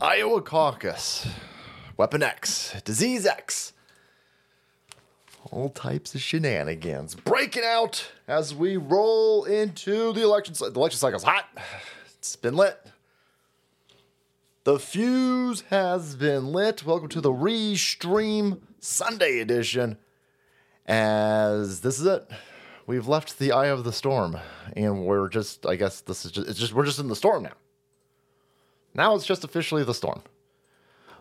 Iowa caucus, Weapon X, Disease X, all types of shenanigans breaking out as we roll into the election. The election cycle's hot. It's been lit. The fuse has been lit. Welcome to the Restream Sunday edition. As this is it, we've left the eye of the storm, and we're just. I guess this is just. It's just we're just in the storm now. Now it's just officially the storm.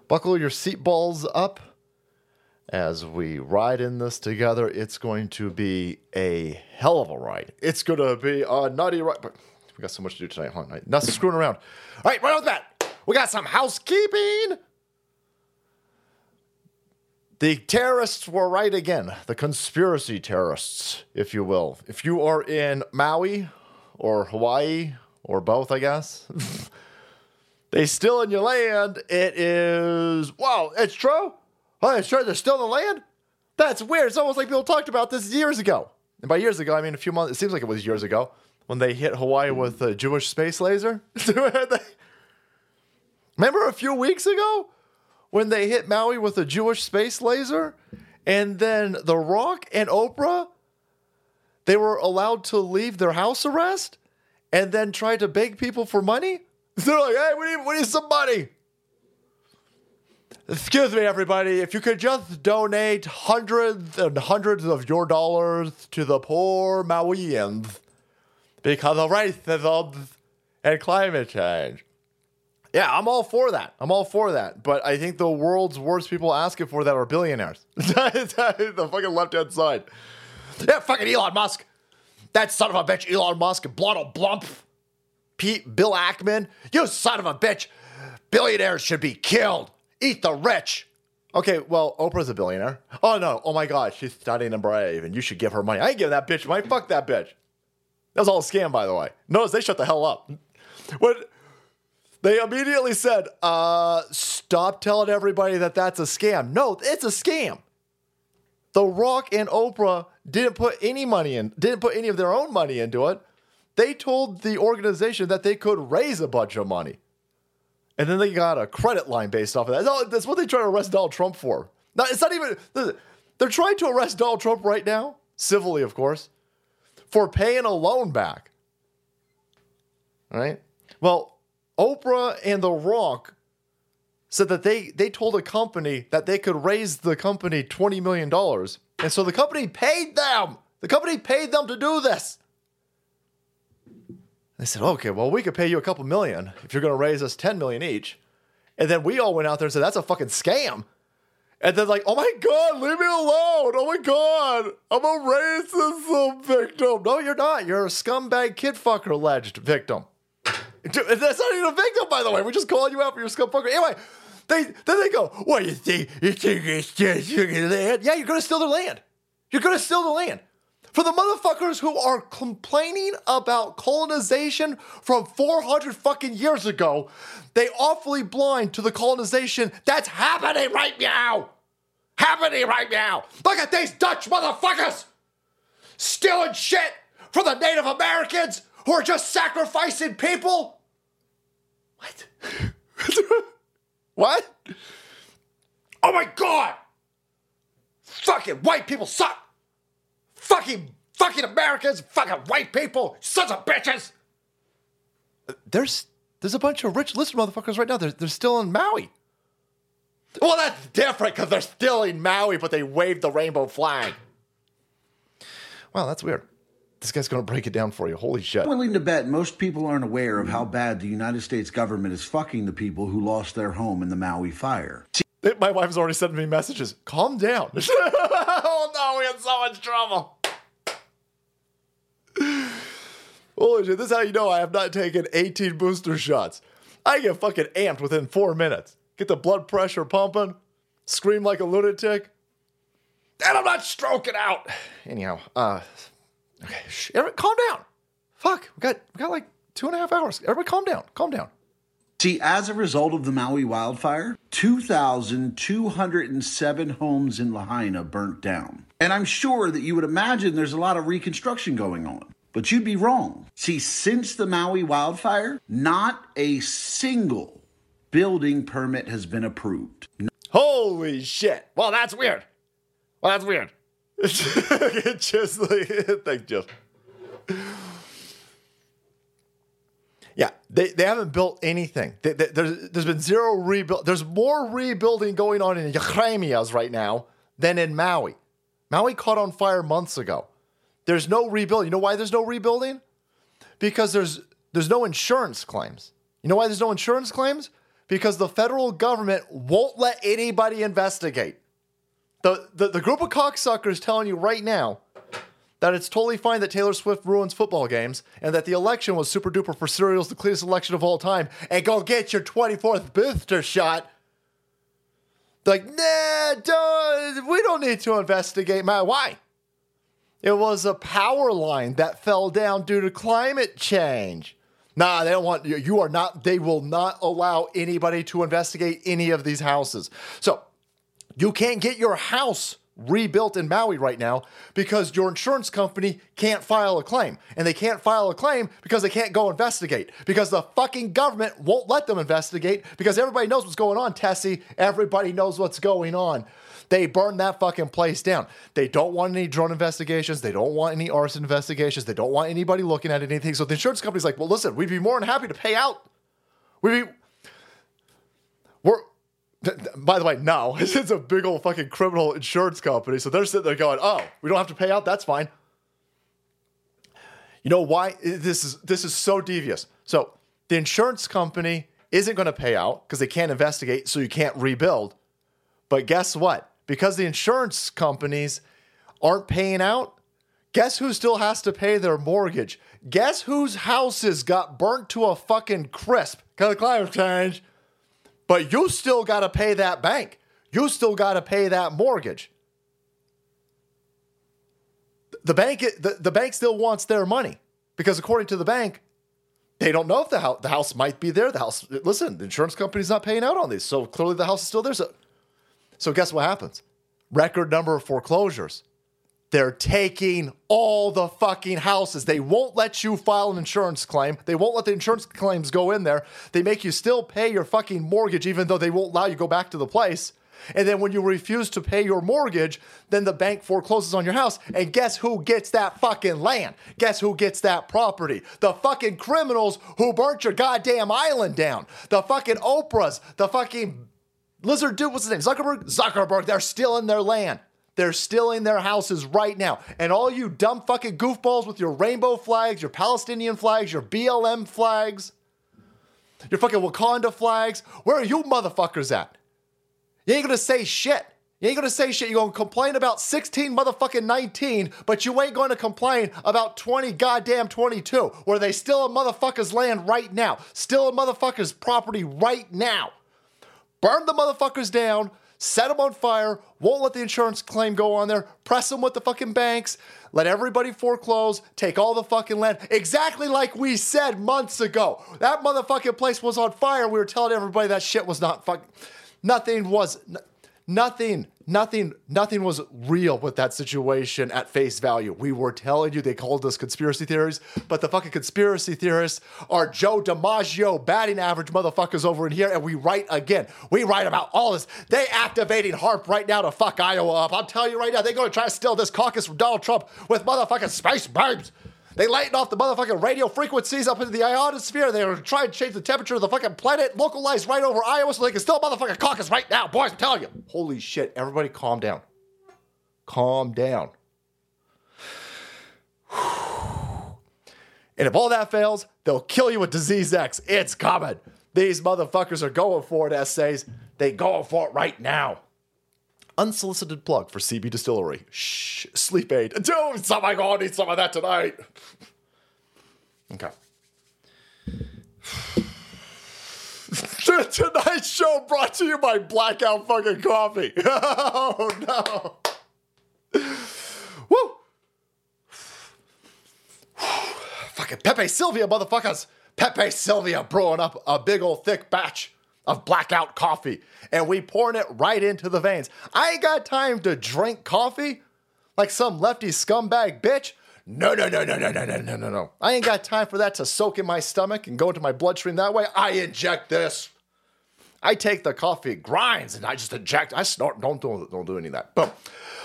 Buckle your seatballs up as we ride in this together. It's going to be a hell of a ride. It's going to be a nutty ride. But we got so much to do tonight, huh? Not screwing around. All right, right off the bat, we got some housekeeping. The terrorists were right again. The conspiracy terrorists, if you will. If you are in Maui or Hawaii or both, I guess. they still in your land. It is wow, it's true. Oh, it's true. They're still in the land. That's weird. It's almost like people talked about this years ago. And by years ago, I mean a few months. It seems like it was years ago when they hit Hawaii hmm. with a Jewish space laser. Remember a few weeks ago when they hit Maui with a Jewish space laser, and then The Rock and Oprah, they were allowed to leave their house arrest, and then tried to beg people for money. They're like, "Hey, we need, we need some money." Excuse me, everybody. If you could just donate hundreds and hundreds of your dollars to the poor Mauians because of racism and climate change. Yeah, I'm all for that. I'm all for that. But I think the world's worst people asking for that are billionaires. the fucking left hand side. Yeah, fucking Elon Musk. That son of a bitch, Elon Musk, Blottle Blump, Pete, Bill Ackman. You son of a bitch. Billionaires should be killed. Eat the rich. Okay, well, Oprah's a billionaire. Oh no, oh my god, she's studying and brave, and you should give her money. I ain't giving that bitch money. Fuck that bitch. That was all a scam, by the way. Notice they shut the hell up. When they immediately said, uh, stop telling everybody that that's a scam. No, it's a scam. The Rock and Oprah didn't put any money in, didn't put any of their own money into it. They told the organization that they could raise a bunch of money. And then they got a credit line based off of that. That's what they try to arrest Donald Trump for. Now, it's not even, they're trying to arrest Donald Trump right now, civilly, of course, for paying a loan back. All right. Well, Oprah and The Rock said that they they told a company that they could raise the company twenty million dollars, and so the company paid them. The company paid them to do this. They said, "Okay, well, we could pay you a couple million if you're going to raise us ten million each." And then we all went out there and said, "That's a fucking scam." And then like, "Oh my god, leave me alone! Oh my god, I'm a racism victim." No, you're not. You're a scumbag kid fucker alleged victim. Dude, That's not even a victim, by the way. We're just calling you out for your scum fucker. Anyway, they then they go, "What you think? You think it's just your land? Yeah, you're gonna steal their land. You're gonna steal the land." For the motherfuckers who are complaining about colonization from 400 fucking years ago, they awfully blind to the colonization that's happening right now. Happening right now. Look at these Dutch motherfuckers stealing shit from the Native Americans who are just sacrificing people. What? what? Oh my god! Fucking white people suck! Fucking fucking Americans, fucking white people, sons of bitches! There's there's a bunch of rich list motherfuckers right now. They're, they're still in Maui. Well, that's different because they're still in Maui, but they waved the rainbow flag. Wow, that's weird. This guy's gonna break it down for you. Holy shit. I'm willing to bet most people aren't aware of how bad the United States government is fucking the people who lost their home in the Maui fire. My wife's already sending me messages. Calm down. oh no, we in so much trouble. Holy shit, this is how you know I have not taken 18 booster shots. I get fucking amped within four minutes. Get the blood pressure pumping, scream like a lunatic, and I'm not stroking out. Anyhow, uh, okay, sh- everybody, calm down. Fuck, we got we got like two and a half hours. Everybody, calm down, calm down. See, as a result of the Maui wildfire, 2,207 homes in Lahaina burnt down. And I'm sure that you would imagine there's a lot of reconstruction going on. But you'd be wrong. See, since the Maui wildfire, not a single building permit has been approved. Holy shit. Well, that's weird. Well, that's weird. It's just like, thank you. Yeah, they, they haven't built anything. They, they, there's, there's been zero rebuild. There's more rebuilding going on in Yakramias right now than in Maui. Maui caught on fire months ago. There's no rebuilding. You know why there's no rebuilding? Because there's there's no insurance claims. You know why there's no insurance claims? Because the federal government won't let anybody investigate. The, the, the group of cocksuckers telling you right now that it's totally fine that Taylor Swift ruins football games and that the election was super duper for cereals, the cleanest election of all time, and go get your 24th booster shot. Like, nah, don't, we don't need to investigate. My, why? It was a power line that fell down due to climate change. Nah, they don't want you. You are not, they will not allow anybody to investigate any of these houses. So you can't get your house rebuilt in Maui right now because your insurance company can't file a claim. And they can't file a claim because they can't go investigate. Because the fucking government won't let them investigate because everybody knows what's going on, Tessie. Everybody knows what's going on. They burned that fucking place down. They don't want any drone investigations. They don't want any arson investigations. They don't want anybody looking at anything. So the insurance company's like, well, listen, we'd be more than happy to pay out. We'd be, we're, by the way, no, it's a big old fucking criminal insurance company. So they're sitting there going, "Oh, we don't have to pay out. That's fine." You know why? This is this is so devious. So the insurance company isn't going to pay out because they can't investigate, so you can't rebuild. But guess what? Because the insurance companies aren't paying out, guess who still has to pay their mortgage? Guess whose houses got burnt to a fucking crisp because of climate change? But you still got to pay that bank. You still got to pay that mortgage. The bank, the, the bank still wants their money because according to the bank, they don't know if the house, the house might be there. The house, listen, the insurance company's not paying out on these. So clearly the house is still there. So, so guess what happens? Record number of foreclosures. They're taking all the fucking houses. They won't let you file an insurance claim. They won't let the insurance claims go in there. They make you still pay your fucking mortgage, even though they won't allow you to go back to the place. And then when you refuse to pay your mortgage, then the bank forecloses on your house. And guess who gets that fucking land? Guess who gets that property? The fucking criminals who burnt your goddamn island down. The fucking Oprahs, the fucking lizard dude, what's his name? Zuckerberg? Zuckerberg, they're still in their land. They're still in their houses right now. And all you dumb fucking goofballs with your rainbow flags, your Palestinian flags, your BLM flags, your fucking Wakanda flags, where are you motherfuckers at? You ain't gonna say shit. You ain't gonna say shit. You're gonna complain about 16 motherfucking 19, but you ain't gonna complain about 20 goddamn 22, where they still a motherfucker's land right now, still a motherfucker's property right now. Burn the motherfuckers down, set them on fire, won't let the insurance claim go on there, press them with the fucking banks, let everybody foreclose, take all the fucking land. Exactly like we said months ago. That motherfucking place was on fire. We were telling everybody that shit was not fucking. Nothing was. Nothing, nothing, nothing was real with that situation at face value. We were telling you they called us conspiracy theories, but the fucking conspiracy theorists are Joe DiMaggio batting average motherfuckers over in here, and we write again. We write about all this. They activating HAARP right now to fuck Iowa up. I'm telling you right now, they're to try to steal this caucus from Donald Trump with motherfucking space babes. They lighten off the motherfucking radio frequencies up into the ionosphere. They are trying to change the temperature of the fucking planet, localized right over Iowa, so they can still motherfucking caucus right now, boys. I'm telling you. Holy shit! Everybody, calm down. Calm down. And if all that fails, they'll kill you with disease X. It's coming. These motherfuckers are going for it, essays. They going for it right now unsolicited plug for CB Distillery. Shh, sleep aid. Dude, somebody gonna need some of that tonight. okay. Tonight's show brought to you by Blackout fucking Coffee. oh no. Woo. fucking Pepe Sylvia, motherfuckers. Pepe Sylvia brewing up a big old thick batch of blackout coffee and we pouring it right into the veins. I ain't got time to drink coffee like some lefty scumbag bitch. No, no, no, no, no, no, no, no, no, no. I ain't got time for that to soak in my stomach and go into my bloodstream that way. I inject this. I take the coffee grinds and I just eject. I snort. Don't do, don't do any of that. Boom.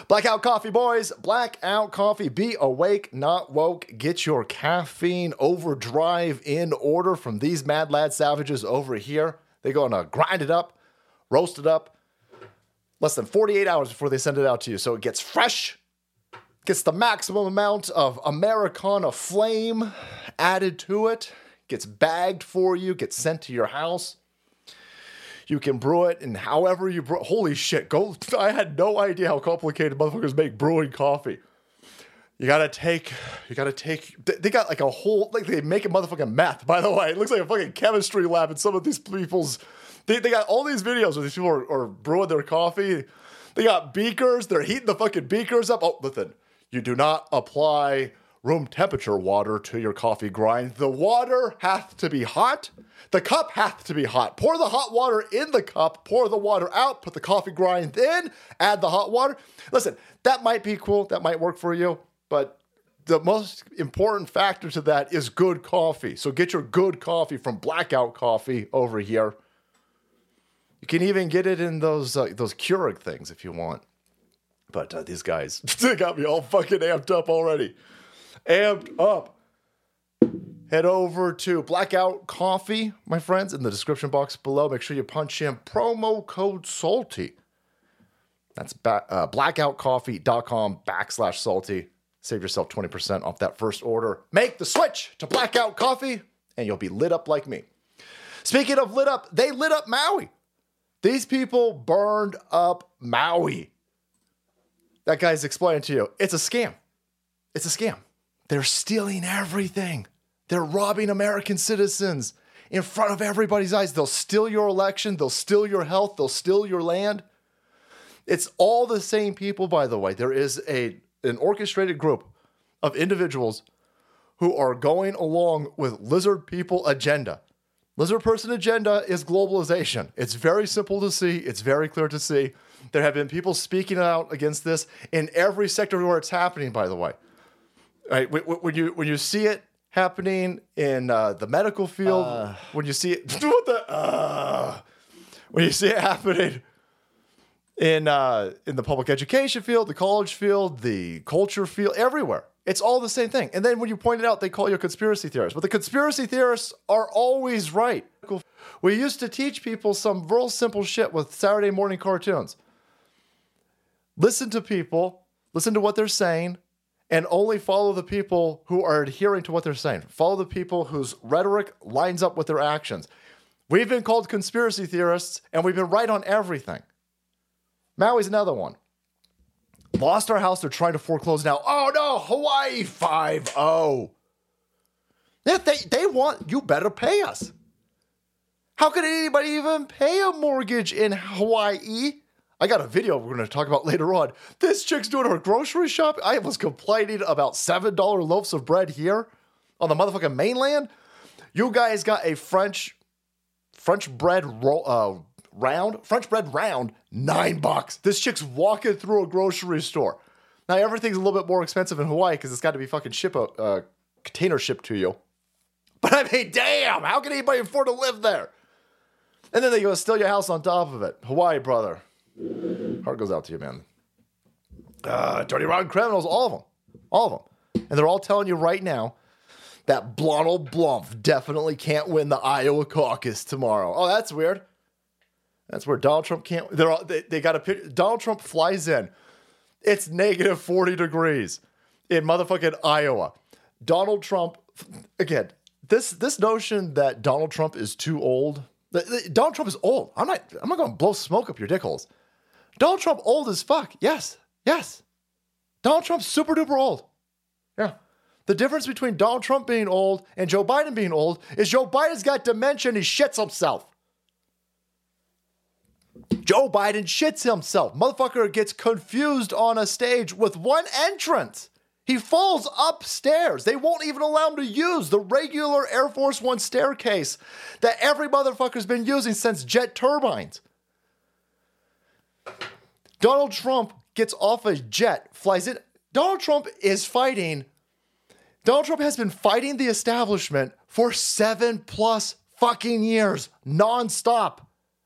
Blackout coffee, boys. Blackout coffee. Be awake, not woke. Get your caffeine overdrive in order from these mad lad savages over here. They're going to grind it up, roast it up, less than 48 hours before they send it out to you. So it gets fresh, gets the maximum amount of Americana flame added to it, gets bagged for you, gets sent to your house. You can brew it and however you brew. Holy shit! Go. I had no idea how complicated motherfuckers make brewing coffee. You gotta take. You gotta take. They got like a whole. Like they make a motherfucking meth. By the way, it looks like a fucking chemistry lab in some of these people's. They, they got all these videos where these people are, are brewing their coffee. They got beakers. They're heating the fucking beakers up. Oh, listen. You do not apply room temperature water to your coffee grind. The water hath to be hot. The cup hath to be hot. Pour the hot water in the cup, pour the water out, put the coffee grind in, add the hot water. Listen, that might be cool. That might work for you, but the most important factor to that is good coffee. So get your good coffee from Blackout Coffee over here. You can even get it in those uh, those Keurig things if you want. But uh, these guys, they got me all fucking amped up already. Amped up. Head over to Blackout Coffee, my friends, in the description box below. Make sure you punch in promo code SALTY. That's ba- uh, blackoutcoffee.com backslash salty. Save yourself 20% off that first order. Make the switch to Blackout Coffee, and you'll be lit up like me. Speaking of lit up, they lit up Maui. These people burned up Maui. That guy's explaining to you it's a scam. It's a scam. They're stealing everything. They're robbing American citizens in front of everybody's eyes. They'll steal your election, they'll steal your health, they'll steal your land. It's all the same people, by the way. There is a an orchestrated group of individuals who are going along with lizard people agenda. Lizard person agenda is globalization. It's very simple to see, it's very clear to see. There have been people speaking out against this in every sector where it's happening, by the way. Right? When you when you see it happening in uh, the medical field, uh. when you see it, what the, uh, when you see it happening in uh, in the public education field, the college field, the culture field, everywhere. It's all the same thing. And then when you point it out, they call you a conspiracy theorist. But the conspiracy theorists are always right. We used to teach people some real simple shit with Saturday morning cartoons. Listen to people, listen to what they're saying, and only follow the people who are adhering to what they're saying. Follow the people whose rhetoric lines up with their actions. We've been called conspiracy theorists, and we've been right on everything. Maui's another one. Lost our house, they're trying to foreclose now. Oh no, Hawaii 5 0. Yeah, they, they want, you better pay us. How could anybody even pay a mortgage in Hawaii? I got a video we're going to talk about later on. This chick's doing her grocery shop. I was complaining about $7 loaves of bread here on the motherfucking mainland. You guys got a French French bread roll, uh, round, French bread round, nine bucks. This chick's walking through a grocery store. Now everything's a little bit more expensive in Hawaii because it's got to be fucking ship a uh, container shipped to you. But I mean, damn, how can anybody afford to live there? And then they go steal your house on top of it. Hawaii, brother. Heart goes out to you, man. Uh, dirty rotten criminals, all of them, all of them, and they're all telling you right now that Donald Blump definitely can't win the Iowa caucus tomorrow. Oh, that's weird. That's where Donald Trump can't. They're all, they, they got a picture. Donald Trump flies in. It's negative 40 degrees in motherfucking Iowa. Donald Trump, again, this this notion that Donald Trump is too old. Donald Trump is old. I'm not. I'm not going to blow smoke up your dick holes. Donald Trump old as fuck. Yes. Yes. Donald Trump's super duper old. Yeah. The difference between Donald Trump being old and Joe Biden being old is Joe Biden's got dementia and he shits himself. Joe Biden shits himself. Motherfucker gets confused on a stage with one entrance. He falls upstairs. They won't even allow him to use the regular Air Force One staircase that every motherfucker's been using since jet turbines. Donald Trump gets off a jet, flies in. Donald Trump is fighting. Donald Trump has been fighting the establishment for seven plus fucking years, nonstop.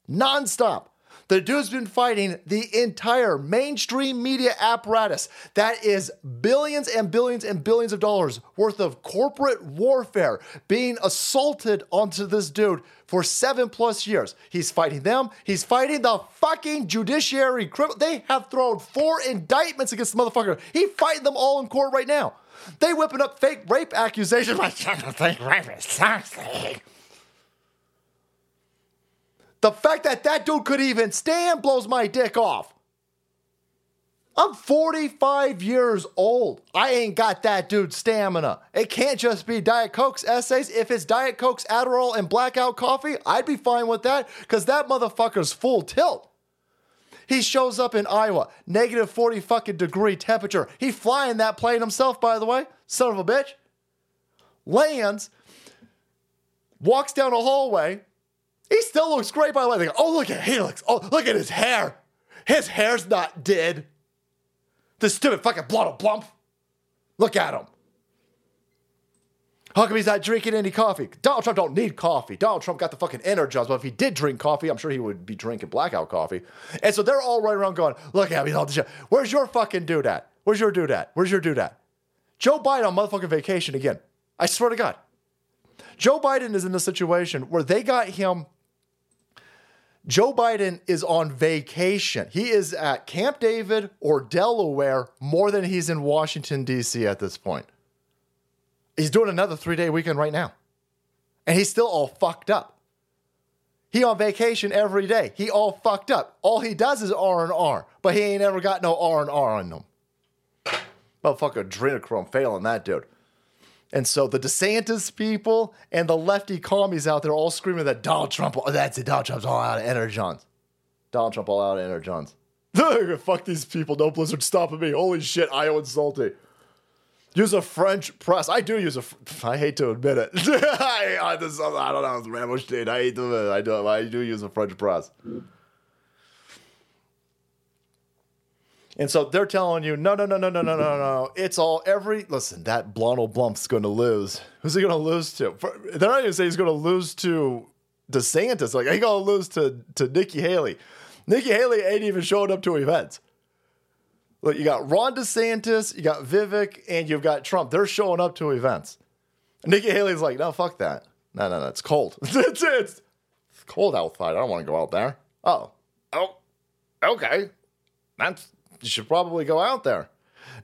nonstop. The dude's been fighting the entire mainstream media apparatus that is billions and billions and billions of dollars worth of corporate warfare being assaulted onto this dude for seven plus years. He's fighting them. He's fighting the fucking judiciary. They have thrown four indictments against the motherfucker. He's fighting them all in court right now. They whipping up fake rape accusations. fake rapist. The fact that that dude could even stand blows my dick off. I'm 45 years old. I ain't got that dude's stamina. It can't just be Diet Coke's essays. If it's Diet Coke's Adderall and blackout coffee, I'd be fine with that because that motherfucker's full tilt. He shows up in Iowa, negative 40 fucking degree temperature. He flying that plane himself, by the way, son of a bitch. Lands, walks down a hallway, he still looks great by the way. They go, oh, look at Helix. Oh, look at his hair. His hair's not dead. This stupid fucking blotto blump. Look at him. How come he's not drinking any coffee? Donald Trump don't need coffee. Donald Trump got the fucking energized. But if he did drink coffee, I'm sure he would be drinking blackout coffee. And so they're all running around going, look at me, all this shit. Where's your fucking dude at? Where's your dude at? Where's your dude at? Joe Biden on motherfucking vacation again. I swear to God. Joe Biden is in a situation where they got him Joe Biden is on vacation. He is at Camp David or Delaware more than he's in Washington, D.C. at this point. He's doing another three day weekend right now. And he's still all fucked up. He on vacation every day. He all fucked up. All he does is R and R, but he ain't ever got no R and R on him. Motherfucker adrenochrome failing that dude. And so the DeSantis people and the lefty commies out there all screaming that Donald Trump, oh, that's it, Donald Trump's all out of energons. Donald Trump all out of energons. Fuck these people, no blizzard stopping me. Holy shit, Iowa salty. Use a French press. I do use a. I hate to admit it. I, I, I don't know. It's Rambo State. I hate to admit it. I do. I do use a French press. And so they're telling you, no, no, no, no, no, no, no, no. It's all every. Listen, that Blonald Blump's going to lose. Who's he going to lose to? For, they're not even saying he's going to lose to DeSantis. Like, he's going to lose to, to Nikki Haley. Nikki Haley ain't even showing up to events. Look, you got Ron DeSantis, you got Vivek, and you've got Trump. They're showing up to events. And Nikki Haley's like, no, fuck that. No, no, no, it's cold. it's, it's cold outside. I don't want to go out there. Oh, oh, okay. That's you should probably go out there.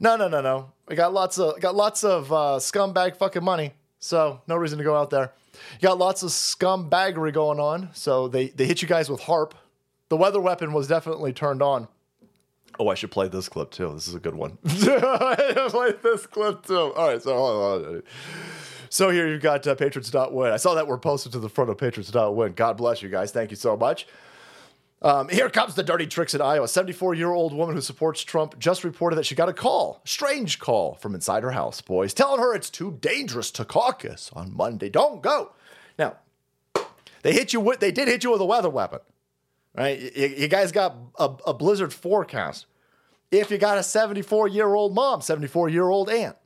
No, no, no, no. We got lots of got lots of uh, scumbag fucking money, so no reason to go out there. You got lots of scumbaggery going on, so they they hit you guys with HAARP. The weather weapon was definitely turned on. Oh, I should play this clip too. This is a good one. I should play this clip too. All right, so hold on. So here you've got uh, Patriots.win. I saw that we're posted to the front of Patriots.win. God bless you guys. Thank you so much. Um, here comes the dirty tricks in Iowa. 74 year old woman who supports Trump just reported that she got a call, strange call from inside her house, boys, telling her it's too dangerous to caucus on Monday. Don't go. Now, they hit you with, they did hit you with a weather weapon, right? You, you guys got a, a blizzard forecast. If you got a 74 year old mom, 74 year old aunt,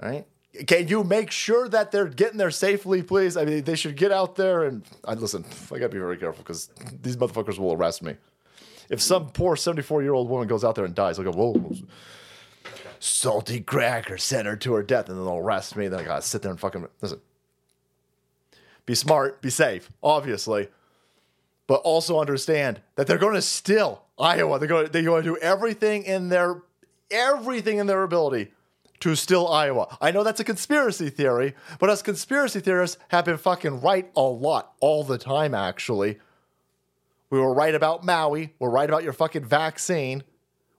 right? Can you make sure that they're getting there safely, please? I mean, they should get out there and I listen. I gotta be very careful because these motherfuckers will arrest me. If some poor seventy-four-year-old woman goes out there and dies, I'll go, "Whoa, salty cracker sent her to her death," and then they'll arrest me. Then I gotta sit there and fucking listen. Be smart, be safe, obviously, but also understand that they're going to steal Iowa. They're going. They're going to do everything in their everything in their ability to still Iowa. I know that's a conspiracy theory, but us conspiracy theorists have been fucking right a lot, all the time, actually. We were right about Maui. We're right about your fucking vaccine.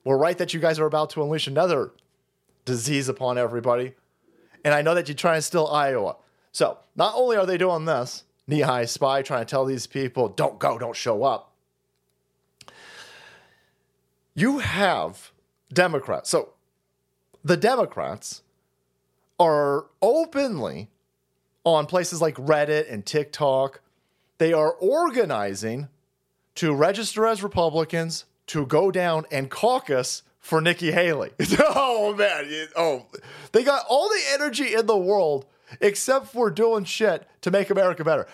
We're right that you guys are about to unleash another disease upon everybody. And I know that you try and steal Iowa. So not only are they doing this, knee high spy trying to tell these people, don't go, don't show up. You have Democrats. So the Democrats are openly on places like Reddit and TikTok. They are organizing to register as Republicans to go down and caucus for Nikki Haley. oh man, oh, they got all the energy in the world except for doing shit to make America better.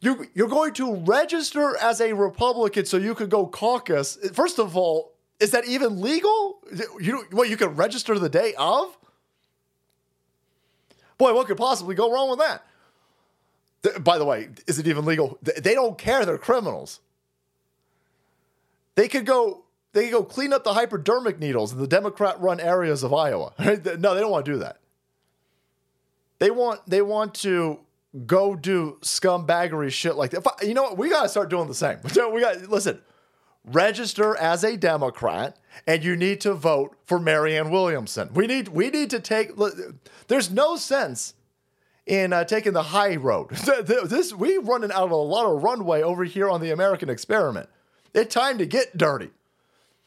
You you're going to register as a Republican so you could go caucus. First of all, is that even legal? You what you can register the day of? Boy, what could possibly go wrong with that? Th- By the way, is it even legal? Th- They don't care. They're criminals. They could go. They could go clean up the hypodermic needles in the Democrat-run areas of Iowa. No, they don't want to do that. They want. They want to go do scumbaggery shit like that. You know what? We got to start doing the same. We got listen. Register as a Democrat, and you need to vote for Marianne Williamson. We need. We need to take. There's no sense in uh, taking the high road. this we're running out of a lot of runway over here on the American experiment. It's time to get dirty.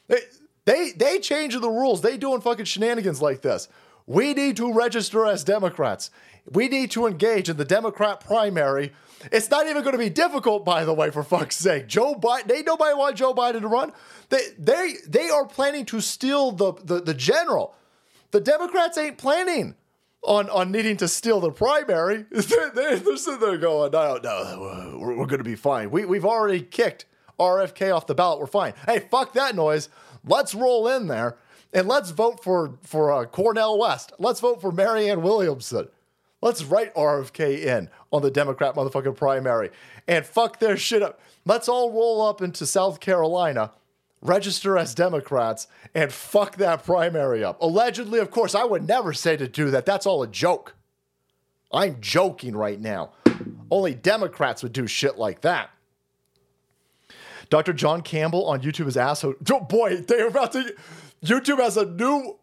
They they they change the rules. They doing fucking shenanigans like this. We need to register as Democrats. We need to engage in the Democrat primary. It's not even going to be difficult, by the way, for fuck's sake. Joe Biden, they nobody want Joe Biden to run. They they they are planning to steal the the, the general. The Democrats ain't planning on on needing to steal the primary. they're, they're, they're sitting there going, no, no, we're, we're going to be fine. We, we've already kicked RFK off the ballot. We're fine. Hey, fuck that noise. Let's roll in there and let's vote for for uh, Cornel West. Let's vote for Marianne Williamson. Let's write RFK in on the Democrat motherfucking primary and fuck their shit up. Let's all roll up into South Carolina, register as Democrats, and fuck that primary up. Allegedly, of course, I would never say to do that. That's all a joke. I'm joking right now. Only Democrats would do shit like that. Dr. John Campbell on YouTube is asshole. Oh boy, they're about to. YouTube has a new.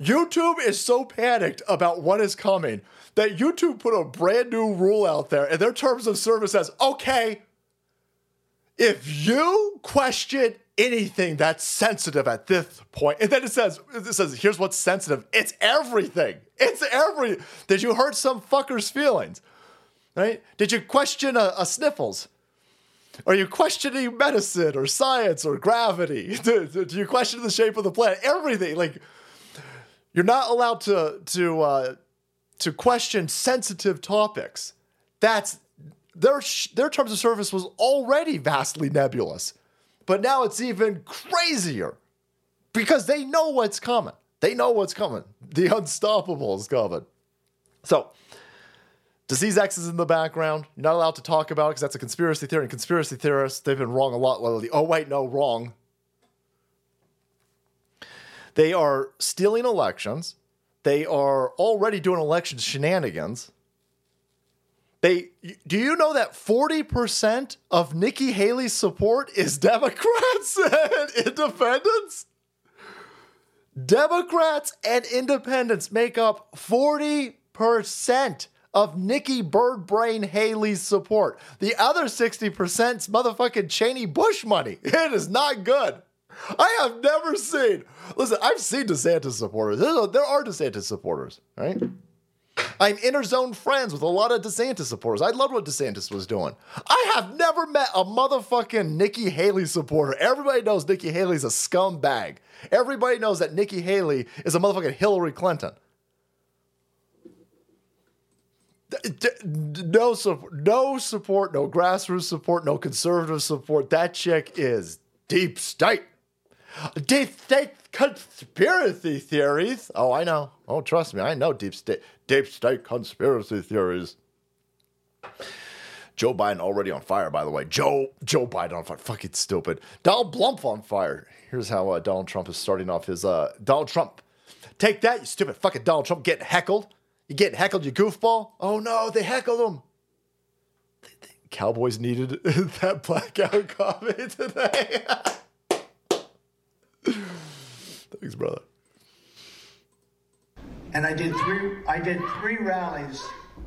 YouTube is so panicked about what is coming that YouTube put a brand new rule out there, and their terms of service says, okay, if you question anything that's sensitive at this point, and then it says, it says, here's what's sensitive. It's everything. It's every. Did you hurt some fucker's feelings? Right? Did you question a, a sniffles? Are you questioning medicine or science or gravity? Do, do- you question the shape of the planet? Everything. Like you're not allowed to to uh, to question sensitive topics. That's their their terms of service was already vastly nebulous, but now it's even crazier because they know what's coming. They know what's coming. The unstoppable is coming. So. Disease X is in the background. You're not allowed to talk about it because that's a conspiracy theory. And conspiracy theorists, they've been wrong a lot lately. Oh, wait, no, wrong. They are stealing elections. They are already doing election shenanigans. They do you know that 40% of Nikki Haley's support is Democrats and independents? Democrats and independents make up 40% of Nikki Birdbrain Haley's support. The other 60%'s motherfucking Cheney Bush money. It is not good. I have never seen, listen, I've seen DeSantis supporters. There are, DeSantis supporters, right? I'm inner zone friends with a lot of DeSantis supporters. I loved what DeSantis was doing. I have never met a motherfucking Nikki Haley supporter. Everybody knows Nikki Haley's a scumbag. Everybody knows that Nikki Haley is a motherfucking Hillary Clinton. D- d- No support, no support, no grassroots support, no conservative support. That chick is deep state. Deep state conspiracy theories. Oh, I know. Oh, trust me, I know deep state deep state conspiracy theories. Joe Biden already on fire, by the way. Joe Joe Biden on fire. Fucking stupid. Donald Blump on fire. Here's how uh, Donald Trump is starting off his uh Donald Trump. Take that, you stupid fucking Donald Trump getting heckled. You getting heckled, you goofball. Oh no, they heckled him. Cowboys needed that blackout coffee today. Thanks, brother. and I did three. I did three rallies.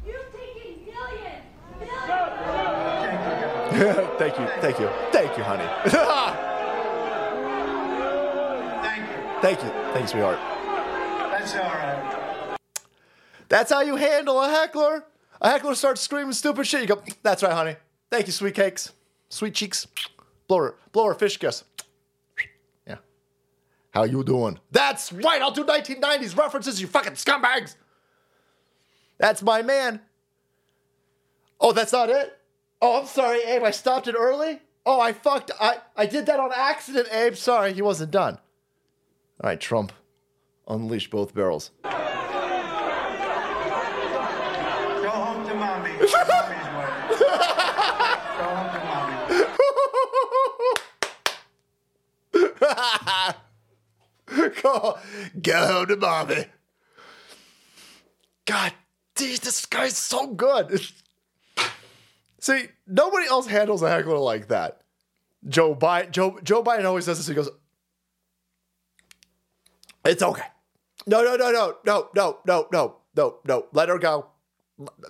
You've taken millions, millions. Thank you, guys. thank you, thank you, thank you, honey. Thank you. thank you, thank you, sweetheart. That's all right. That's how you handle a heckler. A heckler starts screaming stupid shit. You go, that's right, honey. Thank you, sweet cakes, sweet cheeks. Blow her, blow her fish kiss. Yeah. How you doing? That's right. I'll do 1990s references. You fucking scumbags. That's my man. Oh, that's not it. Oh, I'm sorry, Abe. I stopped it early. Oh, I fucked. I I did that on accident, Abe. Sorry, he wasn't done. All right, Trump, unleash both barrels. Go home to mommy. Mommy's waiting. Go go, home to mommy. God, geez, this guy's so good. See, nobody else handles a heckler like that. Joe Biden, Joe, Joe Biden always says this. He goes, "It's okay. No, no, no, no, no, no, no, no, no, no. Let her go.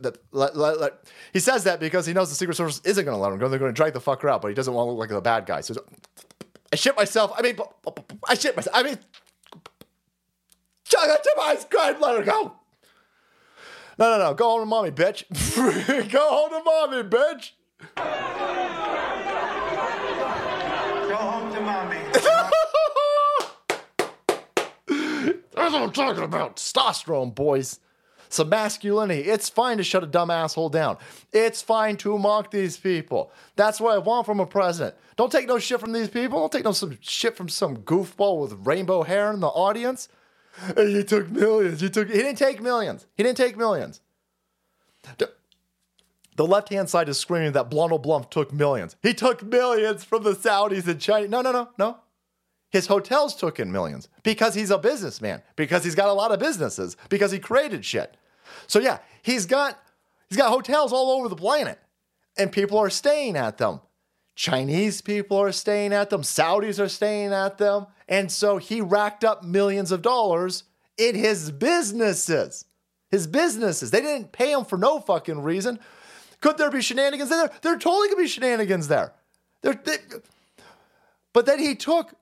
Let, let, let, let." He says that because he knows the Secret Service isn't going to let him go. They're going to drag the fucker out, but he doesn't want to look like the bad guy. So I shit myself. I mean, I shit myself. I mean, Chugga Tobias, God, let her go. No, no, no. Go home to mommy, bitch. go home to mommy, bitch. Go home to mommy. That's what I'm talking about. Testosterone, boys. Some masculinity. It's fine to shut a dumb asshole down. It's fine to mock these people. That's what I want from a president. Don't take no shit from these people. Don't take no some shit from some goofball with rainbow hair in the audience. Hey, he took millions. He took. He didn't take millions. He didn't take millions. The- left hand side is screaming that Blondel Blump took millions. He took millions from the Saudis and China. No, no, no, no. His hotels took in millions because he's a businessman, because he's got a lot of businesses, because he created shit. So yeah, he's got he's got hotels all over the planet, and people are staying at them. Chinese people are staying at them, Saudis are staying at them, and so he racked up millions of dollars in his businesses. His businesses. They didn't pay him for no fucking reason. Could there be shenanigans there? There totally could be shenanigans there. There, they- but then he took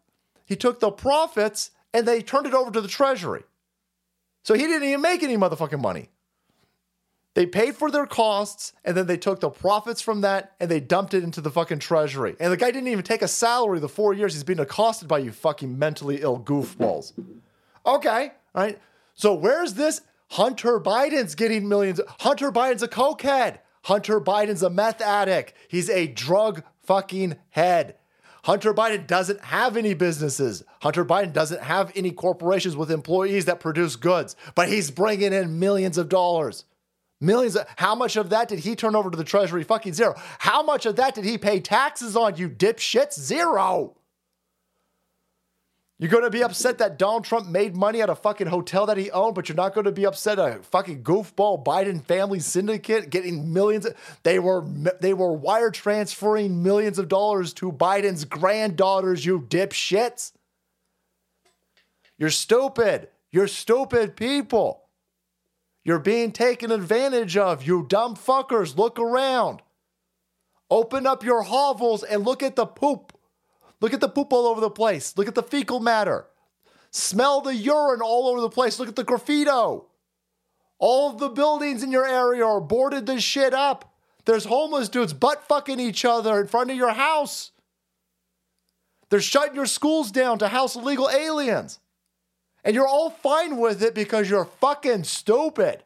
he took the profits and they turned it over to the treasury. So he didn't even make any motherfucking money. They paid for their costs and then they took the profits from that and they dumped it into the fucking treasury. And the guy didn't even take a salary the four years he's been accosted by you fucking mentally ill goofballs. Okay, all right. So where's this? Hunter Biden's getting millions. Hunter Biden's a cokehead. Hunter Biden's a meth addict. He's a drug fucking head. Hunter Biden doesn't have any businesses. Hunter Biden doesn't have any corporations with employees that produce goods, but he's bringing in millions of dollars. Millions. Of, how much of that did he turn over to the Treasury? Fucking zero. How much of that did he pay taxes on, you dipshits? Zero. You're going to be upset that Donald Trump made money at a fucking hotel that he owned, but you're not going to be upset a fucking goofball Biden family syndicate getting millions. They were they were wire transferring millions of dollars to Biden's granddaughters. You dipshits. You're stupid. You're stupid people. You're being taken advantage of. You dumb fuckers. Look around. Open up your hovels and look at the poop. Look at the poop all over the place. Look at the fecal matter. Smell the urine all over the place. Look at the graffito. All of the buildings in your area are boarded this shit up. There's homeless dudes butt fucking each other in front of your house. They're shutting your schools down to house illegal aliens. And you're all fine with it because you're fucking stupid.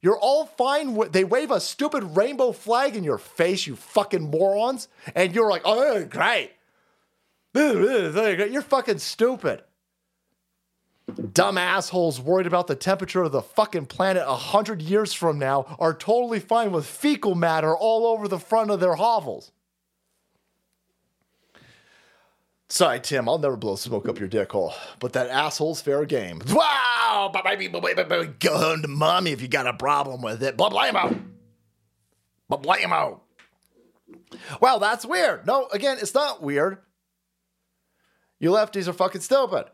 You're all fine with they wave a stupid rainbow flag in your face, you fucking morons. And you're like, oh, great. You're fucking stupid. Dumb assholes worried about the temperature of the fucking planet a hundred years from now are totally fine with fecal matter all over the front of their hovels. Sorry, Tim, I'll never blow smoke up your dick hole, but that asshole's fair game. Wow! Go home to mommy if you got a problem with it. Blah, blah, blah, blah. Well, that's weird. No, again, it's not weird. You lefties are fucking stupid.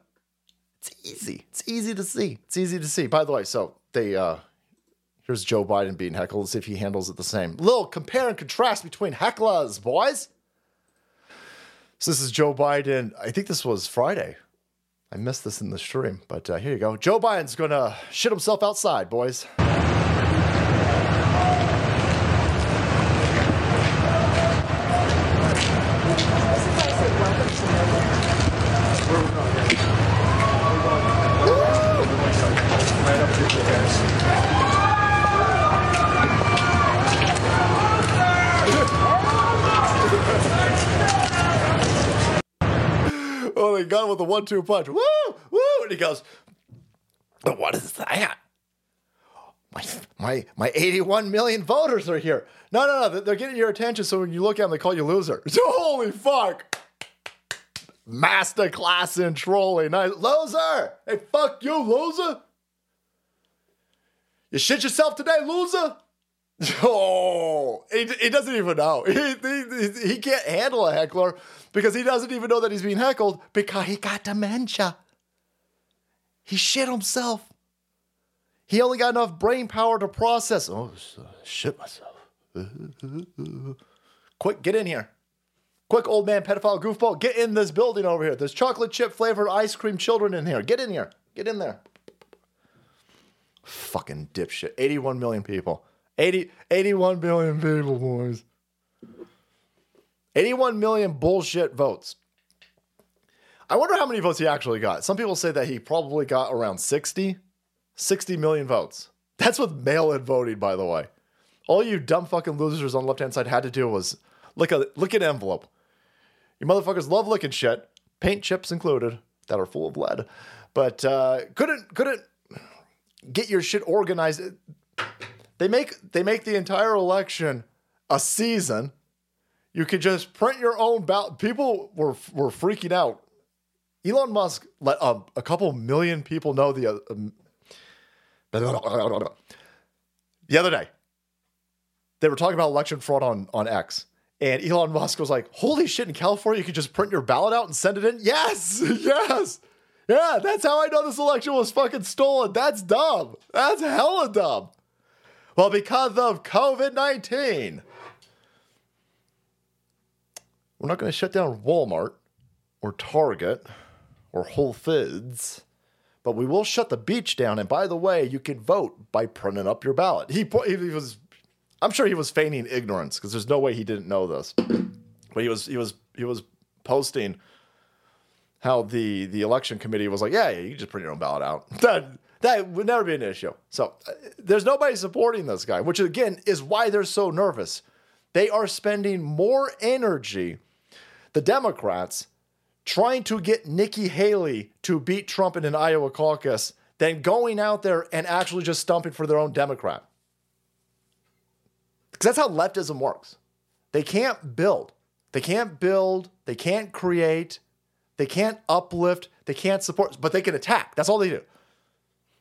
It's easy. It's easy to see. It's easy to see. By the way, so they uh here's Joe Biden being heckled. Let's see if he handles it the same. Little compare and contrast between hecklers, boys. So this is Joe Biden. I think this was Friday. I missed this in the stream, but uh, here you go. Joe Biden's gonna shit himself outside, boys. Oh, they got him with a one-two punch. Woo, woo, and he goes, "What is that?" My, my, my 81 million voters are here. No, no, no. They're getting your attention. So when you look at them, they call you loser. Holy fuck. Master class in trolling. Nice. Loser. Hey, fuck you, loser. You shit yourself today, loser. Oh, he, he doesn't even know. He, he, he can't handle a heckler because he doesn't even know that he's being heckled because he got dementia. He shit himself. He only got enough brain power to process. Oh, shit myself. Quick, get in here. Quick, old man, pedophile, goofball, get in this building over here. There's chocolate chip flavored ice cream children in here. Get in here. Get in there. Fucking dipshit. 81 million people. 80, 81 million people, boys. 81 million bullshit votes. I wonder how many votes he actually got. Some people say that he probably got around 60, 60 million votes. That's with mail in voting, by the way. All you dumb fucking losers on the left hand side had to do was look at look at envelope. You motherfuckers love looking shit, paint chips included, that are full of lead, but uh, couldn't couldn't get your shit organized. They make they make the entire election a season. You could just print your own ballot. People were were freaking out. Elon Musk let um, a couple million people know the um, the other day. They were talking about election fraud on on X. And Elon Musk was like, "Holy shit! In California, you could just print your ballot out and send it in." Yes, yes, yeah. That's how I know this election was fucking stolen. That's dumb. That's hella dumb. Well, because of COVID nineteen, we're not going to shut down Walmart or Target or Whole Foods, but we will shut the beach down. And by the way, you can vote by printing up your ballot. He he was I'm sure he was feigning ignorance because there's no way he didn't know this. But he was he was he was posting how the the election committee was like, yeah, yeah you can just print your own ballot out. That that would never be an issue. So uh, there's nobody supporting this guy, which again is why they're so nervous. They are spending more energy, the Democrats, trying to get Nikki Haley to beat Trump in an Iowa caucus than going out there and actually just stumping for their own Democrat. Because that's how leftism works. They can't build. They can't build. They can't create. They can't uplift. They can't support, but they can attack. That's all they do.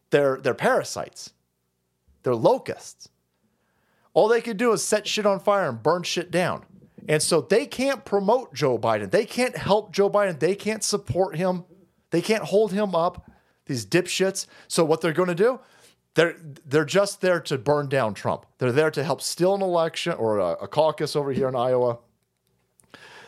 They're, they're parasites. They're locusts. All they can do is set shit on fire and burn shit down. And so they can't promote Joe Biden. They can't help Joe Biden. They can't support him. They can't hold him up, these dipshits. So what they're going to do, they're they're just there to burn down Trump. They're there to help steal an election or a, a caucus over here in Iowa.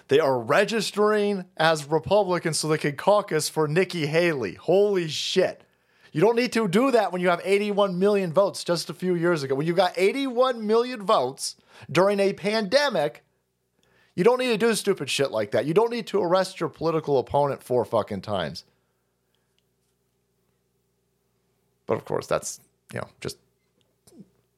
They are registering as Republicans so they can caucus for Nikki Haley. Holy shit. You don't need to do that when you have 81 million votes just a few years ago. When you got 81 million votes during a pandemic, you don't need to do stupid shit like that. You don't need to arrest your political opponent four fucking times. But of course, that's, you know, just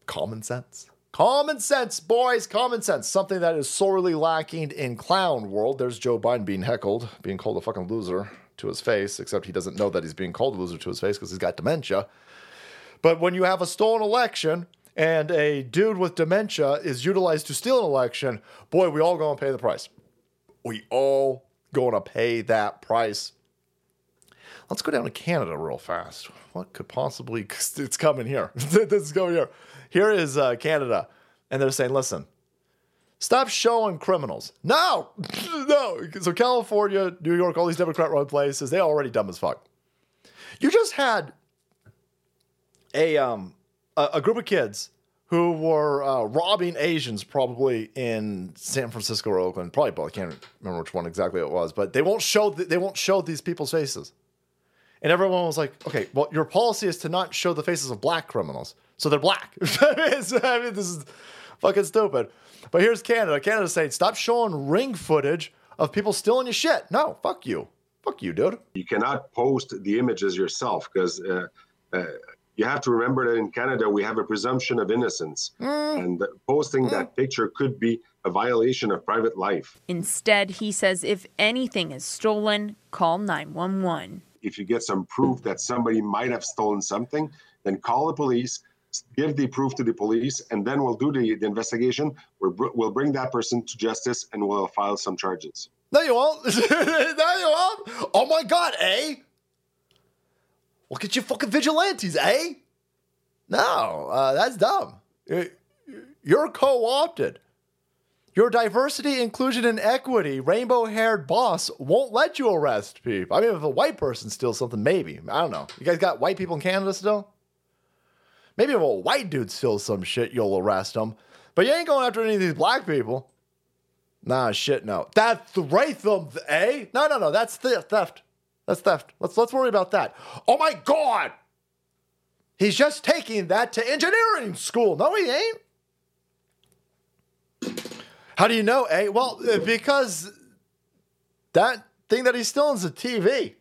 common sense. Common sense, boys, common sense. Something that is sorely lacking in clown world. There's Joe Biden being heckled, being called a fucking loser to his face, except he doesn't know that he's being called a loser to his face because he's got dementia. But when you have a stolen election and a dude with dementia is utilized to steal an election, boy, we all gonna pay the price. We all gonna pay that price. Let's go down to Canada real fast. What could possibly? It's coming here. this is going here. Here is uh, Canada, and they're saying, "Listen, stop showing criminals." No, no. So California, New York, all these Democrat-run places, they already dumb as fuck. You just had a um a, a group of kids who were uh, robbing Asians probably in San Francisco or Oakland, probably both. I can't remember which one exactly it was, but they won't show th- they won't show these people's faces. And everyone was like, okay, well, your policy is to not show the faces of black criminals. So they're black. I mean, this is fucking stupid. But here's Canada. Canada's saying, stop showing ring footage of people stealing your shit. No, fuck you. Fuck you, dude. you cannot post the images yourself because uh, uh, you have to remember that in Canada we have a presumption of innocence, and that posting that picture could be a violation of private life. Instead, he says if anything is stolen, call 911. If you get some proof that somebody might have stolen something, then call the police, give the proof to the police, and then we'll do the, the investigation. We'll, we'll bring that person to justice and we'll file some charges. No, you won't. no, you won't. Oh my God, eh? Look at you fucking vigilantes, eh? No, uh, that's dumb. You- You're co opted. Your diversity, inclusion, and equity rainbow haired boss won't let you arrest people. I mean, if a white person steals something, maybe. I don't know. You guys got white people in Canada still? Maybe if a white dude steals some shit, you'll arrest him. But you ain't going after any of these black people. Nah, shit, no. That's the right Ratham, eh? No, no, no. That's theft. Theft. That's theft. Let's let's worry about that. Oh my god! He's just taking that to engineering school. No, he ain't. How do you know, eh? Well, uh, because that thing that he's stealing is a TV.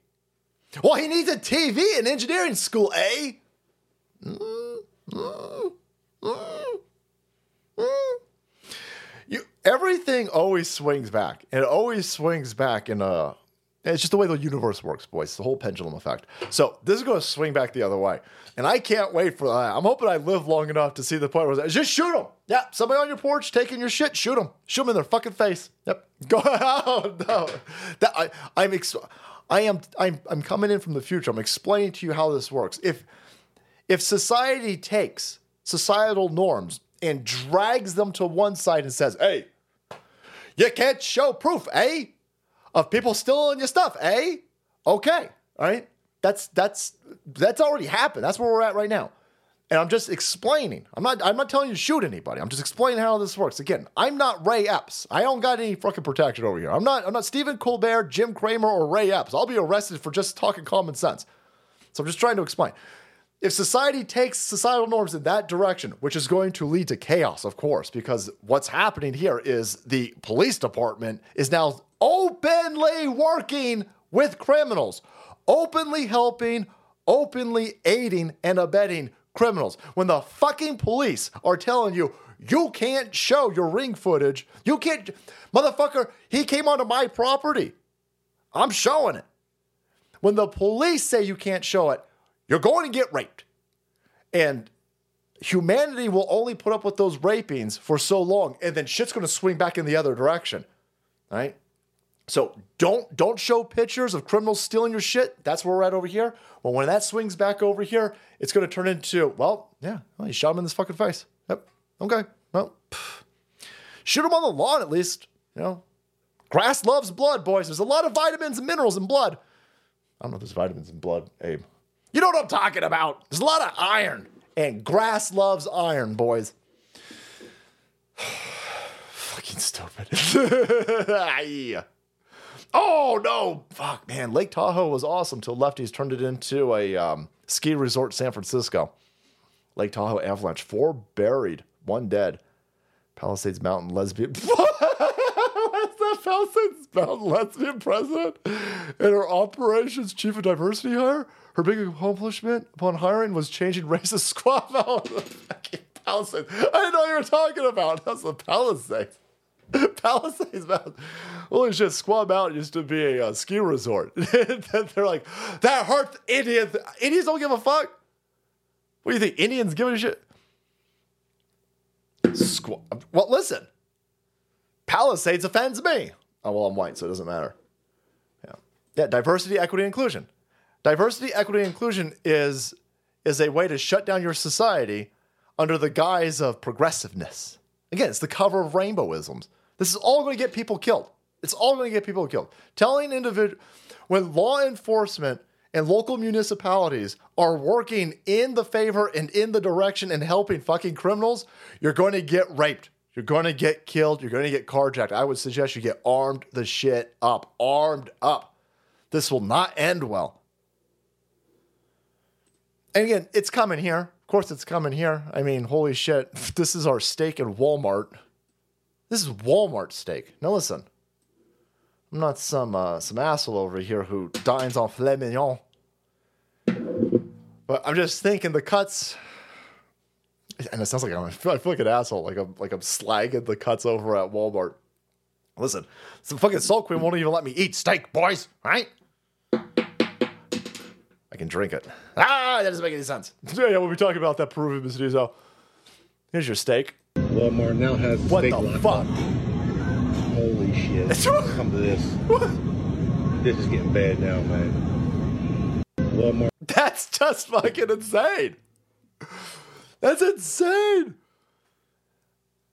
Well, he needs a TV in engineering school, eh? Mm, mm, mm. You everything always swings back. It always swings back in a. It's just the way the universe works, boys. The whole pendulum effect. So this is going to swing back the other way, and I can't wait for that. I'm hoping I live long enough to see the point where it's just shoot them. Yeah, somebody on your porch taking your shit, shoot them. Shoot them in their fucking face. Yep. Go. Oh, no. That I, I'm. Ex- I am. I'm. I'm coming in from the future. I'm explaining to you how this works. If if society takes societal norms and drags them to one side and says, hey, you can't show proof, eh? Of people stealing your stuff, eh? Okay. All right. That's that's that's already happened. That's where we're at right now. And I'm just explaining. I'm not I'm not telling you to shoot anybody. I'm just explaining how this works. Again, I'm not Ray Epps. I don't got any fucking protection over here. I'm not I'm not Stephen Colbert, Jim Cramer, or Ray Epps. I'll be arrested for just talking common sense. So I'm just trying to explain. If society takes societal norms in that direction, which is going to lead to chaos, of course, because what's happening here is the police department is now openly working with criminals, openly helping, openly aiding and abetting criminals. When the fucking police are telling you, you can't show your ring footage, you can't, motherfucker, he came onto my property. I'm showing it. When the police say you can't show it, you're going to get raped. And humanity will only put up with those rapings for so long, and then shit's going to swing back in the other direction. Right? So don't don't show pictures of criminals stealing your shit. That's where we're at over here. Well, when that swings back over here, it's going to turn into well, yeah, well, you shot him in this fucking face. Yep. Okay. Well, pff. shoot him on the lawn at least. You know, grass loves blood, boys. There's a lot of vitamins and minerals in blood. I don't know if there's vitamins in blood, Abe. You know what I'm talking about. There's a lot of iron, and grass loves iron, boys. Fucking stupid. Aye. Oh no! Fuck, man. Lake Tahoe was awesome till lefties turned it into a um, ski resort, San Francisco. Lake Tahoe avalanche. Four buried, one dead. Palisades Mountain lesbian. What's that Palisades Mountain lesbian president and her operations chief of diversity hire? Her big accomplishment upon hiring was changing racist squad out Palisades. I didn't know what you were talking about. That's the Palisades. Palisades Mountain. Holy shit, Squaw Mountain used to be a uh, ski resort. They're like, that hurts Indians. Indians don't give a fuck. What do you think? Indians give a shit? Squ- well, listen. Palisades offends me. Oh, well, I'm white, so it doesn't matter. Yeah. Yeah, diversity, equity, inclusion. Diversity, equity, inclusion is is a way to shut down your society under the guise of progressiveness. Again, it's the cover of rainbowisms. This is all going to get people killed. It's all going to get people killed. Telling individual when law enforcement and local municipalities are working in the favor and in the direction and helping fucking criminals, you're going to get raped. You're going to get killed. You're going to get carjacked. I would suggest you get armed the shit up. Armed up. This will not end well. And again, it's coming here. Of course, it's coming here. I mean, holy shit. This is our steak in Walmart. This is Walmart steak. Now, listen. I'm not some uh, some asshole over here who dines on filet mignon. But I'm just thinking the cuts, and it sounds like I'm, I feel like an asshole, like I'm like I'm slagging the cuts over at Walmart. Listen, some fucking Salt Queen won't even let me eat steak, boys. Right? I can drink it. Ah, that doesn't make any sense. Yeah, we'll be talking about that Peruvian mestizo. Here's your steak. Walmart now has What the fuck? Holy shit. Come to this. What? This is getting bad now, man. Walmart That's just fucking insane. That's insane.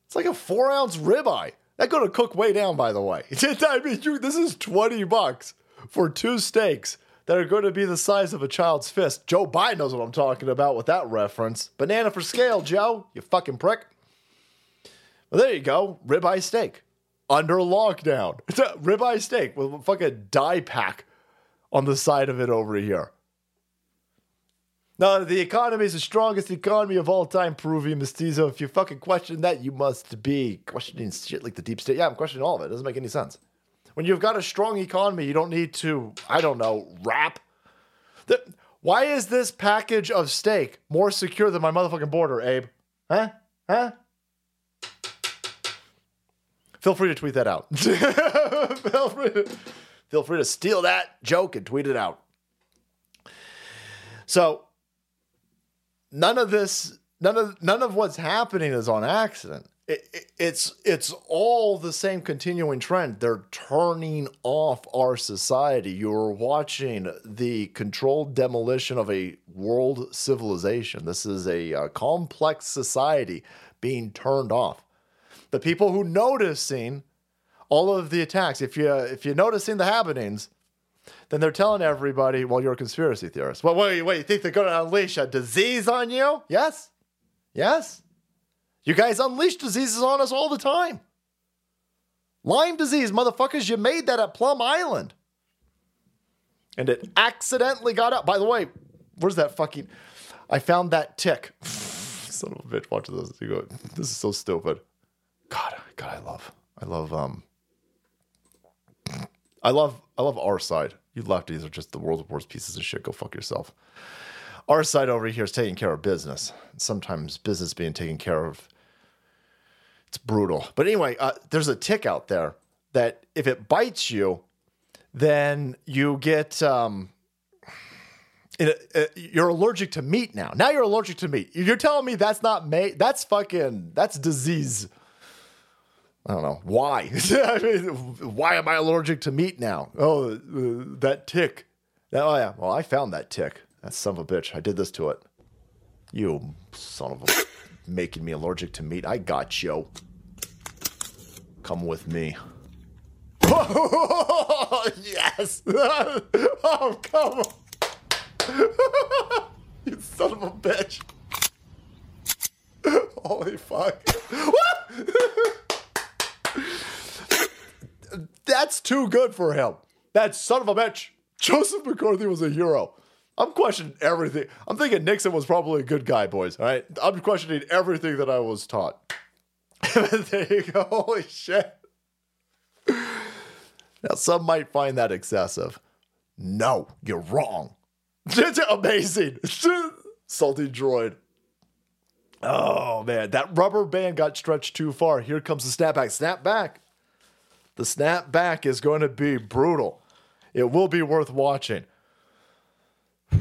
It's like a four ounce ribeye. That going to cook way down, by the way. I mean, you, this is 20 bucks for two steaks that are going to be the size of a child's fist. Joe Biden knows what I'm talking about with that reference. Banana for scale, Joe, you fucking prick. Well, there you go. Ribeye steak. Under lockdown. It's a ribeye steak with a fucking die pack on the side of it over here. Now, the economy is the strongest economy of all time, Peruvian mestizo. If you fucking question that, you must be questioning shit like the deep state. Yeah, I'm questioning all of it. It doesn't make any sense. When you've got a strong economy, you don't need to, I don't know, rap. The, why is this package of steak more secure than my motherfucking border, Abe? Huh? Huh? Feel free to tweet that out. feel, free to, feel free to steal that joke and tweet it out. So, none of this none of none of what's happening is on accident. It, it- it's it's all the same continuing trend. They're turning off our society. You're watching the controlled demolition of a world civilization. This is a, uh complex society being turned off the people who noticing all of the attacks if you if you're noticing the happenings then they're telling everybody, well, you're a conspiracy theorist. Well, wait, wait, you think they're going to unleash a disease on you? Yes? Yes? You guys unleash diseases on us all the time. Lyme disease, motherfuckers, you made that at Plum Island. And it accidentally got out. By the way, where's that fucking. I found that tick. Son of a bitch, watch this. You go, this is so stupid. God, God, I love, I love, um, I love I love our side. You lefties are just the world's worst pieces of shit. Go fuck yourself. Our side over here is taking care of business. Sometimes business being taken care of, it's brutal. But anyway, uh, there's a tick out there that if it bites you, then you get um, it, uh, you're allergic to meat now. Now you're allergic to meat. You're telling me that's not meat? That's fucking that's disease. I don't know why. I mean, why am I allergic to meat now? Oh, uh, that tick. Oh yeah. Well, I found that tick. That son of a bitch. I did this to it. You son of a making me allergic to meat. I got you. Come with me. yes. oh come on. you son of a bitch. Holy fuck. That's too good for him. That son of a bitch. Joseph McCarthy was a hero. I'm questioning everything. I'm thinking Nixon was probably a good guy, boys. All right. I'm questioning everything that I was taught. there you go. Holy shit. Now, some might find that excessive. No, you're wrong. Amazing. Salty droid. Oh, man. That rubber band got stretched too far. Here comes the snapback. Snap back. The snap back is going to be brutal. It will be worth watching.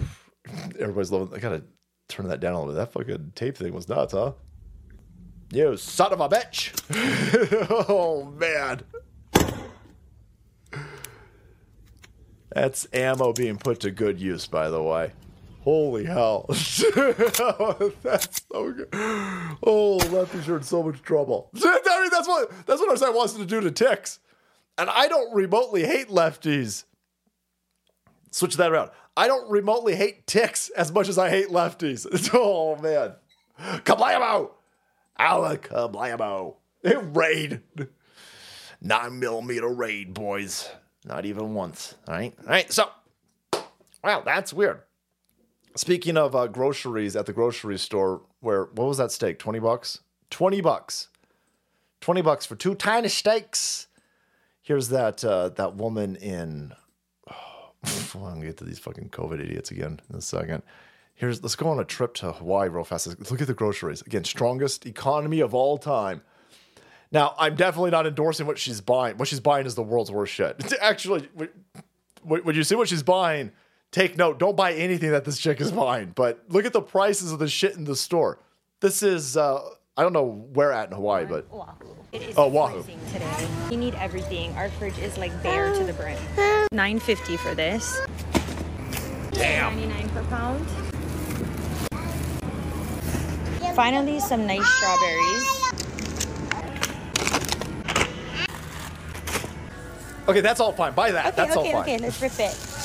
Everybody's loving. I gotta turn that down a little bit. That fucking tape thing was nuts, huh? You son of a bitch! oh man, that's ammo being put to good use, by the way. Holy hell! that's so good. Oh, lefties are in so much trouble. I mean, that's what that's what our side wants to do to ticks, and I don't remotely hate lefties. Switch that around. I don't remotely hate ticks as much as I hate lefties. Oh man! Alec kablamo! Raid. Nine millimeter raid, boys. Not even once. All right. All right. So, wow, that's weird. Speaking of uh, groceries at the grocery store, where what was that steak? Twenty bucks. Twenty bucks. Twenty bucks for two tiny steaks. Here's that uh, that woman in. Oh, I'm gonna get to these fucking COVID idiots again in a second. Here's let's go on a trip to Hawaii real fast. Look at the groceries again. Strongest economy of all time. Now, I'm definitely not endorsing what she's buying. What she's buying is the world's worst shit. Actually, when you see what she's buying, take note. Don't buy anything that this chick is buying. But look at the prices of the shit in the store. This is uh, I don't know where at in Hawaii, but Oahu. It is Oh, Oahu. freezing today. You need everything. Our fridge is like bare to the brim. 9.50 for this. Damn. 99 per pound. Finally, some nice strawberries. okay, that's all fine. Buy that. Okay, that's okay, all fine. okay. Let's rip it.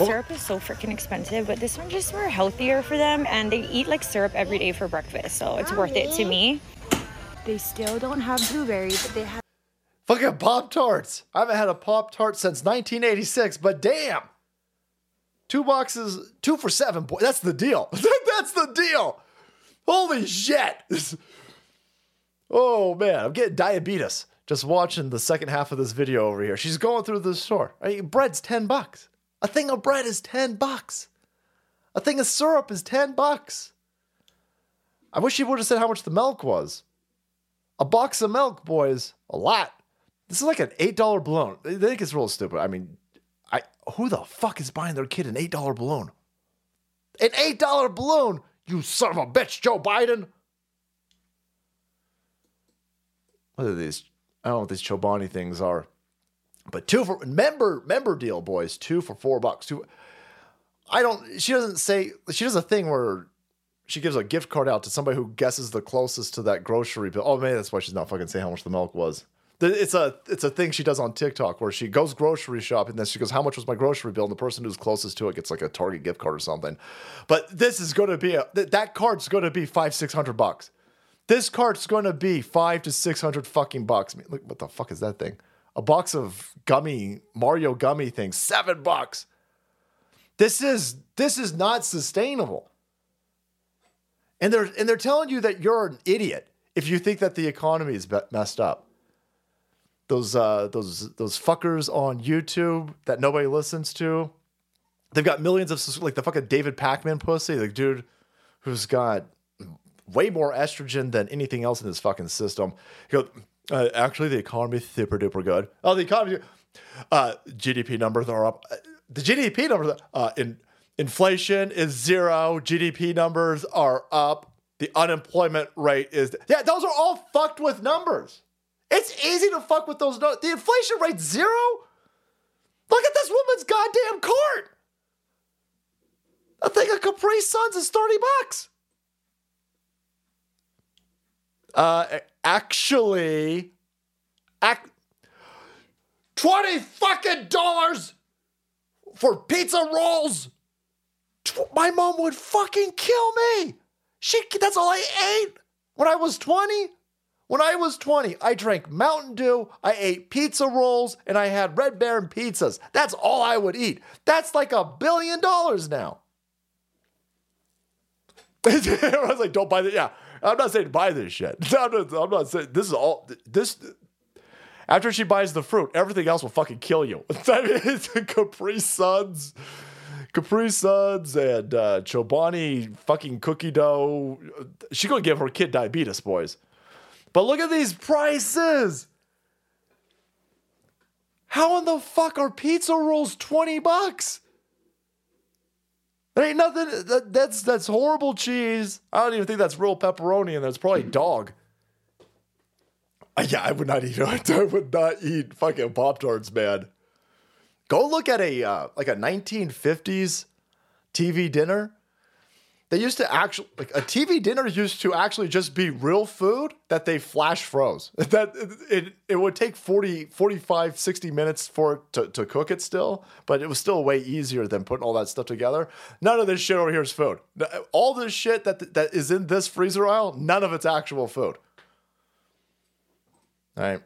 The syrup is so freaking expensive, but this one just more healthier for them, and they eat like syrup every day for breakfast, so it's oh, worth it to me. They still don't have blueberries, but they have. Fucking Pop Tarts. I haven't had a Pop Tart since 1986, but damn. Two boxes, two for seven. Boy, that's the deal. that's the deal. Holy shit. Oh man, I'm getting diabetes just watching the second half of this video over here. She's going through the store. I mean, bread's 10 bucks. A thing of bread is 10 bucks. A thing of syrup is 10 bucks. I wish she would have said how much the milk was. A box of milk, boys, a lot. This is like an eight dollar balloon. They think it's real stupid. I mean, I who the fuck is buying their kid an eight dollar balloon? An eight dollar balloon, you son of a bitch, Joe Biden. What are these? I don't know what these Chobani things are, but two for member member deal, boys. Two for four bucks. Two. I don't. She doesn't say. She does a thing where she gives a gift card out to somebody who guesses the closest to that grocery bill. Oh man, that's why she's not fucking saying how much the milk was. It's a it's a thing she does on TikTok where she goes grocery shopping and then she goes, "How much was my grocery bill?" And the person who's closest to it gets like a Target gift card or something. But this is going to be a th- that card's going to be five six hundred bucks. This card's going to be five to six hundred fucking bucks. I mean, look, what the fuck is that thing? A box of gummy Mario gummy things, seven bucks. This is this is not sustainable. And they're and they're telling you that you're an idiot if you think that the economy is messed up. Those uh, those those fuckers on YouTube that nobody listens to, they've got millions of like the fucking David Pakman pussy, the dude who's got way more estrogen than anything else in his fucking system. He goes, uh, actually, the economy's super duper good. Oh, the economy, uh, GDP numbers are up. Uh, The GDP numbers, uh, in inflation is zero. GDP numbers are up. The unemployment rate is yeah. Those are all fucked with numbers. It's easy to fuck with those. The inflation rate zero. Look at this woman's goddamn cart. I think a Capri Suns is thirty bucks. Uh, actually, ac- twenty fucking dollars for pizza rolls. My mom would fucking kill me. She that's all I ate when I was 20. When I was 20, I drank Mountain Dew, I ate pizza rolls, and I had Red Baron pizzas. That's all I would eat. That's like a billion dollars now. I was like, don't buy that. Yeah, I'm not saying buy this shit. I'm not, I'm not saying this is all. This after she buys the fruit, everything else will fucking kill you. It's Capri Suns, Capri Suns, and uh, Chobani fucking cookie dough. She's gonna give her kid diabetes, boys. But look at these prices. How in the fuck are pizza rolls 20 bucks? There ain't nothing. That, that's that's horrible cheese. I don't even think that's real pepperoni, and that's probably dog. Uh, Yeah, I would not eat. I would not eat fucking Pop Tarts, man. Go look at a uh, like a 1950s TV dinner. They used to actually like a TV dinner used to actually just be real food that they flash froze. That it, it would take 40, 45, 60 minutes for it to, to cook it still, but it was still way easier than putting all that stuff together. None of this shit over here is food. All this shit that that is in this freezer aisle, none of it's actual food. All right.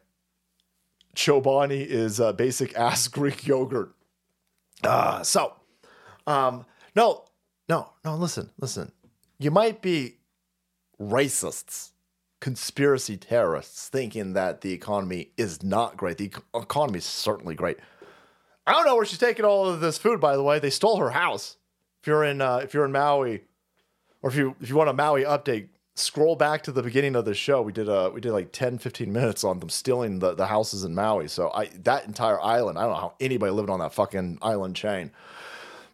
Chobani is uh, basic ass Greek yogurt. Ah, so, um, no, no, no. Listen, listen. You might be racists, conspiracy terrorists, thinking that the economy is not great. The economy is certainly great. I don't know where she's taking all of this food. By the way, they stole her house. If you're in uh, if you're in Maui, or if you if you want a Maui update, scroll back to the beginning of the show. We did uh we did like 10, 15 minutes on them stealing the, the houses in Maui. So I that entire island, I don't know how anybody lived on that fucking island chain.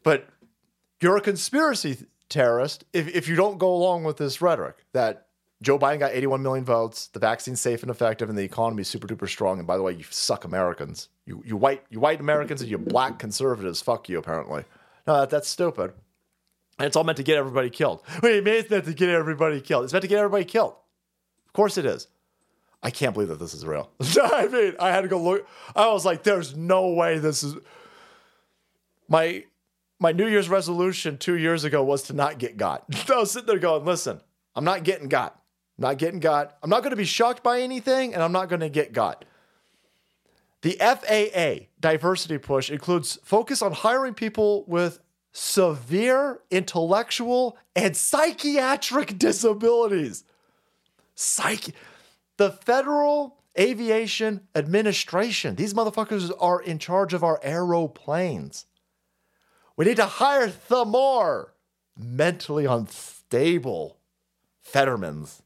But you're a conspiracy terrorist if, if you don't go along with this rhetoric that Joe Biden got 81 million votes, the vaccine's safe and effective, and the economy is super duper strong. And by the way, you suck Americans. You you white you white Americans and you black conservatives. Fuck you, apparently. No, that, that's stupid. And it's all meant to get everybody killed. Wait, man, it's meant to get everybody killed. It's meant to get everybody killed. Of course it is. I can't believe that this is real. I mean, I had to go look. I was like, there's no way this is. My my New Year's resolution two years ago was to not get got. I was sitting there going, listen, I'm not getting got. I'm not getting got. I'm not going to be shocked by anything, and I'm not going to get got. The FAA diversity push includes focus on hiring people with severe intellectual and psychiatric disabilities. Psych the Federal Aviation Administration. These motherfuckers are in charge of our aeroplanes. We need to hire the more mentally unstable Fettermans.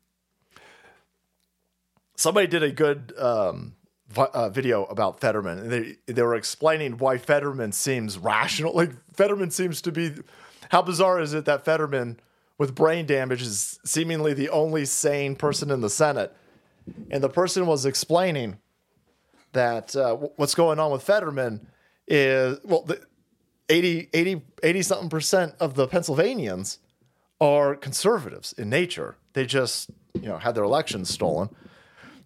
Somebody did a good um, vi- uh, video about Fetterman, and they they were explaining why Fetterman seems rational. Like Fetterman seems to be. How bizarre is it that Fetterman, with brain damage, is seemingly the only sane person in the Senate? And the person was explaining that uh, wh- what's going on with Fetterman is well, 80, 80, 80 something percent of the Pennsylvanians are conservatives in nature. They just, you know, had their elections stolen.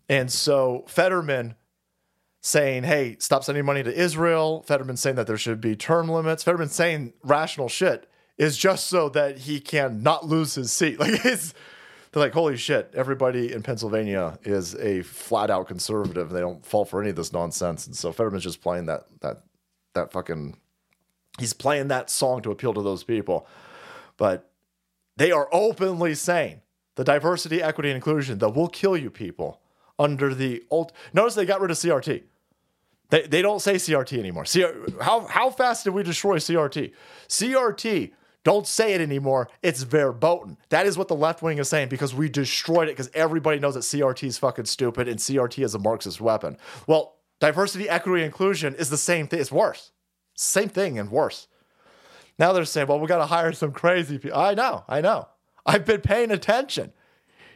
And so Fetterman saying, hey, stop sending money to Israel. Fetterman saying that there should be term limits. Fetterman saying rational shit is just so that he can not lose his seat. Like it's they're like, holy shit, everybody in Pennsylvania is a flat out conservative. They don't fall for any of this nonsense. And so Fetterman's just playing that that that fucking he's playing that song to appeal to those people. But they are openly saying the diversity, equity, and inclusion that will kill you people under the old. Notice they got rid of CRT. They, they don't say CRT anymore. CR, how, how fast did we destroy CRT? CRT, don't say it anymore. It's verboten. That is what the left wing is saying because we destroyed it because everybody knows that CRT is fucking stupid and CRT is a Marxist weapon. Well, diversity, equity, inclusion is the same thing. It's worse. Same thing and worse. Now they're saying, well, we got to hire some crazy people. I know, I know. I've been paying attention.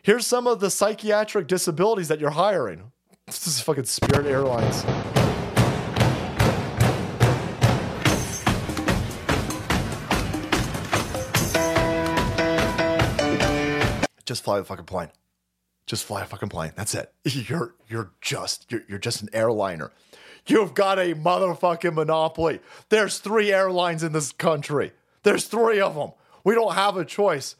Here's some of the psychiatric disabilities that you're hiring. This is fucking Spirit Airlines. Just fly the fucking plane. Just fly a fucking plane. That's it. You're you're just you're, you're just an airliner. You've got a motherfucking monopoly. There's three airlines in this country. There's three of them. We don't have a choice.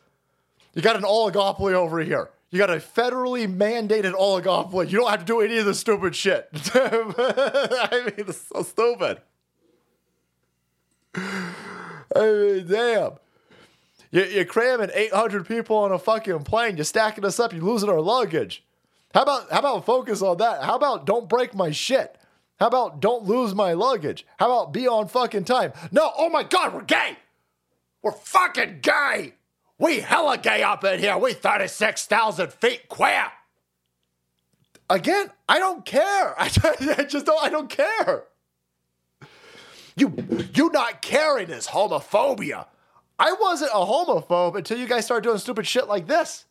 You got an oligopoly over here. You got a federally mandated oligopoly. You don't have to do any of the stupid shit. I mean, it's so stupid. I mean, damn. You, you're cramming 800 people on a fucking plane. You're stacking us up. You're losing our luggage. How about how about focus on that? How about don't break my shit? How about don't lose my luggage? How about be on fucking time? No, oh my god, we're gay. We're fucking gay. We hella gay up in here. We 36,000 feet queer. Again, I don't care. I just, don't, I don't care. You, you not caring is homophobia. I wasn't a homophobe until you guys started doing stupid shit like this.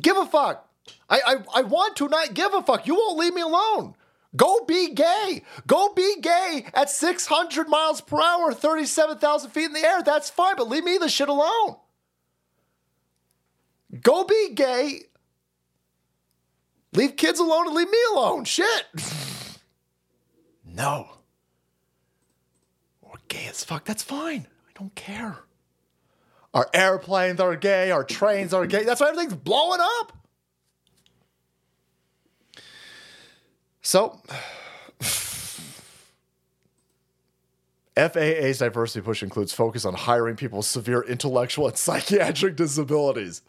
Give a fuck. I, I, I want to not give a fuck. You won't leave me alone. Go be gay. Go be gay at 600 miles per hour, 37,000 feet in the air. That's fine, but leave me the shit alone. Go be gay. Leave kids alone and leave me alone. Shit. no. We're gay as fuck. That's fine. I don't care. Our airplanes are gay. Our trains are gay. That's why everything's blowing up. So, FAA's diversity push includes focus on hiring people with severe intellectual and psychiatric disabilities.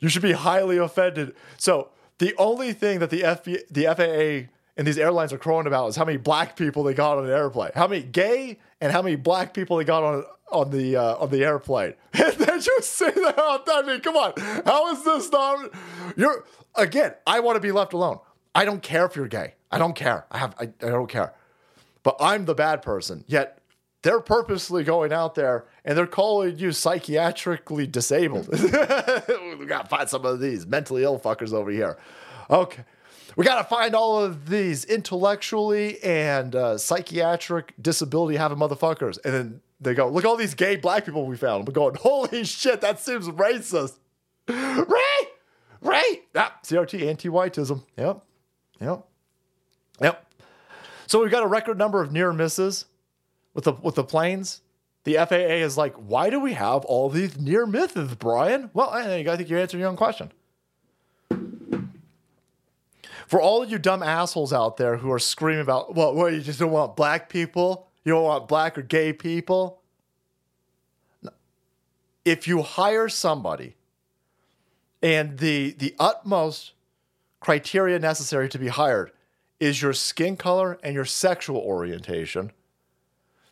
You should be highly offended. So, the only thing that the, FB, the FAA and these airlines are crowing about is how many black people they got on an airplane, how many gay and how many black people they got on on the uh, on the airplane. Then you say that. I mean, come on, how is this not? You're again. I want to be left alone. I don't care if you're gay. I don't care. I have. I, I don't care. But I'm the bad person. Yet they're purposely going out there and they're calling you psychiatrically disabled. we gotta find some of these mentally ill fuckers over here. Okay. We gotta find all of these intellectually and uh, psychiatric disability having motherfuckers. And then they go, look, all these gay black people we found. We're going, holy shit, that seems racist. Right? Right? Ah, CRT, anti whiteism. Yep. Yep. Yep. So we've got a record number of near misses with the with the planes. The FAA is like, why do we have all these near misses, Brian? Well, I think you're answering your own question. For all of you dumb assholes out there who are screaming about, well, what, you just don't want black people? You don't want black or gay people? If you hire somebody and the the utmost criteria necessary to be hired is your skin color and your sexual orientation,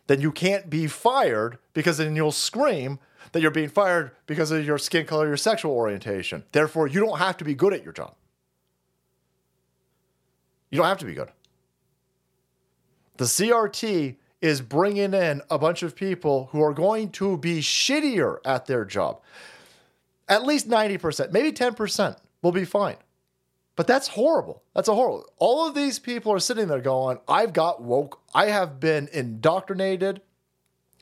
then you can't be fired because then you'll scream that you're being fired because of your skin color, your sexual orientation. Therefore, you don't have to be good at your job. You don't have to be good. The CRT is bringing in a bunch of people who are going to be shittier at their job. At least 90%, maybe 10% will be fine. But that's horrible. That's a horrible. All of these people are sitting there going, I've got woke. I have been indoctrinated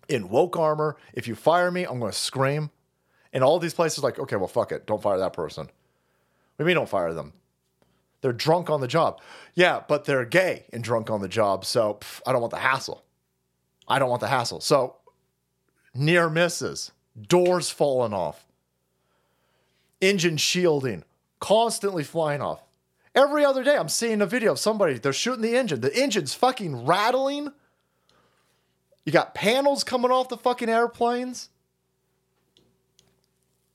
in woke armor. If you fire me, I'm going to scream. And all these places like, okay, well, fuck it. Don't fire that person. You mean don't fire them? They're drunk on the job. Yeah, but they're gay and drunk on the job. So pff, I don't want the hassle. I don't want the hassle. So near misses, doors falling off, engine shielding, constantly flying off. Every other day, I'm seeing a video of somebody, they're shooting the engine. The engine's fucking rattling. You got panels coming off the fucking airplanes.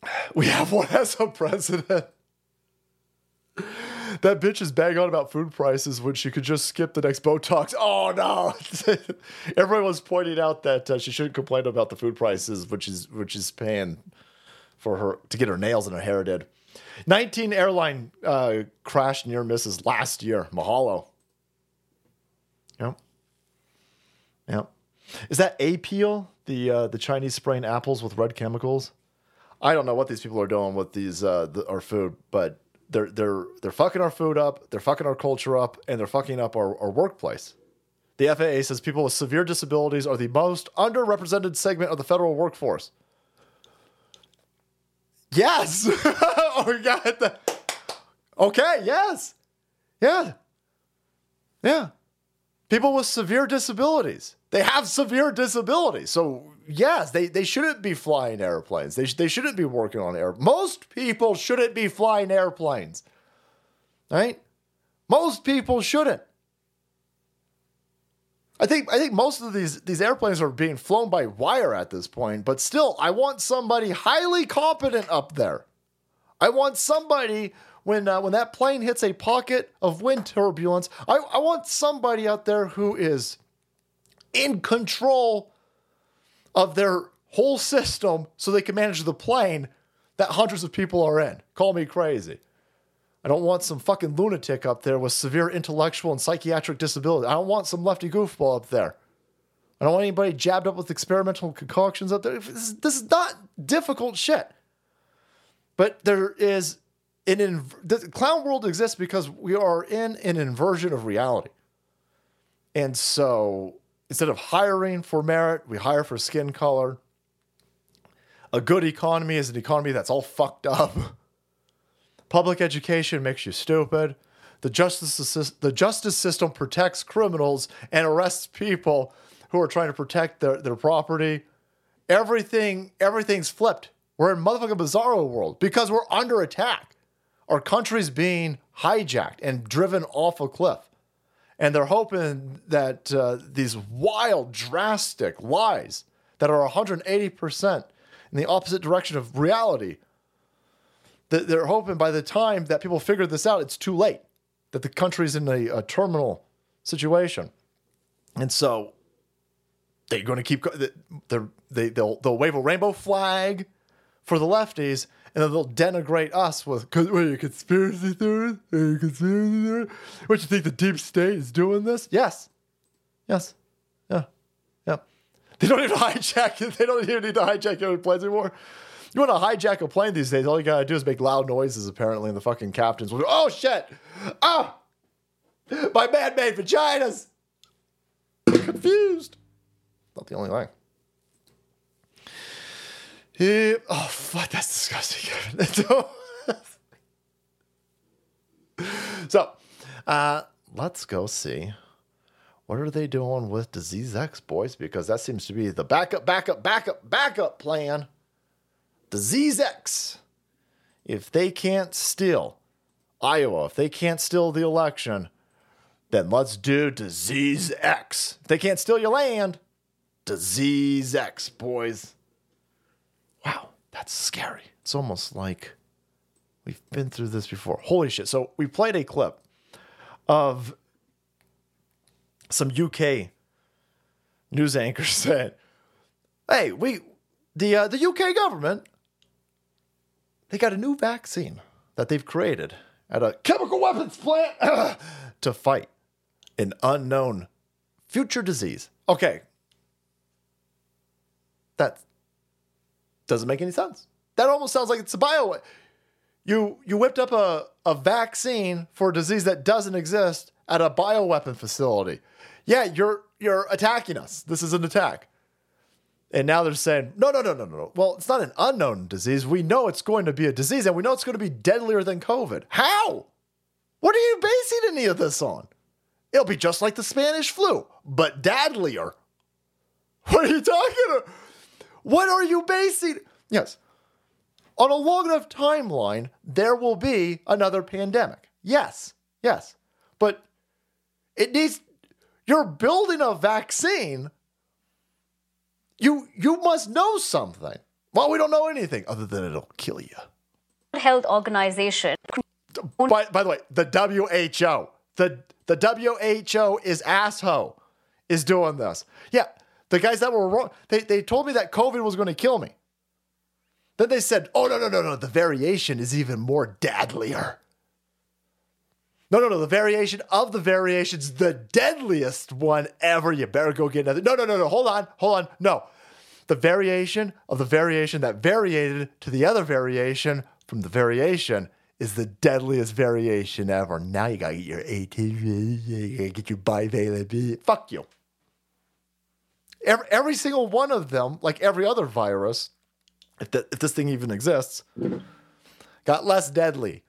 We have one as a president. That bitch is bang on about food prices when she could just skip the next Botox. Oh no! Everyone was pointing out that uh, she shouldn't complain about the food prices, which is which is paying for her to get her nails and her hair did. 19 airline uh, crash near misses last year. Mahalo. Yep. Yep. Is that appeal? The uh, the Chinese spraying apples with red chemicals? I don't know what these people are doing with these uh, the, our food, but they're they're they're fucking our food up, they're fucking our culture up, and they're fucking up our, our workplace. The FAA says people with severe disabilities are the most underrepresented segment of the federal workforce. Yes. oh, we got the. Okay. Yes. Yeah. Yeah. People with severe disabilities. They have severe disabilities. So, yes, they, they shouldn't be flying airplanes. They, sh- they shouldn't be working on air. Most people shouldn't be flying airplanes. Right? Most people shouldn't. I think I think most of these these airplanes are being flown by wire at this point, but still, I want somebody highly competent up there. I want somebody when uh, when that plane hits a pocket of wind turbulence. I, I want somebody out there who is in control of their whole system, so they can manage the plane that hundreds of people are in. Call me crazy. I don't want some fucking lunatic up there with severe intellectual and psychiatric disability. I don't want some lefty goofball up there. I don't want anybody jabbed up with experimental concoctions up there. This is, this is not difficult shit. But there is an inv- the clown world exists because we are in an inversion of reality. And so instead of hiring for merit, we hire for skin color. A good economy is an economy that's all fucked up. Public education makes you stupid. The justice, the justice system protects criminals and arrests people who are trying to protect their, their property. Everything, everything's flipped. We're in motherfucking bizarro world because we're under attack. Our country's being hijacked and driven off a cliff. And they're hoping that uh, these wild, drastic lies that are 180% in the opposite direction of reality, that they're hoping by the time that people figure this out, it's too late. that the country's in a, a terminal situation. And so they're going to keep they they'll they'll wave a rainbow flag for the lefties and then they'll denigrate us with "Cause are you conspiracy theories? Are you conspiracy theories? What you think the deep state is doing this? Yes, yes, yeah, yeah. They don't even hijack. They don't even need to hijack your planes anymore. You want to hijack a plane these days? All you gotta do is make loud noises. Apparently, and the fucking captains will go, "Oh shit! Oh, my man-made vaginas." Confused. Not the only thing. Yeah. Oh fuck, that's disgusting. so, uh, let's go see what are they doing with Disease X, boys? Because that seems to be the backup, backup, backup, backup plan. Disease X. If they can't steal Iowa, if they can't steal the election, then let's do Disease X. If they can't steal your land, Disease X, boys. Wow, that's scary. It's almost like we've been through this before. Holy shit. So we played a clip of some UK news anchors said, "Hey, we the uh, the UK government they got a new vaccine that they've created at a chemical weapons plant to fight an unknown future disease." Okay. That doesn't make any sense. That almost sounds like it's a bio. You you whipped up a, a vaccine for a disease that doesn't exist at a bioweapon facility. Yeah, you're you're attacking us. This is an attack. And now they're saying, no, no, no, no, no. Well, it's not an unknown disease. We know it's going to be a disease, and we know it's going to be deadlier than COVID. How? What are you basing any of this on? It'll be just like the Spanish flu, but deadlier. What are you talking about? What are you basing? Yes. On a long enough timeline, there will be another pandemic. Yes. Yes. But it needs you're building a vaccine. You you must know something. Well, we don't know anything other than it'll kill you. Health Organization. By, by the way, the WHO, the the WHO is asshole, is doing this. Yeah, the guys that were wrong, they, they told me that COVID was going to kill me. Then they said, oh, no, no, no, no, the variation is even more deadlier. No, no, no, the variation of the variation's the deadliest one ever. You better go get another. No, no, no, no, hold on, hold on. No. The variation of the variation that variated to the other variation from the variation is the deadliest variation ever. Now you gotta get your AT, you gotta get your bivalent. Fuck you. Every, every single one of them, like every other virus, if, the, if this thing even exists, got less deadly.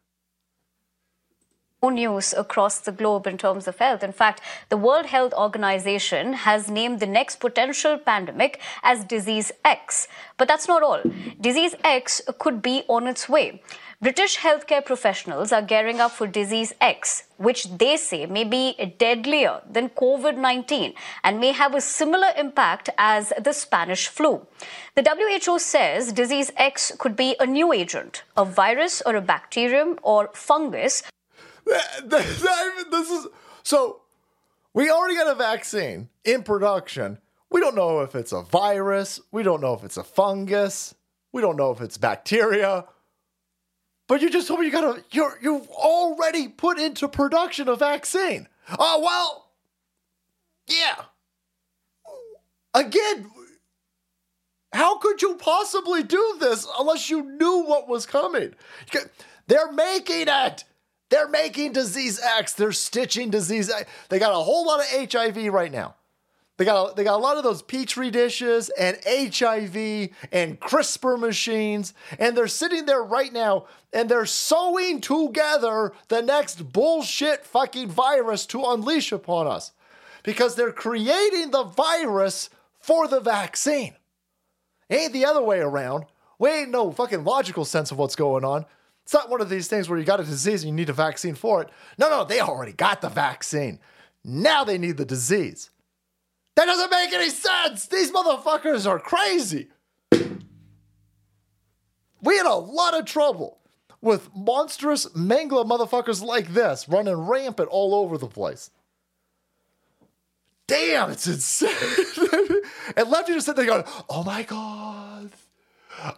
News across the globe in terms of health. In fact, the World Health Organization has named the next potential pandemic as Disease X. But that's not all. Disease X could be on its way. British healthcare professionals are gearing up for Disease X, which they say may be deadlier than COVID 19 and may have a similar impact as the Spanish flu. The WHO says Disease X could be a new agent, a virus or a bacterium or fungus. This is so. We already got a vaccine in production. We don't know if it's a virus. We don't know if it's a fungus. We don't know if it's bacteria. But you just told me you got a you're you've already put into production a vaccine. Oh well, yeah. Again, how could you possibly do this unless you knew what was coming? They're making it. They're making disease X. They're stitching disease X. They got a whole lot of HIV right now. They got a, they got a lot of those petri dishes and HIV and CRISPR machines, and they're sitting there right now and they're sewing together the next bullshit fucking virus to unleash upon us because they're creating the virus for the vaccine. Ain't the other way around. We ain't no fucking logical sense of what's going on. It's not one of these things where you got a disease and you need a vaccine for it. No, no, they already got the vaccine. Now they need the disease. That doesn't make any sense. These motherfuckers are crazy. We had a lot of trouble with monstrous mangla motherfuckers like this running rampant all over the place. Damn, it's insane. and Lefty just sitting there going, oh my God.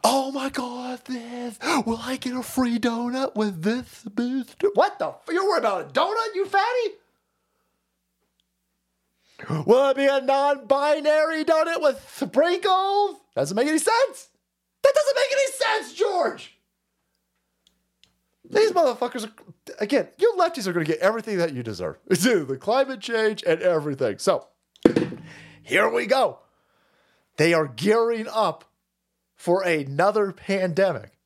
Oh my God, this. Will I get a free donut with this? What the? f- You're worried about a donut, you fatty? Will it be a non binary donut with sprinkles? Doesn't make any sense. That doesn't make any sense, George. These motherfuckers are, again, you lefties are going to get everything that you deserve. the climate change and everything. So, here we go. They are gearing up for another pandemic.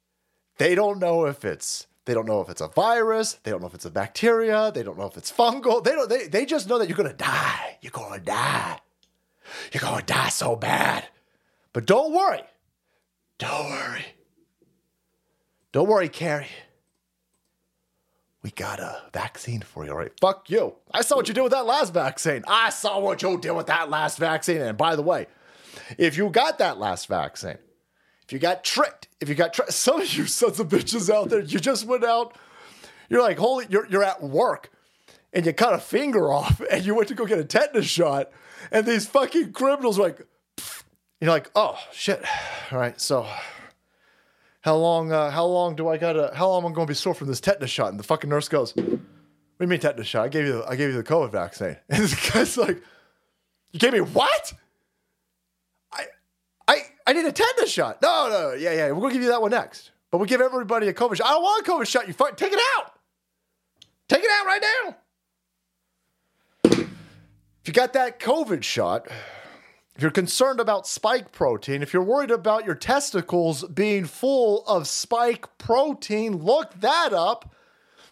They don't know if it's they don't know if it's a virus, they don't know if it's a bacteria, they don't know if it's fungal. They don't they, they just know that you're to die. You're to die. You're to die so bad. But don't worry. Don't worry. Don't worry, Carrie. We got a vaccine for you, all right? Fuck you. I saw what you did with that last vaccine. I saw what you did with that last vaccine. And by the way, if you got that last vaccine, if you got tricked, if you got tricked, some of you sons of bitches out there, you just went out, you're like, holy, you're, you're at work and you cut a finger off and you went to go get a tetanus shot. And these fucking criminals like, you're like, oh shit. All right, so how long? Uh, how long do I gotta? How long am I going to be sore from this tetanus shot? And the fucking nurse goes, "What do you mean tetanus shot? I gave you, the, I gave you the COVID vaccine." And this guy's like, "You gave me what? I, need a tetanus shot. No, no, yeah, yeah. We're gonna give you that one next. But we give everybody a COVID shot. I don't want a COVID shot. You fuck, take it out. Take it out right now. If you got that COVID shot, if you're concerned about spike protein, if you're worried about your testicles being full of spike protein, look that up.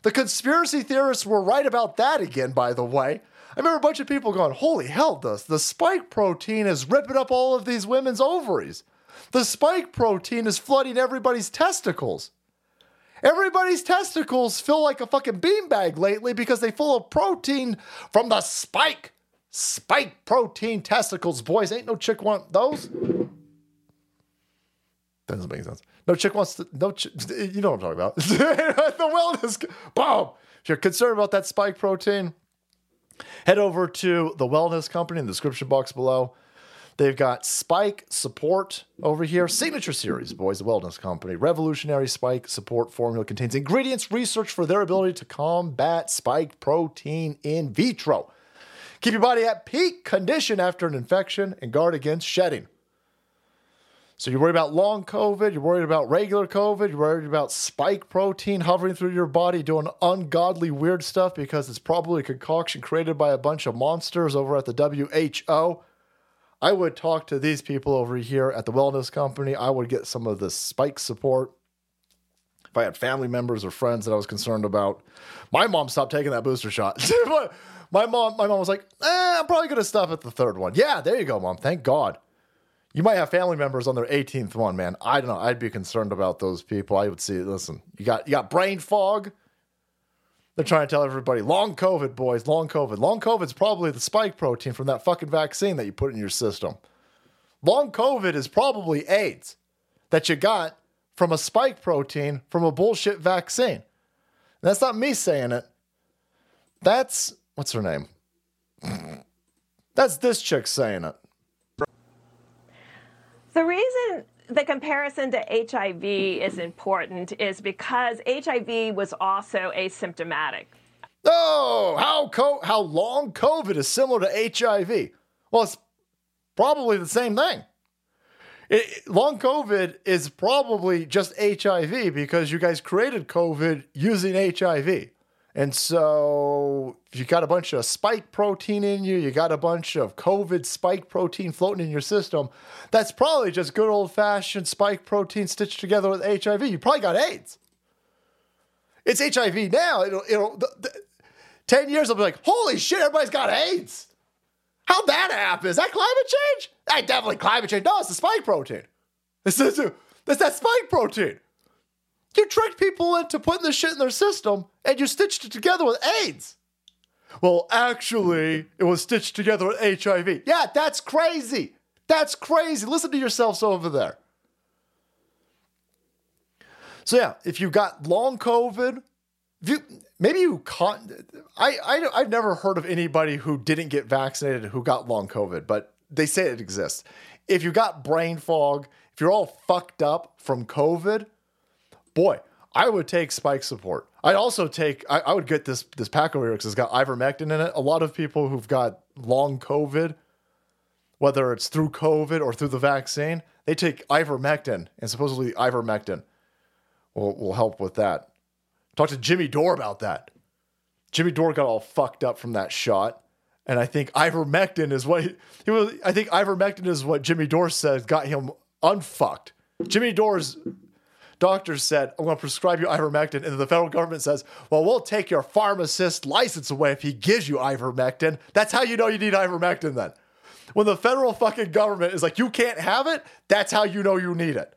The conspiracy theorists were right about that again, by the way. I remember a bunch of people going, Holy hell, the, the spike protein is ripping up all of these women's ovaries. The spike protein is flooding everybody's testicles. Everybody's testicles feel like a fucking beanbag lately because they full of protein from the spike. Spike protein testicles, boys. Ain't no chick want those. That doesn't make sense. No chick wants to, no you know what I'm talking about. the wellness, boom. If you're concerned about that spike protein, head over to the wellness company in the description box below. They've got Spike Support over here. Signature Series, boys, the wellness company. Revolutionary Spike Support formula contains ingredients researched for their ability to combat spike protein in vitro. Keep your body at peak condition after an infection and guard against shedding. So you're worried about long COVID, you're worried about regular COVID, you're worried about spike protein hovering through your body doing ungodly weird stuff because it's probably a concoction created by a bunch of monsters over at the WHO. I would talk to these people over here at the wellness company. I would get some of the spike support. If I had family members or friends that I was concerned about, my mom stopped taking that booster shot. my mom, my mom was like, eh, "I'm probably going to stop at the third one." Yeah, there you go, mom. Thank God. You might have family members on their 18th one, man. I don't know. I'd be concerned about those people. I would see. Listen, you got you got brain fog. They're trying to tell everybody long COVID, boys, long COVID. Long COVID's probably the spike protein from that fucking vaccine that you put in your system. Long COVID is probably AIDS that you got from a spike protein from a bullshit vaccine. And that's not me saying it. That's what's her name? That's this chick saying it. The reason the comparison to HIV is important is because HIV was also asymptomatic. Oh, how co- how long COVID is similar to HIV? Well, it's probably the same thing. It, long COVID is probably just HIV because you guys created COVID using HIV. And so you got a bunch of spike protein in you, you got a bunch of COVID spike protein floating in your system, that's probably just good old fashioned spike protein stitched together with HIV. You probably got AIDS. It's HIV now. It'll, it'll, the, the, 10 years, I'll be like, holy shit, everybody's got AIDS. How'd that happen? Is that climate change? That definitely climate change. No, it's the spike protein. It's, it's, it's that spike protein. You tricked people into putting this shit in their system and you stitched it together with AIDS. Well, actually, it was stitched together with HIV. Yeah, that's crazy. That's crazy. Listen to yourselves over there. So yeah, if you got long COVID, you maybe you con I, I I've never heard of anybody who didn't get vaccinated who got long COVID, but they say it exists. If you got brain fog, if you're all fucked up from COVID, boy, I would take spike support. I'd also take I, I would get this this pack over here because it's got ivermectin in it. A lot of people who've got long COVID, whether it's through COVID or through the vaccine, they take ivermectin, and supposedly ivermectin will, will help with that. Talk to Jimmy Dore about that. Jimmy Dore got all fucked up from that shot. And I think ivermectin is what he, he was. I think ivermectin is what Jimmy Dore said got him unfucked. Jimmy Dore's doctor said, I'm going to prescribe you ivermectin. And the federal government says, well, we'll take your pharmacist license away if he gives you ivermectin. That's how you know you need ivermectin then. When the federal fucking government is like, you can't have it, that's how you know you need it.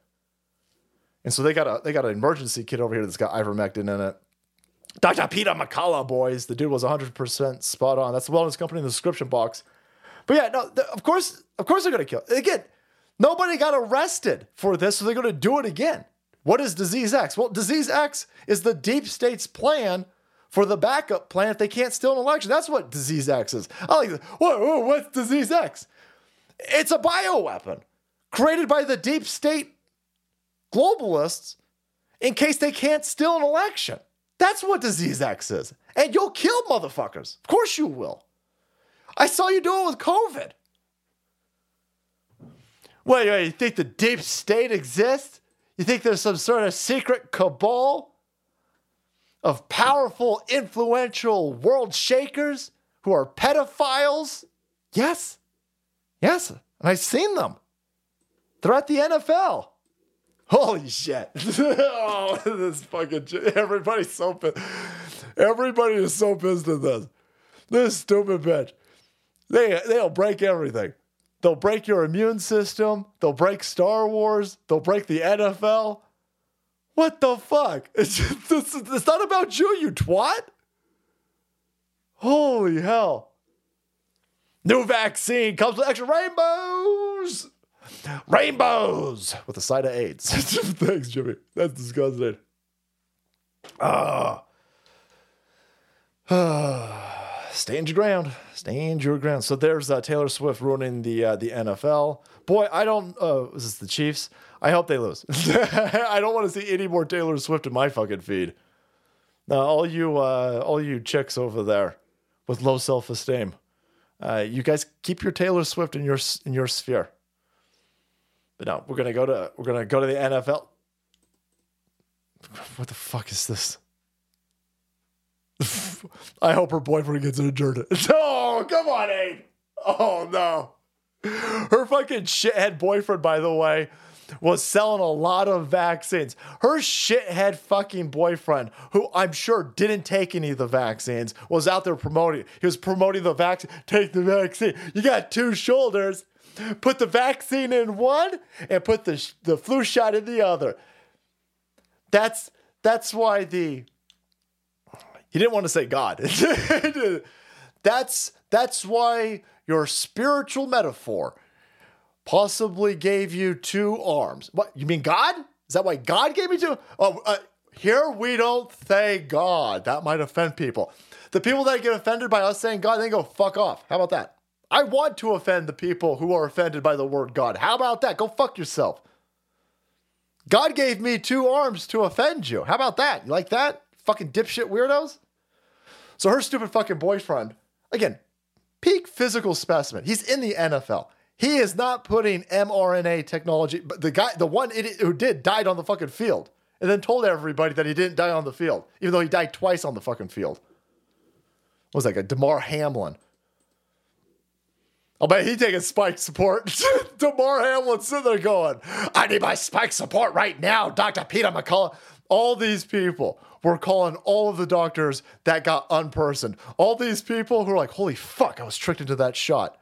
And so they got a they got an emergency kit over here that's got ivermectin in it. Dr. Peter McCullough, boys. The dude was 100% spot on. That's the wellness company in the description box. But yeah, no, th- of course, of course they're going to kill. Again, nobody got arrested for this, so they're going to do it again. What is Disease X? Well, Disease X is the deep state's plan for the backup plan if they can't steal an election. That's what Disease X is. I like. Whoa, whoa, what's Disease X? It's a bioweapon created by the deep state globalists in case they can't steal an election. That's what Disease X is. And you'll kill motherfuckers. Of course you will. I saw you do it with COVID. Wait, wait, you think the deep state exists? You think there's some sort of secret cabal of powerful, influential world shakers who are pedophiles? Yes. Yes. And I've seen them. They're at the NFL. Holy shit. oh, this fucking. Everybody's so pissed. Everybody is so pissed at this. This stupid bitch. They, they'll break everything. They'll break your immune system. They'll break Star Wars. They'll break the NFL. What the fuck? It's, just, it's, it's not about you, you twat. Holy hell. New vaccine comes with extra rainbows. Rainbows with a side of AIDS. Thanks, Jimmy. That's disgusting. Ah. Stand your ground. Stand your ground. So there's uh, Taylor Swift ruining the uh, the NFL. Boy, I don't. Uh, is this the Chiefs? I hope they lose. I don't want to see any more Taylor Swift in my fucking feed. Now, all you uh, all you chicks over there with low self esteem, uh, you guys keep your Taylor Swift in your in your sphere. But no, we're gonna go to we're gonna go to the NFL. What the fuck is this? I hope her boyfriend gets adjourned. Oh, come on, Abe. Oh no. Her fucking shithead boyfriend, by the way, was selling a lot of vaccines. Her shithead fucking boyfriend, who I'm sure didn't take any of the vaccines, was out there promoting. He was promoting the vaccine. Take the vaccine. You got two shoulders. Put the vaccine in one and put the the flu shot in the other. That's that's why the he didn't want to say God. that's that's why your spiritual metaphor possibly gave you two arms. What you mean God? Is that why God gave me two? Oh, uh, here we don't say God. That might offend people. The people that get offended by us saying God, they go fuck off. How about that? I want to offend the people who are offended by the word God. How about that? Go fuck yourself. God gave me two arms to offend you. How about that? You like that? Fucking dipshit weirdos. So her stupid fucking boyfriend, again, peak physical specimen. He's in the NFL. He is not putting mRNA technology, but the guy, the one idiot who did, died on the fucking field and then told everybody that he didn't die on the field, even though he died twice on the fucking field. What was that guy? Damar Hamlin. I'll bet he taking spike support. Damar Hamlin sitting there going, I need my spike support right now, Dr. Peter McCullough. All these people were calling all of the doctors that got unpersoned. All these people who are like, holy fuck, I was tricked into that shot.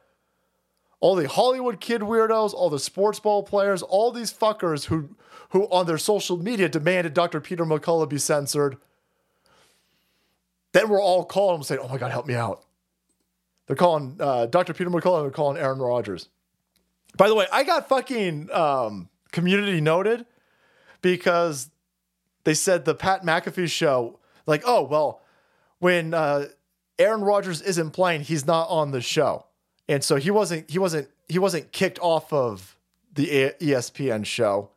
All the Hollywood kid weirdos, all the sports ball players, all these fuckers who who on their social media demanded Dr. Peter McCullough be censored. Then we're all calling him saying, oh my God, help me out. They're calling uh, Dr. Peter McCullough, they're calling Aaron Rodgers. By the way, I got fucking um, community noted because they said the Pat McAfee show, like, oh well, when uh, Aaron Rodgers isn't playing, he's not on the show, and so he wasn't he wasn't he wasn't kicked off of the ESPN show.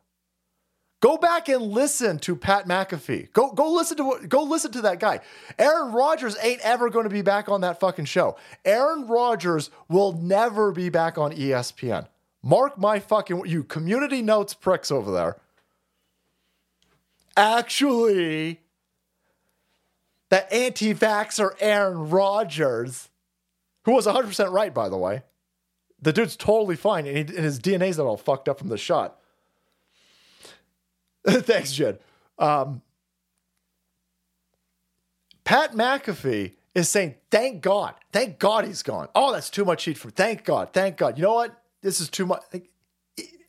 Go back and listen to Pat McAfee. Go go listen to go listen to that guy. Aaron Rodgers ain't ever going to be back on that fucking show. Aaron Rodgers will never be back on ESPN. Mark my fucking you community notes pricks over there. Actually, that anti-vaxxer Aaron Rodgers, who was 100% right by the way. The dude's totally fine and, he, and his DNA's not all fucked up from the shot. Thanks, Jed. Um, Pat McAfee is saying, thank God. Thank God he's gone. Oh, that's too much heat for thank God. Thank God. You know what? This is too much. Like,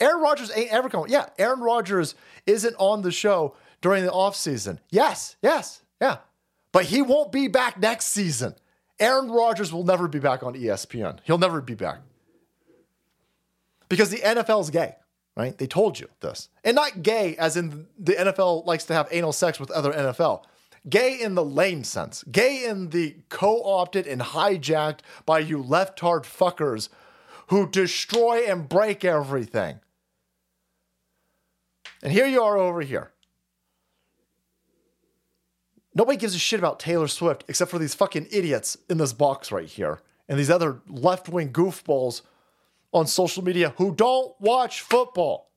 Aaron Rodgers ain't ever going. Yeah, Aaron Rodgers isn't on the show during the offseason. Yes, yes, yeah. But he won't be back next season. Aaron Rodgers will never be back on ESPN. He'll never be back. Because the NFL is gay, right? They told you this. And not gay as in the NFL likes to have anal sex with other NFL. Gay in the lame sense. Gay in the co opted and hijacked by you leftard fuckers who destroy and break everything. And here you are over here. Nobody gives a shit about Taylor Swift except for these fucking idiots in this box right here and these other left wing goofballs on social media who don't watch football.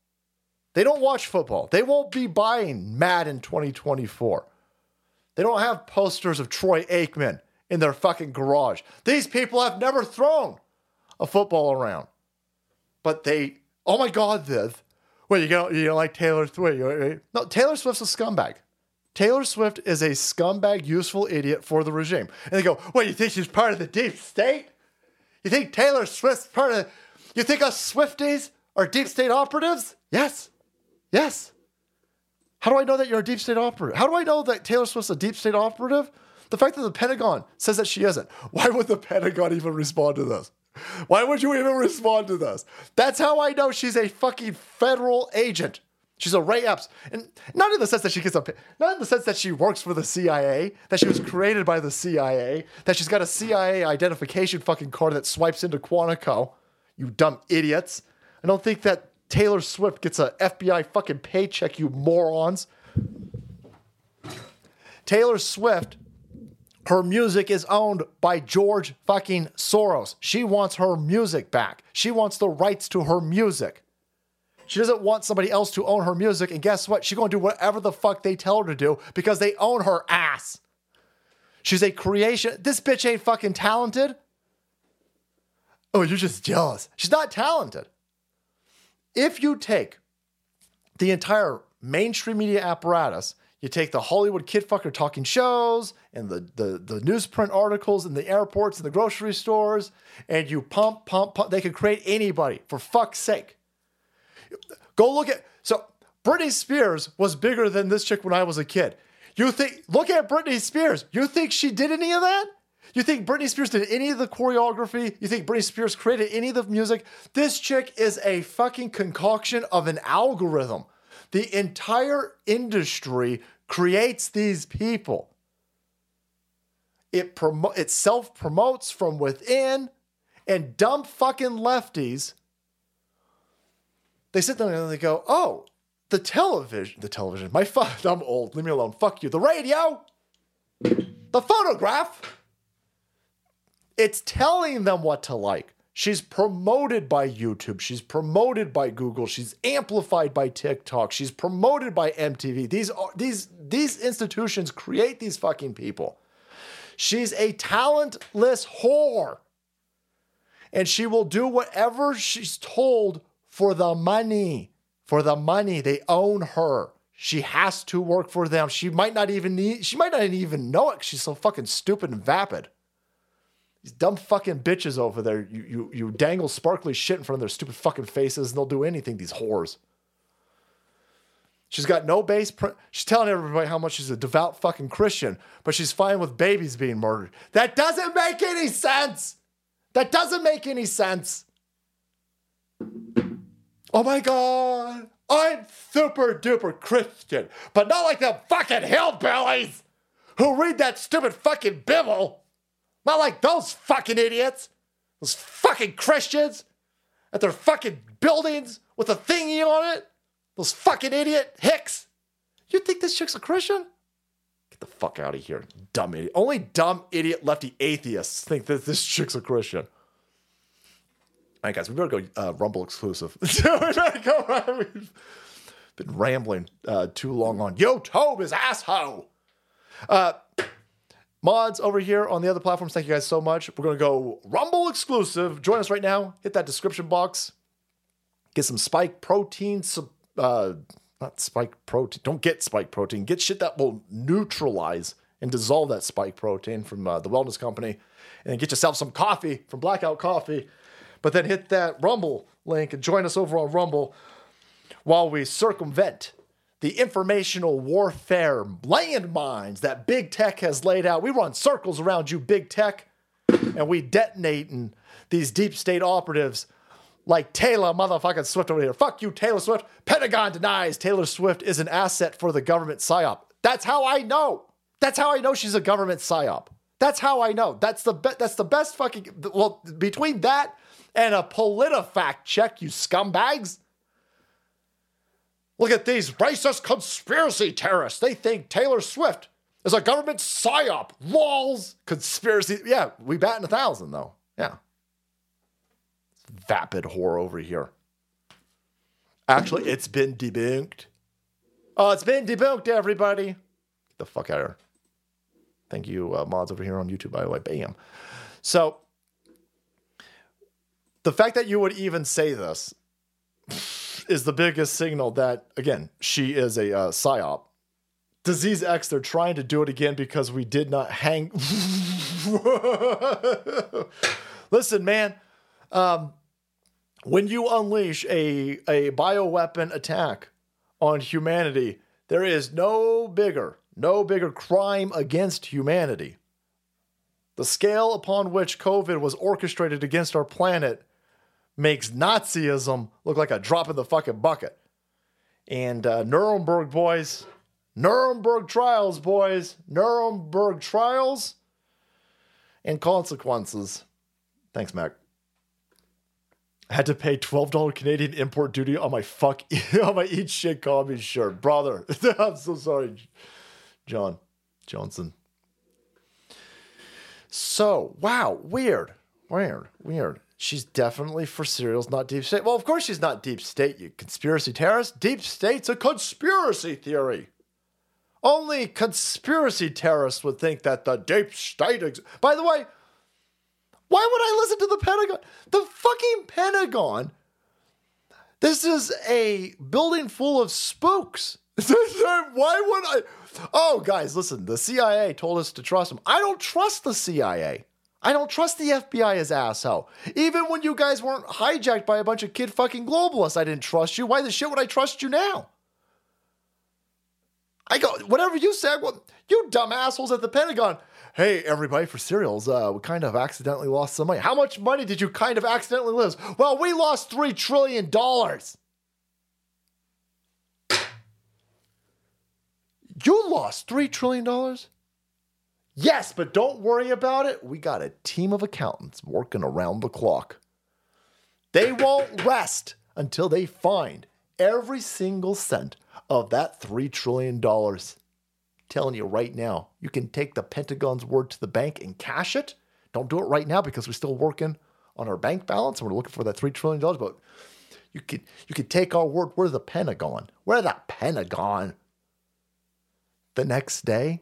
They don't watch football. They won't be buying Madden 2024. They don't have posters of Troy Aikman in their fucking garage. These people have never thrown a football around. But they, oh my God, Viv. Wait, you don't, you don't like Taylor Swift? No, Taylor Swift's a scumbag. Taylor Swift is a scumbag, useful idiot for the regime. And they go, What, you think she's part of the deep state? You think Taylor Swift's part of You think us Swifties are deep state operatives? Yes. Yes. How do I know that you're a deep state operative? How do I know that Taylor Swift's a deep state operative? The fact that the Pentagon says that she isn't. Why would the Pentagon even respond to this? Why would you even respond to this? That's how I know she's a fucking federal agent. She's a Ray Epps. And not in the sense that she gets a not in the sense that she works for the CIA, that she was created by the CIA, that she's got a CIA identification fucking card that swipes into Quantico. You dumb idiots. I don't think that Taylor Swift gets a FBI fucking paycheck, you morons. Taylor Swift, her music is owned by George fucking Soros. She wants her music back. She wants the rights to her music. She doesn't want somebody else to own her music. And guess what? She's going to do whatever the fuck they tell her to do because they own her ass. She's a creation. This bitch ain't fucking talented. Oh, you're just jealous. She's not talented. If you take the entire mainstream media apparatus, you take the Hollywood kid fucker talking shows and the, the, the newsprint articles in the airports and the grocery stores, and you pump, pump, pump. They could create anybody, for fuck's sake. Go look at so Britney Spears was bigger than this chick when I was a kid. You think look at Britney Spears. You think she did any of that? You think Britney Spears did any of the choreography? You think Britney Spears created any of the music? This chick is a fucking concoction of an algorithm. The entire industry creates these people. It promo- it self promotes from within, and dumb fucking lefties they sit down and they go, "Oh, the television, the television. My phone. I'm old. Leave me alone. Fuck you. The radio, the photograph. It's telling them what to like. She's promoted by YouTube. She's promoted by Google. She's amplified by TikTok. She's promoted by MTV. These these these institutions create these fucking people. She's a talentless whore. And she will do whatever she's told for the money. For the money. They own her. She has to work for them. She might not even need, she might not even know it. she's so fucking stupid and vapid. These dumb fucking bitches over there, you, you, you dangle sparkly shit in front of their stupid fucking faces and they'll do anything, these whores. She's got no base. Pr- she's telling everybody how much she's a devout fucking Christian, but she's fine with babies being murdered. That doesn't make any sense. That doesn't make any sense. Oh my God. I'm super duper Christian, but not like them fucking hillbillies who read that stupid fucking Bible. Not like those fucking idiots. Those fucking Christians at their fucking buildings with a thingy on it. Those fucking idiot hicks. You think this chick's a Christian? Get the fuck out of here, dumb idiot. Only dumb idiot lefty atheists think that this chick's a Christian. All right, guys, we better go uh, Rumble exclusive. We've been rambling uh, too long on YouTube is asshole. Uh, mods over here on the other platforms, thank you guys so much. We're gonna go Rumble exclusive. Join us right now. Hit that description box. Get some spike protein. Some, uh, not spike protein. Don't get spike protein. Get shit that will neutralize and dissolve that spike protein from uh, the wellness company, and get yourself some coffee from Blackout Coffee. But then hit that Rumble link and join us over on Rumble while we circumvent the informational warfare landmines that big tech has laid out. We run circles around you, big tech, and we detonating these deep state operatives like Taylor motherfucking Swift over here. Fuck you, Taylor Swift. Pentagon denies Taylor Swift is an asset for the government psyop. That's how I know. That's how I know she's a government psyop. That's how I know. That's the be- that's the best fucking well between that and a PolitiFact check, you scumbags. Look at these racist conspiracy terrorists. They think Taylor Swift is a government psyop. Walls, conspiracy. Yeah, we bat in a thousand, though. Yeah. Vapid whore over here. Actually, it's been debunked. Oh, it's been debunked, everybody. Get the fuck out of here. Thank you, uh, mods over here on YouTube, by the way. Bam. So, the fact that you would even say this is the biggest signal that, again, she is a uh, psyop. Disease X, they're trying to do it again because we did not hang. Listen, man, um, when you unleash a, a bioweapon attack on humanity, there is no bigger, no bigger crime against humanity. The scale upon which COVID was orchestrated against our planet makes Nazism look like a drop in the fucking bucket. And uh, Nuremberg boys, Nuremberg trials, boys, Nuremberg trials and consequences. Thanks, Mac. I had to pay twelve dollar Canadian import duty on my fuck on my eat shit coffee shirt, brother. I'm so sorry, John Johnson. So wow, weird, weird, weird. She's definitely for cereals, not deep state. Well, of course she's not deep state, you conspiracy terrorist. Deep state's a conspiracy theory. Only conspiracy terrorists would think that the deep state. Ex- By the way, why would I listen to the Pentagon? The fucking Pentagon. This is a building full of spooks. why would I? Oh, guys, listen. The CIA told us to trust them. I don't trust the CIA. I don't trust the FBI as asshole. Even when you guys weren't hijacked by a bunch of kid fucking globalists, I didn't trust you. Why the shit would I trust you now? I go, whatever you said, well, you dumb assholes at the Pentagon. Hey, everybody, for cereals, uh, we kind of accidentally lost some money. How much money did you kind of accidentally lose? Well, we lost $3 trillion. You lost $3 trillion? Yes, but don't worry about it. We got a team of accountants working around the clock. They won't rest until they find every single cent of that $3 trillion. telling you right now, you can take the Pentagon's word to the bank and cash it. Don't do it right now because we're still working on our bank balance and we're looking for that $3 trillion. But you could you could take our word. We're the Pentagon. We're the Pentagon. The next day,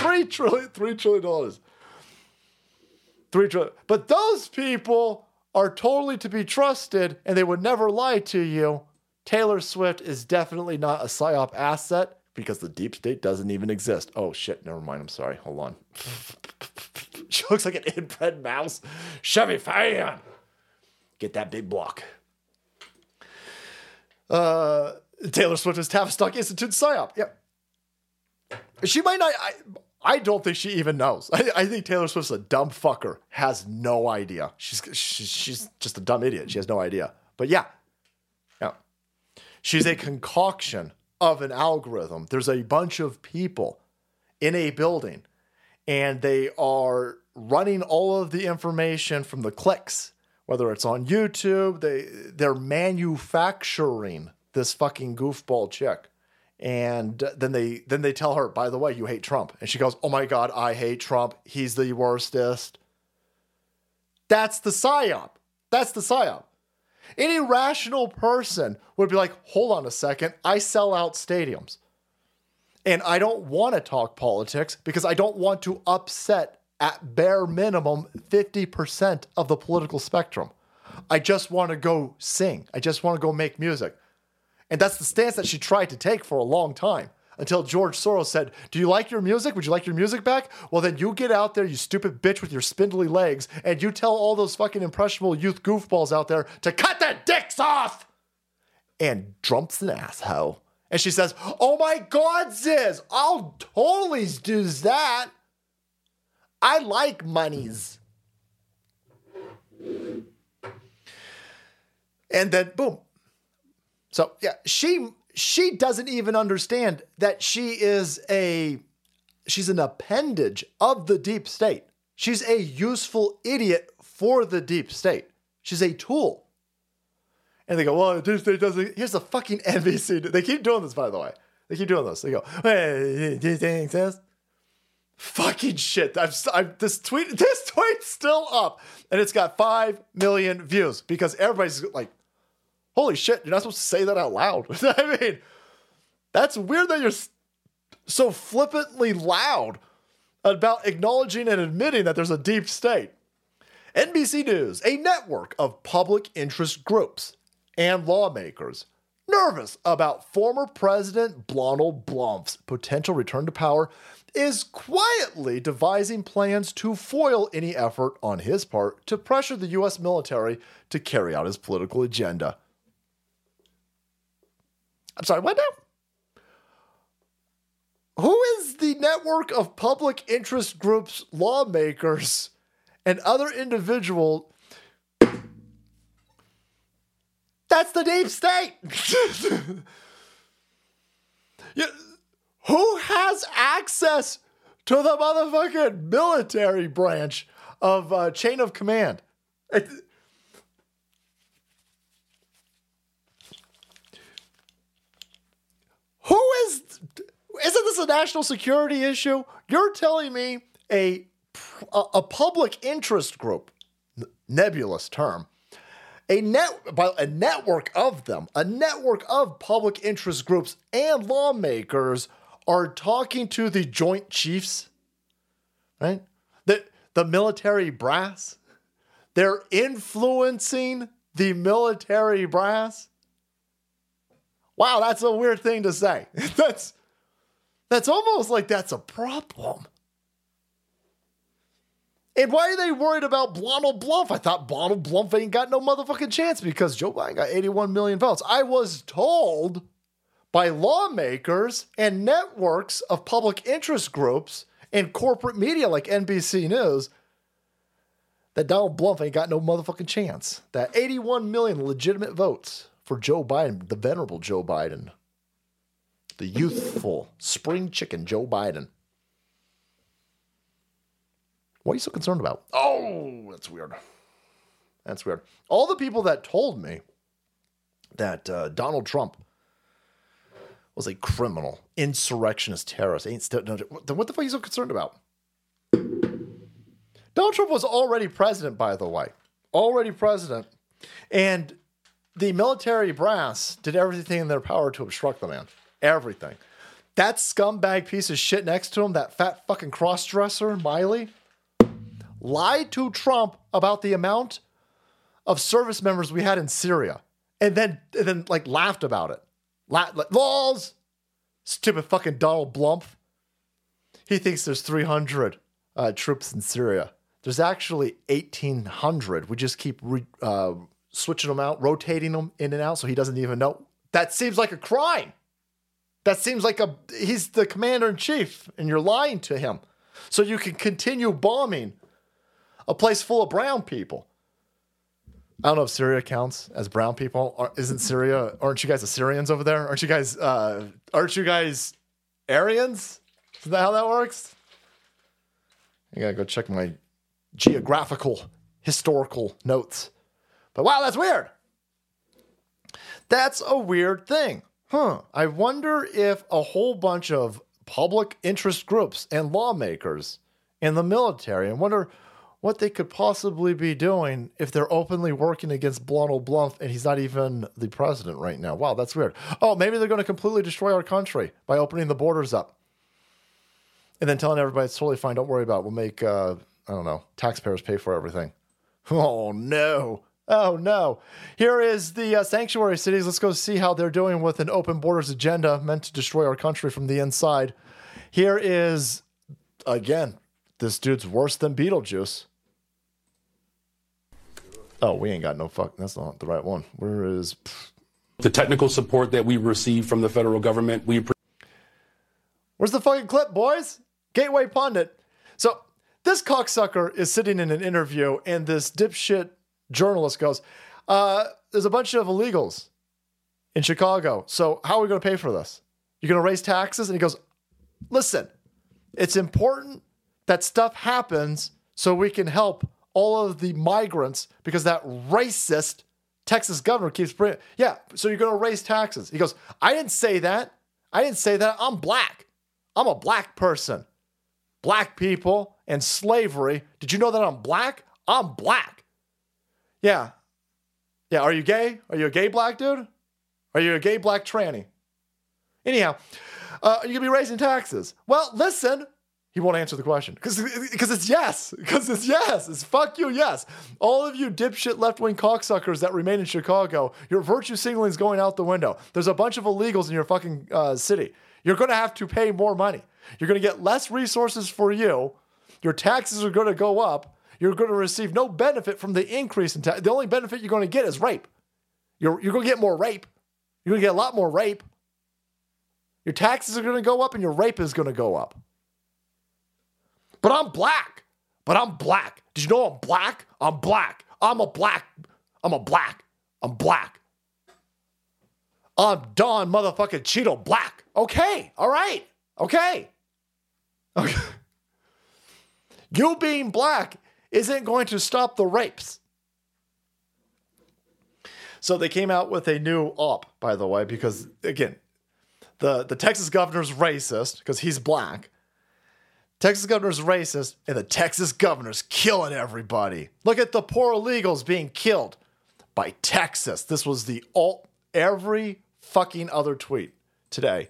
3 trillion 3 trillion dollars. 3 trillion. But those people are totally to be trusted and they would never lie to you Taylor Swift is definitely not a psyop asset because the deep state doesn't even exist. Oh shit, never mind. I'm sorry. Hold on. she looks like an inbred mouse. Chevy fan. Get that big block. Uh, Taylor Swift is Tavistock Institute psyop. Yep. She might not. I, I don't think she even knows. I, I think Taylor Swift's a dumb fucker. Has no idea. She's she's she's just a dumb idiot. She has no idea. But yeah, yeah, she's a concoction of an algorithm. There's a bunch of people in a building, and they are running all of the information from the clicks. Whether it's on YouTube, they they're manufacturing this fucking goofball chick and then they then they tell her by the way you hate trump. And she goes oh my god i hate trump. He's the worstest. That's the psyop. That's the psyop. Any rational person would be like hold on a second. I sell out stadiums. And i don't want to talk politics because i don't want to upset at bare minimum 50% of the political spectrum. I just want to go sing. I just want to go make music and that's the stance that she tried to take for a long time until George Soros said, Do you like your music? Would you like your music back? Well, then you get out there, you stupid bitch with your spindly legs, and you tell all those fucking impressionable youth goofballs out there to cut their dicks off. And Trump's an asshole. And she says, Oh my God, Ziz, I'll totally do that. I like monies. And then, boom, so yeah, she she doesn't even understand that she is a she's an appendage of the deep state. She's a useful idiot for the deep state. She's a tool. And they go, well, the deep state doesn't. Here's the fucking NBC. They keep doing this, by the way. They keep doing this. They go, hey, do you think exist? Fucking shit. I'm, I'm, this tweet, this tweet's still up, and it's got five million views because everybody's like, holy shit, you're not supposed to say that out loud. I mean, that's weird that you're so flippantly loud about acknowledging and admitting that there's a deep state. NBC News, a network of public interest groups and lawmakers nervous about former President Donald Trump's potential return to power, is quietly devising plans to foil any effort on his part to pressure the U.S. military to carry out his political agenda. I'm sorry, what now? Who is the network of public interest groups, lawmakers, and other individuals? That's the deep state. Who has access to the motherfucking military branch of uh, chain of command? It, Who is? Isn't this a national security issue? You're telling me a a, a public interest group, nebulous term, a net a network of them, a network of public interest groups and lawmakers are talking to the Joint Chiefs, right? The the military brass. They're influencing the military brass Wow, that's a weird thing to say. that's that's almost like that's a problem. And why are they worried about Donald Bluff? I thought Donald Bluff ain't got no motherfucking chance because Joe Biden got 81 million votes. I was told by lawmakers and networks of public interest groups and corporate media like NBC News that Donald Bluff ain't got no motherfucking chance. That 81 million legitimate votes for Joe Biden, the venerable Joe Biden, the youthful spring chicken Joe Biden. What are you so concerned about? Oh, that's weird. That's weird. All the people that told me that uh, Donald Trump was a criminal, insurrectionist, terrorist, ain't no, then what the fuck are you so concerned about? Donald Trump was already president, by the way, already president, and the military brass did everything in their power to obstruct the man. Everything. That scumbag piece of shit next to him, that fat fucking crossdresser, Milley, lied to Trump about the amount of service members we had in Syria and then and then like laughed about it. La- like, stupid fucking Donald Blump. He thinks there's 300 uh, troops in Syria. There's actually 1,800. We just keep re- uh, switching them out, rotating them in and out, so he doesn't even know. That seems like a crime. That seems like a he's the commander in chief, and you're lying to him, so you can continue bombing a place full of brown people. I don't know if Syria counts as brown people. Isn't Syria? Aren't you guys Assyrians over there? Aren't you guys? Uh, aren't you guys Aryans? Is that how that works? I gotta go check my geographical, historical notes. But wow, that's weird. That's a weird thing. Huh. I wonder if a whole bunch of public interest groups and lawmakers in the military, I wonder what they could possibly be doing if they're openly working against Donald Blunt and he's not even the president right now. Wow, that's weird. Oh, maybe they're going to completely destroy our country by opening the borders up and then telling everybody it's totally fine. Don't worry about it. We'll make, uh, I don't know, taxpayers pay for everything. Oh, no. Oh, no. Here is the uh, sanctuary cities. Let's go see how they're doing with an open borders agenda meant to destroy our country from the inside. Here is, again, this dude's worse than Beetlejuice. Oh, we ain't got no fuck. That's not the right one. Where is. The technical support that we receive from the federal government, we Where's the fucking clip, boys? Gateway Pundit. So this cocksucker is sitting in an interview, and this dipshit journalist goes, uh, There's a bunch of illegals in Chicago. So how are we going to pay for this? You're going to raise taxes? And he goes, Listen, it's important that stuff happens so we can help all of the migrants because that racist Texas governor keeps bringing. Yeah, so you're going to raise taxes. He goes, I didn't say that. I didn't say that. I'm black. I'm a black person. Black people and slavery. Did you know that I'm black? I'm black. Yeah. Yeah. Are you gay? Are you a gay black dude? Are you a gay black tranny? Anyhow, uh, are you going to be raising taxes? Well, listen. He won't answer the question because cause it's yes. Because it's yes. It's fuck you, yes. All of you dipshit left wing cocksuckers that remain in Chicago, your virtue signaling is going out the window. There's a bunch of illegals in your fucking uh, city. You're going to have to pay more money. You're going to get less resources for you. Your taxes are going to go up. You're going to receive no benefit from the increase in tax. The only benefit you're going to get is rape. You're, you're going to get more rape. You're going to get a lot more rape. Your taxes are going to go up and your rape is going to go up. But I'm black. But I'm black. Did you know I'm black? I'm black. I'm a black. I'm a black. I'm black. I'm Don motherfucking Cheeto Black. Okay. All right. Okay. Okay. You being black isn't going to stop the rapes. So they came out with a new op, by the way, because again, the, the Texas governor's racist because he's black. Texas governor's racist, and the Texas governor's killing everybody. Look at the poor illegals being killed by Texas. This was the alt. Every fucking other tweet today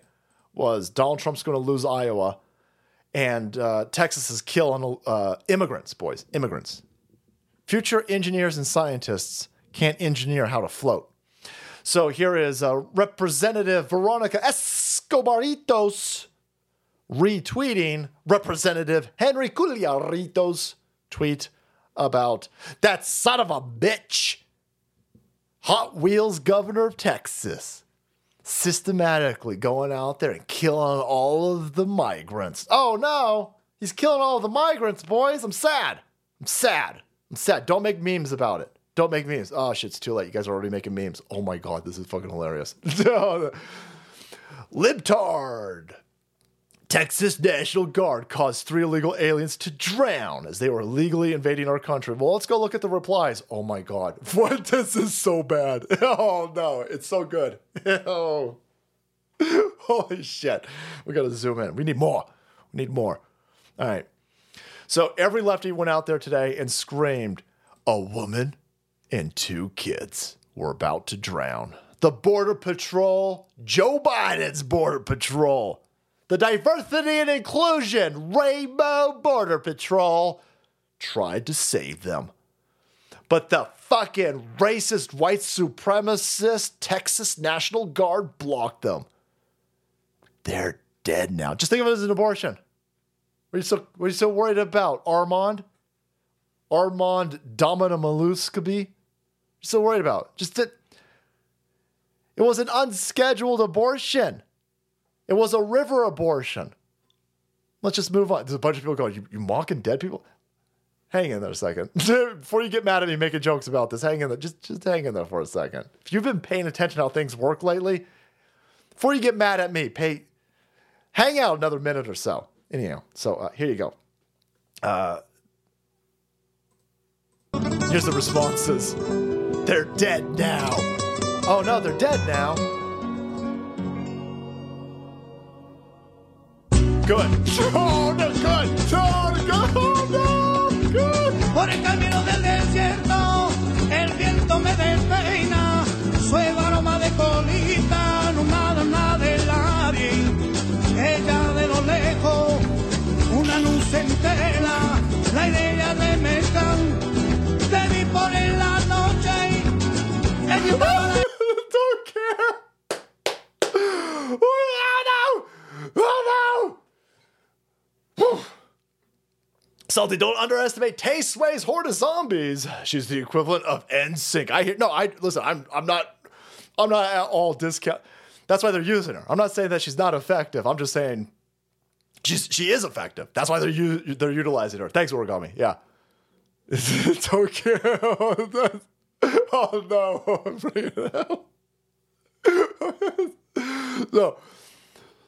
was Donald Trump's going to lose Iowa, and uh, Texas is killing uh, immigrants, boys, immigrants. Future engineers and scientists can't engineer how to float. So here is uh, Representative Veronica Escobaritos retweeting Representative Henry Culiarito's tweet about that son of a bitch, Hot Wheels governor of Texas, systematically going out there and killing all of the migrants. Oh no, he's killing all the migrants, boys. I'm sad. I'm sad. I'm sad. Don't make memes about it. Don't make memes. Oh shit, it's too late. You guys are already making memes. Oh my god, this is fucking hilarious. Libtard. Texas National Guard caused three illegal aliens to drown as they were illegally invading our country. Well, let's go look at the replies. Oh my God. What? This is so bad. Oh no, it's so good. Oh. Holy shit. We got to zoom in. We need more. We need more. All right. So every lefty went out there today and screamed, A woman and two kids were about to drown. The Border Patrol, Joe Biden's Border Patrol the diversity and inclusion Rainbow Border Patrol tried to save them. But the fucking racist white supremacist Texas National Guard blocked them. They're dead now. Just think of it as an abortion. What are you so, what are you so worried about? Armand? Armand Domina? You're so worried about? Just that it was an unscheduled abortion. It was a river abortion. Let's just move on. There's a bunch of people going, you, you mocking dead people? Hang in there a second. Before you get mad at me making jokes about this, hang in there. Just, just hang in there for a second. If you've been paying attention how things work lately, before you get mad at me, pay hang out another minute or so. Anyhow, so uh, here you go. Uh, here's the responses. They're dead now. Oh no, they're dead now. Good. No, good. Good. Por el camino del desierto, el viento me despeina, suave aroma de colita, no nada, nada de nadie. Ella de lo lejos, una luz entera, la idea de mezcal, te vi por en la noche, Don't care. Whew. Salty, don't underestimate Tay Sway's horde of zombies. She's the equivalent of NSYNC. I hear no, I listen, I'm I'm not I'm not at all discount. That's why they're using her. I'm not saying that she's not effective. I'm just saying she's she is effective. That's why they're u- they're utilizing her. Thanks, Origami. Yeah. don't oh no. No.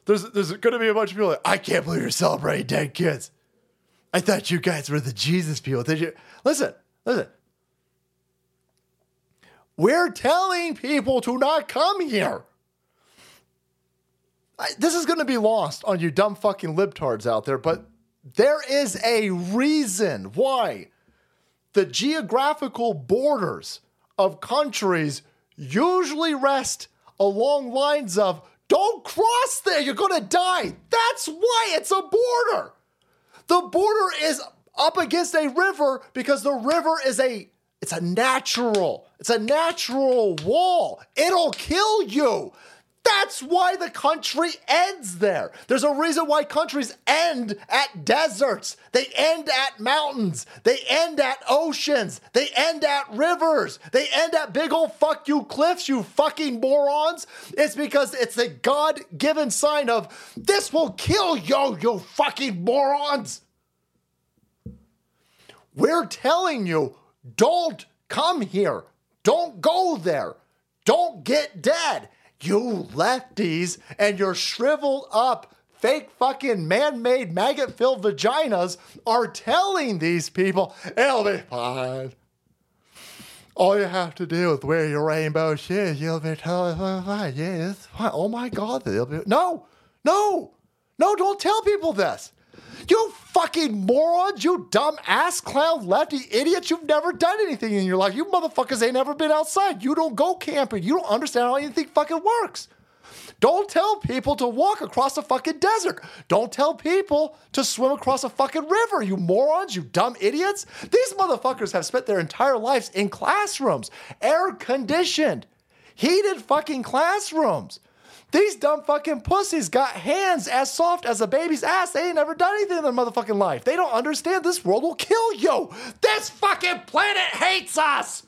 There's there's gonna be a bunch of people like, I can't believe you're celebrating dead kids. I thought you guys were the Jesus people. Did you listen, listen. We're telling people to not come here. I, this is gonna be lost on you dumb fucking libtards out there, but there is a reason why the geographical borders of countries usually rest along lines of don't cross there, you're gonna die. That's why it's a border. The border is up against a river because the river is a it's a natural, it's a natural wall. It'll kill you. That's why the country ends there. There's a reason why countries end at deserts. They end at mountains. They end at oceans. They end at rivers. They end at big old fuck you cliffs, you fucking morons. It's because it's a God given sign of this will kill you, you fucking morons. We're telling you, don't come here. Don't go there. Don't get dead. You lefties and your shriveled up, fake fucking man made maggot filled vaginas are telling these people it'll be fine. All you have to do is wear your rainbow shoes. You'll be totally fine. Yeah, it's fine. Oh my God, they'll be. No, no, no, don't tell people this. You fucking morons, you dumb ass clown lefty idiots. You've never done anything in your life. You motherfuckers ain't never been outside. You don't go camping. You don't understand how anything fucking works. Don't tell people to walk across a fucking desert. Don't tell people to swim across a fucking river, you morons, you dumb idiots. These motherfuckers have spent their entire lives in classrooms, air conditioned, heated fucking classrooms. These dumb fucking pussies got hands as soft as a baby's ass. They ain't never done anything in their motherfucking life. They don't understand this world will kill you. This fucking planet hates us.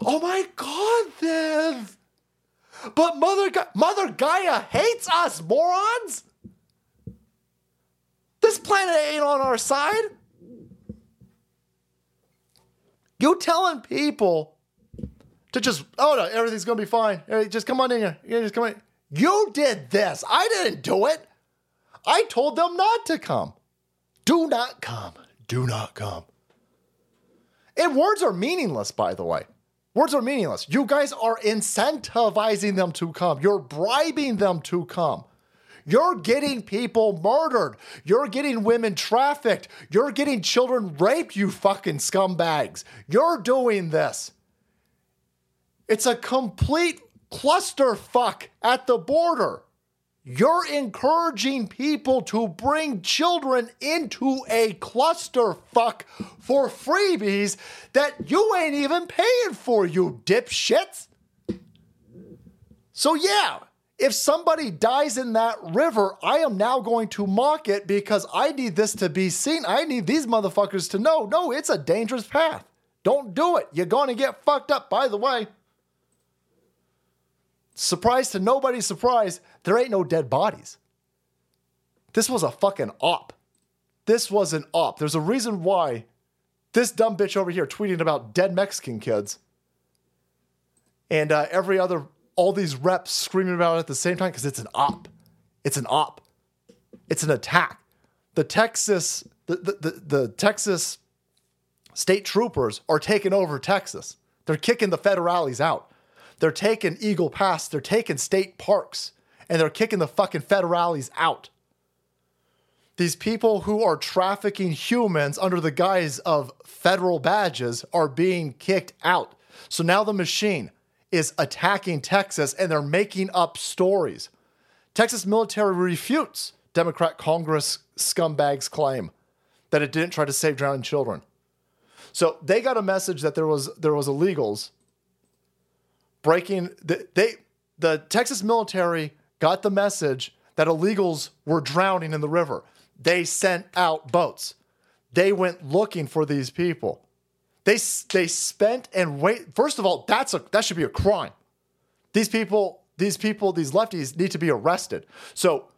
Oh my god, Viv. But Mother Ga- Mother Gaia hates us, morons. This planet ain't on our side. You telling people to just, oh no, everything's gonna be fine. Just come on in here. Yeah, just come in. You did this. I didn't do it. I told them not to come. Do not come. Do not come. And words are meaningless, by the way. Words are meaningless. You guys are incentivizing them to come. You're bribing them to come. You're getting people murdered. You're getting women trafficked. You're getting children raped, you fucking scumbags. You're doing this. It's a complete clusterfuck at the border. You're encouraging people to bring children into a clusterfuck for freebies that you ain't even paying for, you dipshits. So, yeah, if somebody dies in that river, I am now going to mock it because I need this to be seen. I need these motherfuckers to know no, it's a dangerous path. Don't do it. You're going to get fucked up, by the way. Surprise to nobody's surprise, there ain't no dead bodies. This was a fucking op. This was an op. There's a reason why this dumb bitch over here tweeting about dead Mexican kids and uh, every other, all these reps screaming about it at the same time because it's an op. It's an op. It's an attack. The Texas, the, the, the, the Texas state troopers are taking over Texas. They're kicking the federales out. They're taking Eagle Pass. They're taking state parks and they're kicking the fucking federales out. These people who are trafficking humans under the guise of federal badges are being kicked out. So now the machine is attacking Texas and they're making up stories. Texas military refutes Democrat Congress scumbags claim that it didn't try to save drowning children. So they got a message that there was there was illegals breaking the, they the Texas military got the message that illegals were drowning in the river. They sent out boats. They went looking for these people. They they spent and wait. First of all, that's a that should be a crime. These people, these people, these lefties need to be arrested. So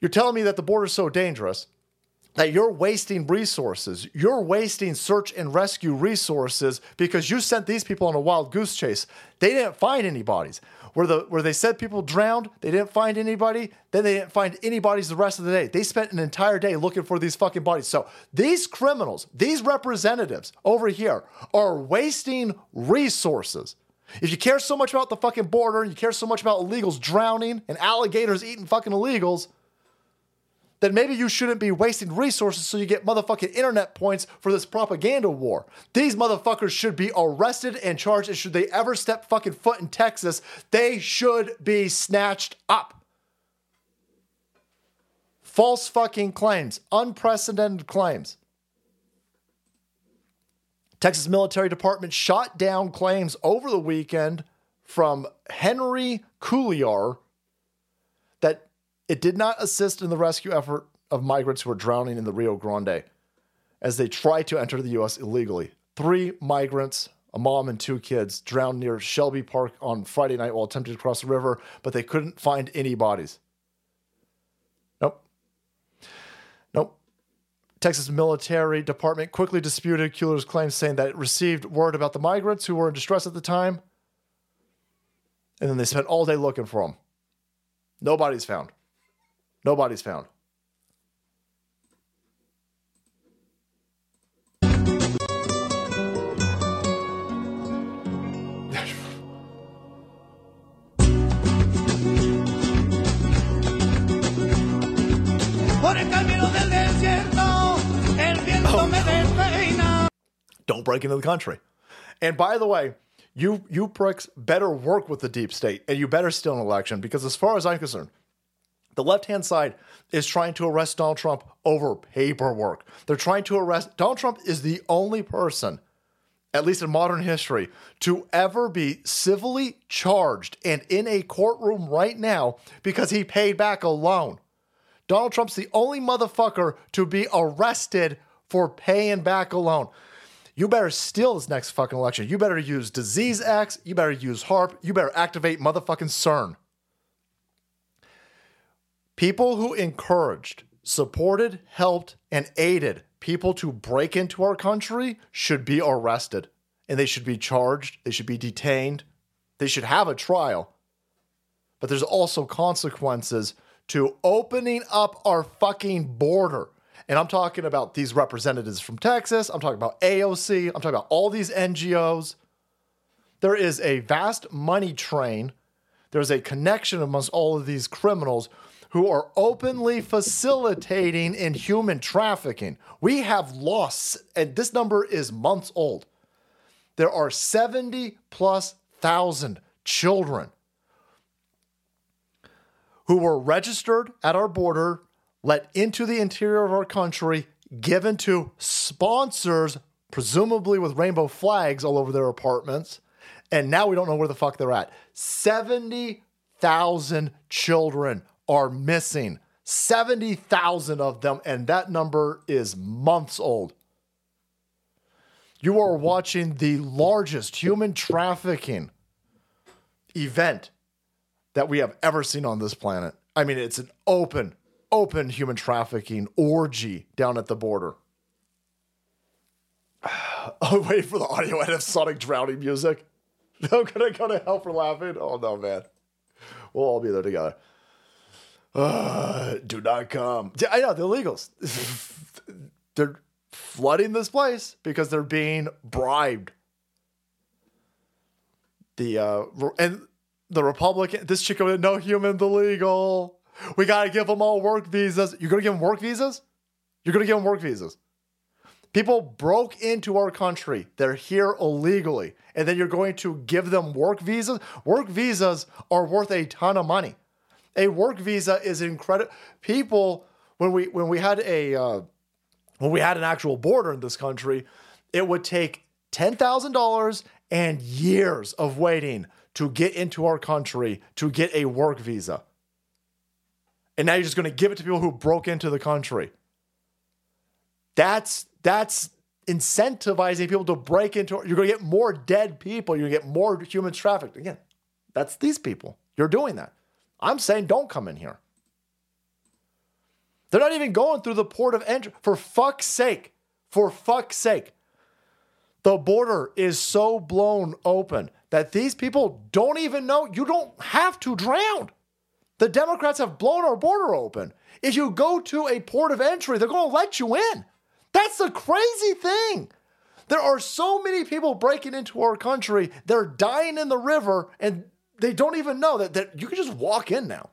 you're telling me that the border is so dangerous that you're wasting resources. You're wasting search and rescue resources because you sent these people on a wild goose chase. They didn't find any bodies. Where the where they said people drowned, they didn't find anybody. Then they didn't find any bodies the rest of the day. They spent an entire day looking for these fucking bodies. So these criminals, these representatives over here, are wasting resources. If you care so much about the fucking border, and you care so much about illegals drowning and alligators eating fucking illegals, then maybe you shouldn't be wasting resources so you get motherfucking internet points for this propaganda war. These motherfuckers should be arrested and charged, and should they ever step fucking foot in Texas, they should be snatched up. False fucking claims, unprecedented claims. Texas Military Department shot down claims over the weekend from Henry Cuellar it did not assist in the rescue effort of migrants who were drowning in the Rio Grande as they tried to enter the U.S. illegally. Three migrants, a mom and two kids, drowned near Shelby Park on Friday night while attempting to cross the river, but they couldn't find any bodies. Nope. Nope. Texas Military Department quickly disputed Cuellar's claims, saying that it received word about the migrants who were in distress at the time, and then they spent all day looking for them. Nobody's found. Nobody's found. Por el camino del desierto, el viento oh, me despeina. Don't break into the country. And by the way, you you pricks better work with the deep state and you better steal an election because as far as I'm concerned, the left hand side is trying to arrest Donald Trump over paperwork. They're trying to arrest Donald Trump is the only person, at least in modern history, to ever be civilly charged and in a courtroom right now because he paid back a loan. Donald Trump's the only motherfucker to be arrested for paying back a loan. You better steal this next fucking election. You better use Disease X. You better use HAARP. You better activate motherfucking CERN. People who encouraged, supported, helped, and aided people to break into our country should be arrested and they should be charged. They should be detained. They should have a trial. But there's also consequences to opening up our fucking border. And I'm talking about these representatives from Texas. I'm talking about AOC. I'm talking about all these NGOs. There is a vast money train. There's a connection amongst all of these criminals who are openly facilitating in human trafficking. We have lost, and this number is months old. There are 70 plus thousand children who were registered at our border, let into the interior of our country, given to sponsors, presumably with rainbow flags all over their apartments. And now we don't know where the fuck they're at. 70,000 children are missing. 70,000 of them. And that number is months old. You are watching the largest human trafficking event that we have ever seen on this planet. I mean, it's an open, open human trafficking orgy down at the border. Oh, wait for the audio edit of Sonic drowning music. I'm gonna go to hell for laughing. Oh no, man. We'll all be there together. Uh, do not come. Yeah, I know the illegals. they're flooding this place because they're being bribed. The uh and the Republican, this chick there, no humans illegal. We gotta give them all work visas. You're gonna give them work visas? You're gonna give them work visas. People broke into our country. They're here illegally. And then you're going to give them work visas? Work visas are worth a ton of money. A work visa is incredible. People, when we when we had a uh, when we had an actual border in this country, it would take ten thousand dollars and years of waiting to get into our country to get a work visa. And now you're just going to give it to people who broke into the country. That's that's incentivizing people to break into. You're going to get more dead people. You're going to get more human trafficked. Again, that's these people. You're doing that. I'm saying don't come in here. They're not even going through the port of entry. For fuck's sake. For fuck's sake. The border is so blown open that these people don't even know you don't have to drown. The Democrats have blown our border open. If you go to a port of entry, they're going to let you in. That's the crazy thing. There are so many people breaking into our country, they're dying in the river, and they don't even know that, that you can just walk in now.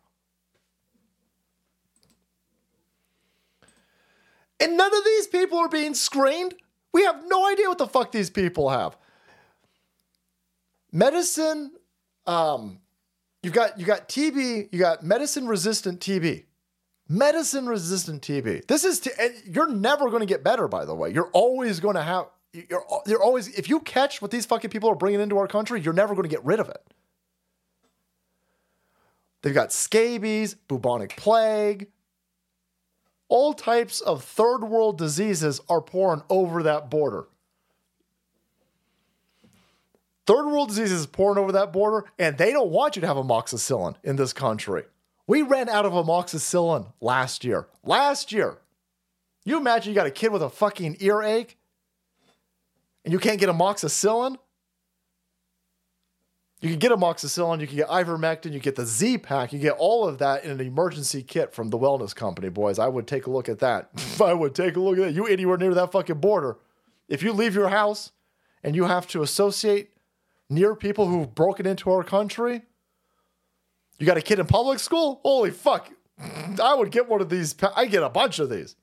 And none of these people are being screened. We have no idea what the fuck these people have. Medicine, um, you've got you got TB, you got medicine resistant TB. Medicine resistant TB. This is t- you're never going to get better by the way. You're always going to have you're you're always if you catch what these fucking people are bringing into our country, you're never going to get rid of it. They've got scabies, bubonic plague, all types of third world diseases are pouring over that border. Third world diseases are pouring over that border, and they don't want you to have amoxicillin in this country. We ran out of amoxicillin last year. Last year. You imagine you got a kid with a fucking earache and you can't get amoxicillin? You can get amoxicillin, you can get ivermectin, you get the Z pack, you get all of that in an emergency kit from the wellness company, boys. I would take a look at that. I would take a look at that. You anywhere near that fucking border. If you leave your house and you have to associate near people who've broken into our country, you got a kid in public school? Holy fuck. I would get one of these. pa- I get a bunch of these.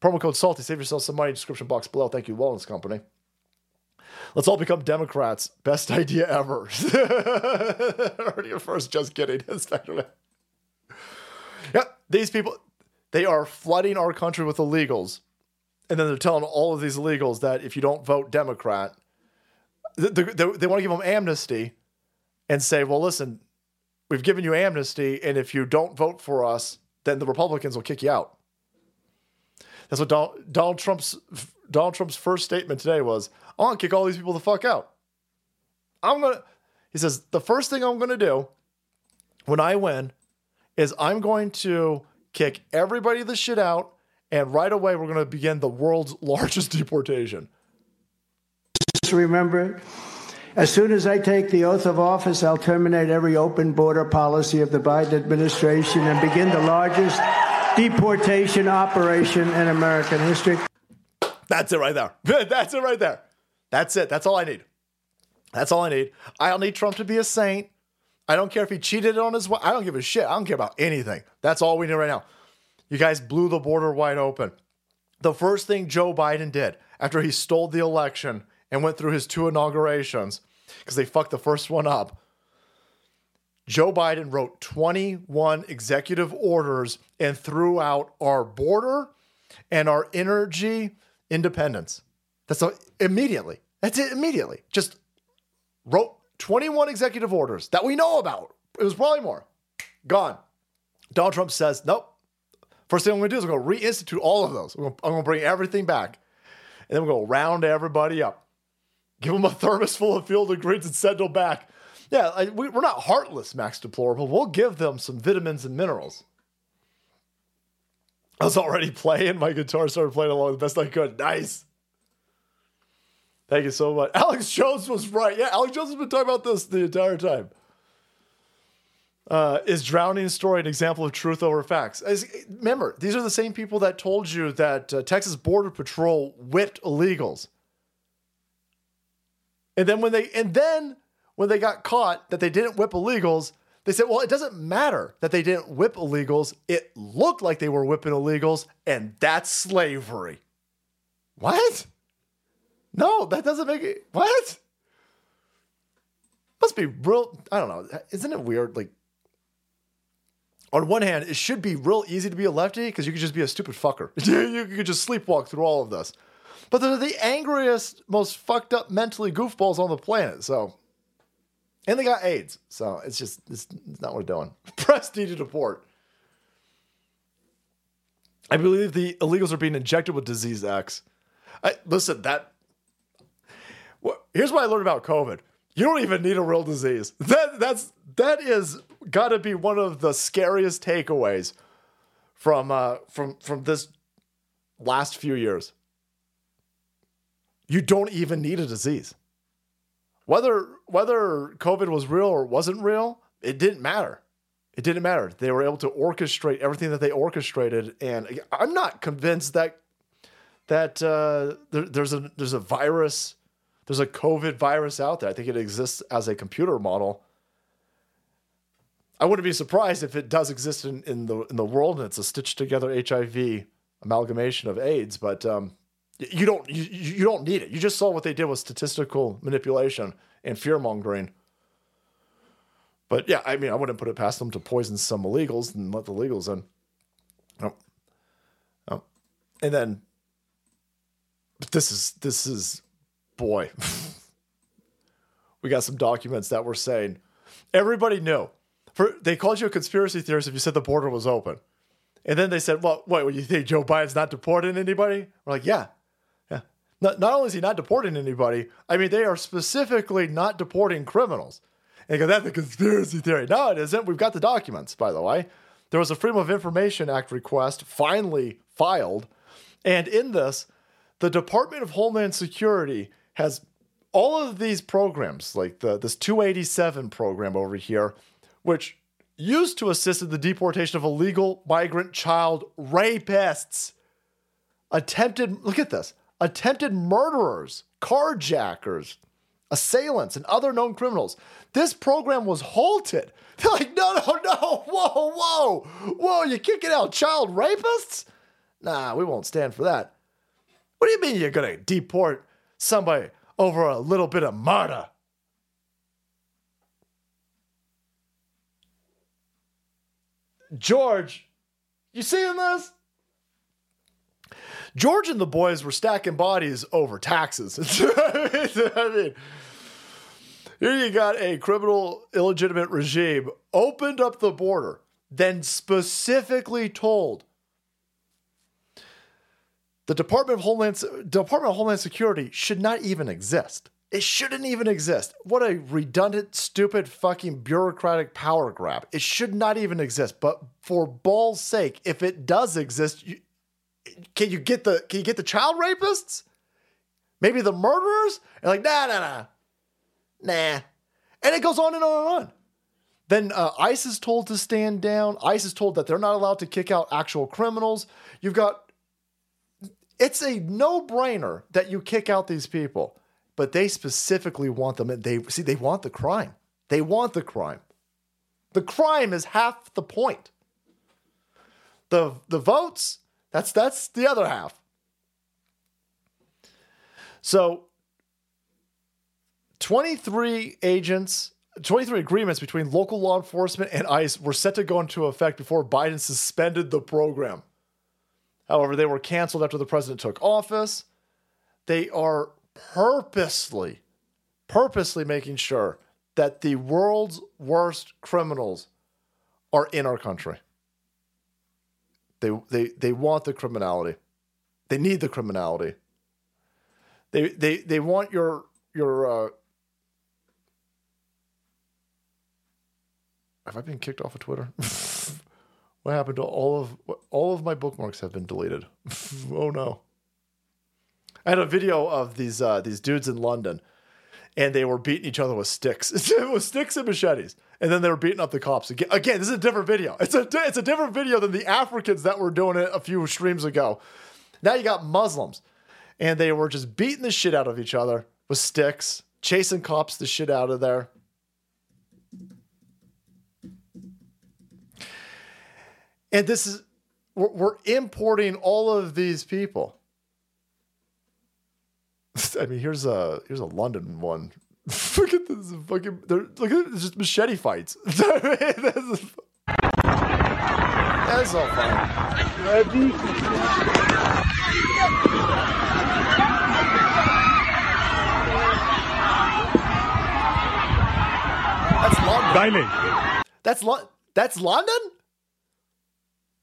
Promo code SALTY. Save yourself some money. Description box below. Thank you, Wellness Company. Let's all become Democrats. Best idea ever. Heard you first. Just kidding. Yep. These people, they are flooding our country with illegals. And then they're telling all of these illegals that if you don't vote Democrat, they, they, they want to give them amnesty and say, well, listen, we've given you amnesty. And if you don't vote for us, then the Republicans will kick you out. That's what Donald, Donald Trump's Donald Trump's first statement today was. I want to kick all these people the fuck out. I'm gonna. He says the first thing I'm gonna do when I win is I'm going to kick everybody the shit out, and right away we're gonna begin the world's largest deportation. Just remember, as soon as I take the oath of office, I'll terminate every open border policy of the Biden administration and begin the largest deportation operation in American history. That's it right there. That's it right there. That's it. That's all I need. That's all I need. I don't need Trump to be a saint. I don't care if he cheated on his wife. I don't give a shit. I don't care about anything. That's all we need right now. You guys blew the border wide open. The first thing Joe Biden did after he stole the election and went through his two inaugurations, because they fucked the first one up, Joe Biden wrote 21 executive orders and threw out our border and our energy independence. That's immediately. That's it immediately. Just wrote 21 executive orders that we know about. It was probably more. Gone. Donald Trump says, nope. First thing I'm going to do is I'm going to reinstitute all of those. I'm going, to, I'm going to bring everything back. And then we're going to round everybody up. Give them a thermos full of field of greens and send them back. Yeah, I, we, we're not heartless, Max Deplorable. We'll give them some vitamins and minerals. I was already playing. My guitar started playing along the best I could. Nice. Thank you so much. Alex Jones was right. Yeah, Alex Jones has been talking about this the entire time. Uh, is drowning story an example of truth over facts? As, remember, these are the same people that told you that uh, Texas Border Patrol whipped illegals. And then when they and then when they got caught that they didn't whip illegals, they said, "Well, it doesn't matter that they didn't whip illegals. It looked like they were whipping illegals, and that's slavery." What? No, that doesn't make it. What? Must be real. I don't know. Isn't it weird? Like, on one hand, it should be real easy to be a lefty because you could just be a stupid fucker. you could just sleepwalk through all of this. But they're the angriest, most fucked up mentally goofballs on the planet. So, and they got AIDS. So it's just, it's, it's not what we're doing. Press D to deport. I believe the illegals are being injected with disease X. I, listen, that here's what I learned about COVID. You don't even need a real disease. That that's that is got to be one of the scariest takeaways from uh, from from this last few years. You don't even need a disease. Whether whether COVID was real or wasn't real, it didn't matter. It didn't matter. They were able to orchestrate everything that they orchestrated, and I'm not convinced that that uh, there, there's a there's a virus there's a COVID virus out there. I think it exists as a computer model. I wouldn't be surprised if it does exist in, in the in the world and it's a stitched together HIV amalgamation of AIDS, but um, you don't you, you don't need it. You just saw what they did with statistical manipulation and fear mongering. But yeah, I mean, I wouldn't put it past them to poison some illegals and let the legals in. Oh. Oh. And then this is this is boy, we got some documents that were saying everybody knew. For they called you a conspiracy theorist if you said the border was open. And then they said, "Well, wait, what? What you think Joe Biden's not deporting anybody?" We're like, "Yeah, yeah." Not, not only is he not deporting anybody, I mean, they are specifically not deporting criminals. And go, "That's a conspiracy theory." No, it isn't. We've got the documents, by the way. There was a Freedom of Information Act request finally filed, and in this, the Department of Homeland Security has all of these programs, like the this 287 program over here, which used to assist in the deportation of illegal migrant child rapists, attempted, look at this, attempted murderers, carjackers, assailants, and other known criminals. This program was halted. They're like, no, no, no, whoa, whoa, whoa, you're kicking out child rapists? Nah, we won't stand for that. What do you mean you're going to deport somebody over a little bit of murder. George, you seeing this? George and the boys were stacking bodies over taxes. I mean, here you got a criminal, illegitimate regime opened up the border, then specifically told the Department of Homeland Department of Homeland Security should not even exist. It shouldn't even exist. What a redundant, stupid, fucking bureaucratic power grab. It should not even exist. But for ball's sake, if it does exist, you, can you get the can you get the child rapists? Maybe the murderers? And like, nah, nah, nah, nah. And it goes on and on and on. Then uh, ICE is told to stand down. ICE is told that they're not allowed to kick out actual criminals. You've got it's a no-brainer that you kick out these people, but they specifically want them. And They see they want the crime. They want the crime. The crime is half the point. The the votes, that's that's the other half. So 23 agents 23 agreements between local law enforcement and ICE were set to go into effect before Biden suspended the program. However, they were canceled after the president took office. They are purposely, purposely making sure that the world's worst criminals are in our country. They, they, they want the criminality. They need the criminality. They, they, they want your, your, uh, have I been kicked off of Twitter? what happened to all of all of my bookmarks have been deleted? oh no. I had a video of these uh, these dudes in London, and they were beating each other with sticks, with sticks and machetes, and then they were beating up the cops again. Again, this is a different video. It's a it's a different video than the Africans that were doing it a few streams ago. Now you got Muslims, and they were just beating the shit out of each other with sticks, chasing cops the shit out of there. And this is, we're, we're importing all of these people. I mean, here's a here's a London one. look at this fucking. Look at this, just machete fights. That's all fun. Ready? That's London. That's Lo- That's London.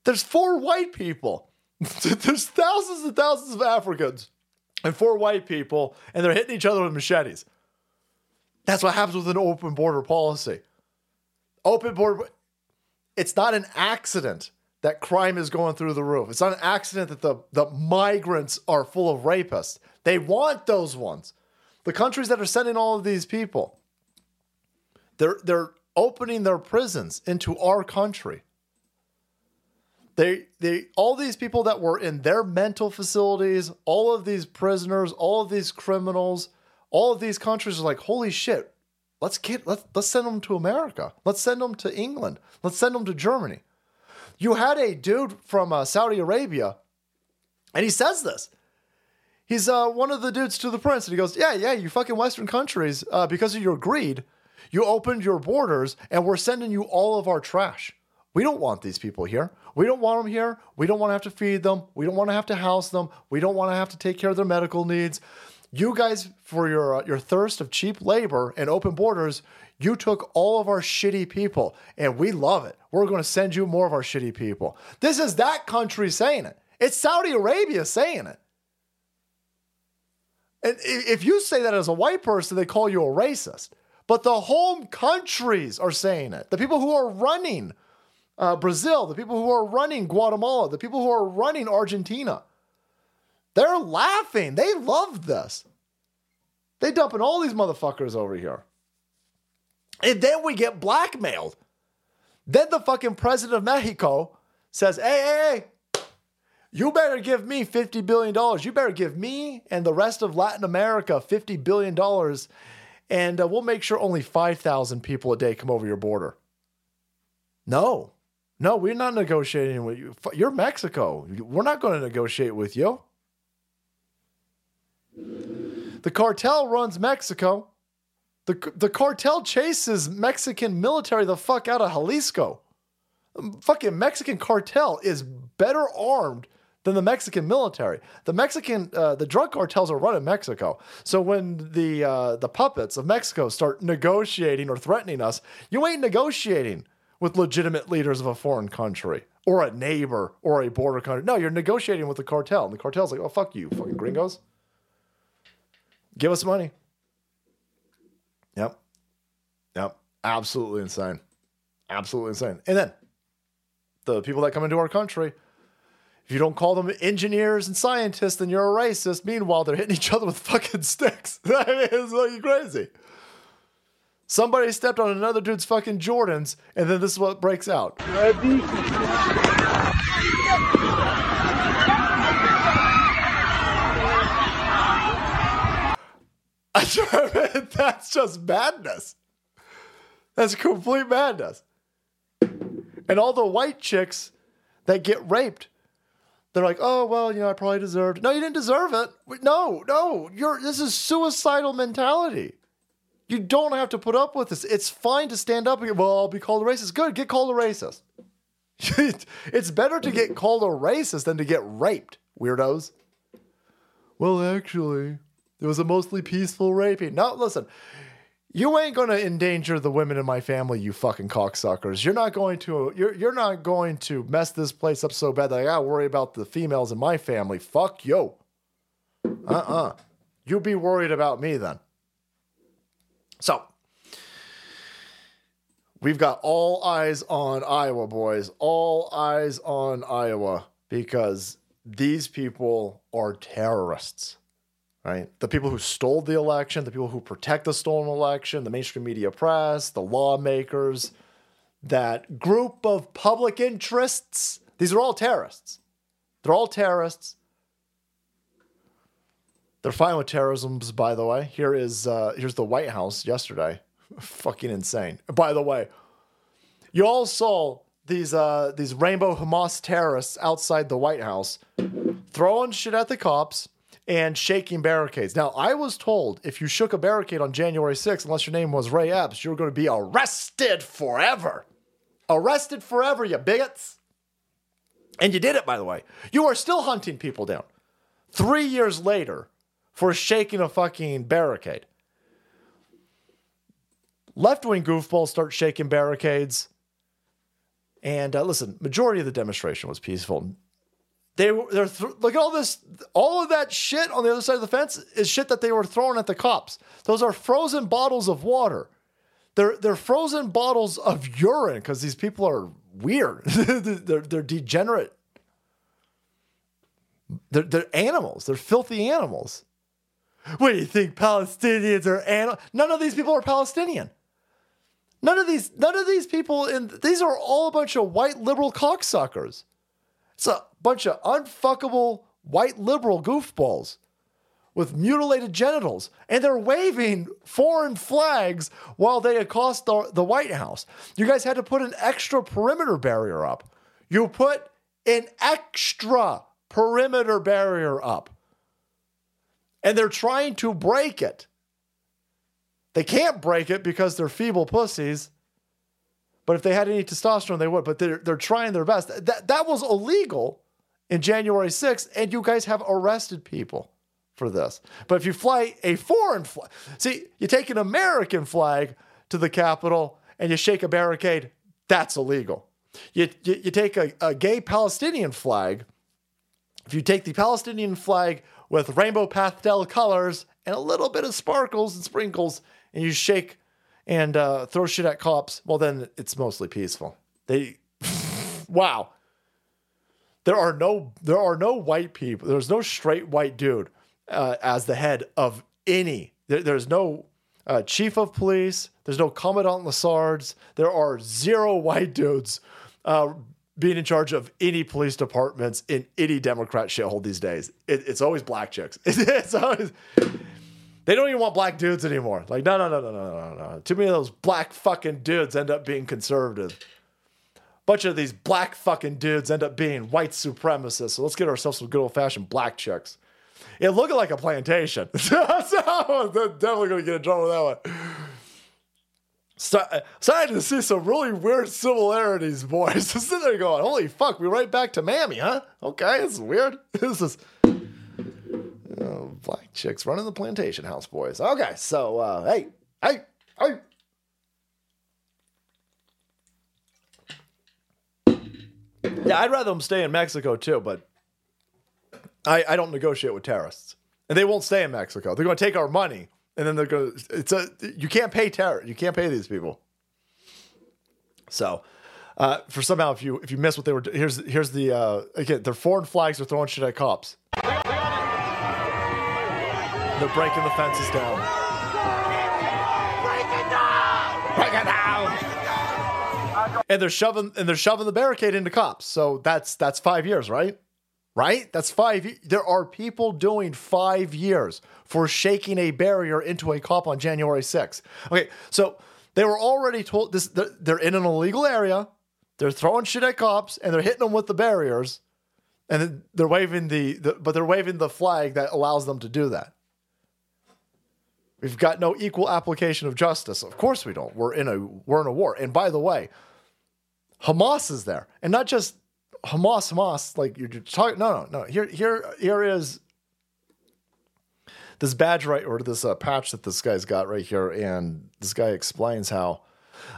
There's four white people. There's thousands and thousands of Africans and four white people, and they're hitting each other with machetes. That's what happens with an open border policy. Open border. It's not an accident that crime is going through the roof. It's not an accident that the, the migrants are full of rapists. They want those ones. The countries that are sending all of these people, they're they're opening their prisons into our country. They they all these people that were in their mental facilities, all of these prisoners, all of these criminals, all of these countries are like, holy shit, let's get let's let's send them to America. Let's send them to England. Let's send them to Germany. You had a dude from uh, Saudi Arabia, and he says this. He's uh, one of the dudes to the prince, and he goes, "Yeah, yeah, you fucking Western countries, uh, because of your greed, you opened your borders, and we're sending you all of our trash. We don't want these people here. We don't want them here. We don't want to have to feed them. We don't want to have to house them. We don't want to have to take care of their medical needs. You guys, for your uh, your thirst of cheap labor and open borders, you took all of our shitty people, and we love it. We're going to send you more of our shitty people. This is that country saying it. It's Saudi Arabia saying it. And if you say that as a white person, they call you a racist. But the home countries are saying it. The people who are running uh, Brazil, the people who are running Guatemala, the people who are running Argentina, they're laughing. They love this. They dumping all these motherfuckers over here. And then we get blackmailed. Then the fucking president of Mexico says, hey, hey, hey, you better give me $50 billion. You better give me and the rest of Latin America $50 billion. And uh, we'll make sure only 5,000 people a day come over your border. No, no, we're not negotiating with you. You're Mexico. We're not going to negotiate with you. The cartel runs Mexico. The, the cartel chases Mexican military the fuck out of Jalisco. Fucking Mexican cartel is better armed than the Mexican military. The Mexican, uh, the drug cartels are running Mexico. So when the uh, the puppets of Mexico start negotiating or threatening us, you ain't negotiating with legitimate leaders of a foreign country or a neighbor or a border country. No, you're negotiating with the cartel, and the cartel's like, "Oh fuck you, fucking gringos, give us money." Yep, yep, absolutely insane, absolutely insane. And then the people that come into our country. If you don't call them engineers and scientists, then you're a racist. Meanwhile, they're hitting each other with fucking sticks. I mean, it's like crazy. Somebody stepped on another dude's fucking Jordans, and then this is what breaks out. Ready? That's just madness. That's complete madness. And all the white chicks that get raped, they're like, "Oh well, you know, I probably deserved." No, you didn't deserve it. No, no, you're. This is suicidal mentality. You don't have to put up with this. It's fine to stand up and go, well, I'll be called a racist. Good, get called a racist. it's better to get called a racist than to get raped, weirdos. Well, actually, it was a mostly peaceful raping. Now, listen, you ain't gonna endanger the women in my family, you fucking cocksuckers. You're not going to. You're you're not going to mess this place up so bad that I gotta worry about the females in my family. Fuck you. Uh uh You be worried about me then. So we've got all eyes on Iowa, boys. All eyes on Iowa because these people are terrorists right? The people who stole the election, the people who protect the stolen election, the mainstream media press, the lawmakers, that group of public interests, these are all terrorists. They're all terrorists. They're fine with terrorisms, by the way. Here is uh, here's the White House yesterday. Fucking insane. By the way, you all saw these uh, these rainbow Hamas terrorists outside the White House throwing shit at the cops and shaking barricades. Now, I was told if you shook a barricade on January 6th, unless your name was Ray Epps, you were going to be arrested forever. Arrested forever, you bigots. And you did it, by the way. You are still hunting people down three years later for shaking a fucking barricade. Left wing goofballs start shaking barricades. And uh, listen, majority of the demonstration was peaceful. They were they're th- look at all this all of that shit on the other side of the fence is shit that they were throwing at the cops. Those are frozen bottles of water. They're they're frozen bottles of urine because these people are weird. they're they're degenerate. They're, they're animals. They're filthy animals. What do you think Palestinians are? None of these people are Palestinian. None of these none of these people in these are all a bunch of white liberal cocksuckers. It's a bunch of unfuckable white liberal goofballs with mutilated genitals, and they're waving foreign flags while they accost the, the White House. You guys had to put an extra perimeter barrier up. You put an extra perimeter barrier up. And they're trying to break it. They can't break it because they're feeble pussies. But if they had any testosterone, they would. But they're, they're trying their best. That, that was illegal in January 6th, and you guys have arrested people for this. But if you fly a foreign flag, see, you take an American flag to the Capitol and you shake a barricade, that's illegal. You, you, you take a, a gay Palestinian flag, if you take the Palestinian flag with rainbow pastel colors and a little bit of sparkles and sprinkles, and you shake and uh, throw shit at cops, well, then it's mostly peaceful. They, wow. There are no there are no white people. There's no straight white dude uh, as the head of any. There, there's no uh, chief of police. There's no commandant Lassards. There are zero white dudes uh, being in charge of any police departments in any Democrat shithole these days. It, it's always black chicks. it's always. They don't even want black dudes anymore. Like, no, no, no, no, no, no, no. Too many of those black fucking dudes end up being conservative. Bunch of these black fucking dudes end up being white supremacists. So let's get ourselves some good old fashioned black chicks. It looked like a plantation. so definitely to get in trouble with that one. Start, starting to see some really weird similarities, boys. Just sitting there going, holy fuck, we right back to Mammy, huh? Okay, this is weird. This is oh, black chicks running the plantation house, boys. Okay, so uh, hey, hey, hey. Yeah, I'd rather them stay in Mexico too, but I, I don't negotiate with terrorists. And they won't stay in Mexico. They're going to take our money and then they're going it's a you can't pay terror. You can't pay these people. So, uh, for somehow if you if you miss what they were here's here's the uh, again their foreign flags are throwing shit at cops. They're breaking the fences down. Break it down. Break it down. And they're shoving and they're shoving the barricade into cops. So that's that's five years, right? Right? That's five. There are people doing five years for shaking a barrier into a cop on January 6th. Okay, so they were already told this. They're, in an illegal area. They're throwing shit at cops and they're hitting them with the barriers, and they're waving the, the but they're waving the flag that allows them to do that. We've got no equal application of justice. Of course we don't. We're in a we're in a war. And by the way, Hamas is there, and not just Hamas, Hamas. Like you're talking. No, no, no. Here, here, here is this badge right, or this uh, patch that this guy's got right here, and this guy explains how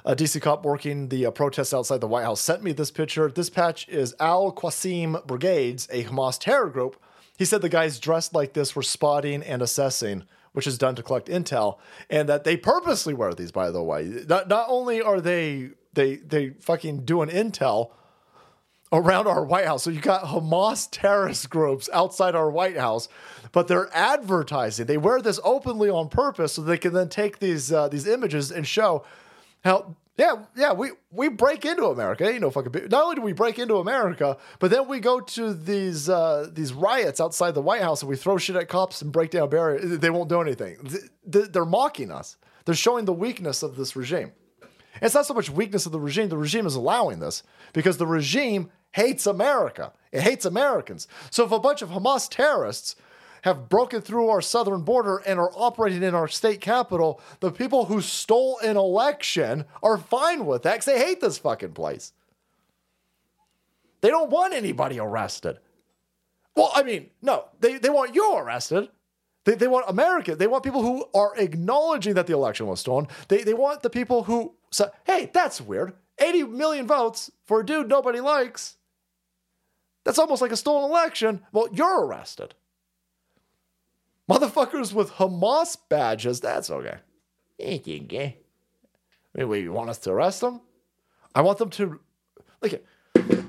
a DC cop working the uh, protests outside the White House sent me this picture. This patch is Al Qassam Brigades, a Hamas terror group. He said the guys dressed like this were spotting and assessing, which is done to collect intel, and that they purposely wear these. By the way, not not only are they they they fucking doing intel around our White House. So you got Hamas terrorist groups outside our White House, but they're advertising. They wear this openly on purpose so they can then take these uh, these images and show how yeah yeah we we break into America. You know fucking not only do we break into America, but then we go to these uh, these riots outside the White House and we throw shit at cops and break down barriers. They won't do anything. Th- th- They're mocking us. They're showing the weakness of this regime. It's not so much weakness of the regime. The regime is allowing this because the regime hates America. It hates Americans. So if a bunch of Hamas terrorists have broken through our southern border and are operating in our state capital, the people who stole an election are fine with that because they hate this fucking place. They don't want anybody arrested. Well, I mean, no, they, they want you arrested. They, they want America. They want people who are acknowledging that the election was stolen. They, they want the people who say, hey, that's weird. 80 million votes for a dude nobody likes. That's almost like a stolen election. Well, you're arrested. Motherfuckers with Hamas badges, that's okay. Okay. I mean, wait, you want us to arrest them? I want them to. Look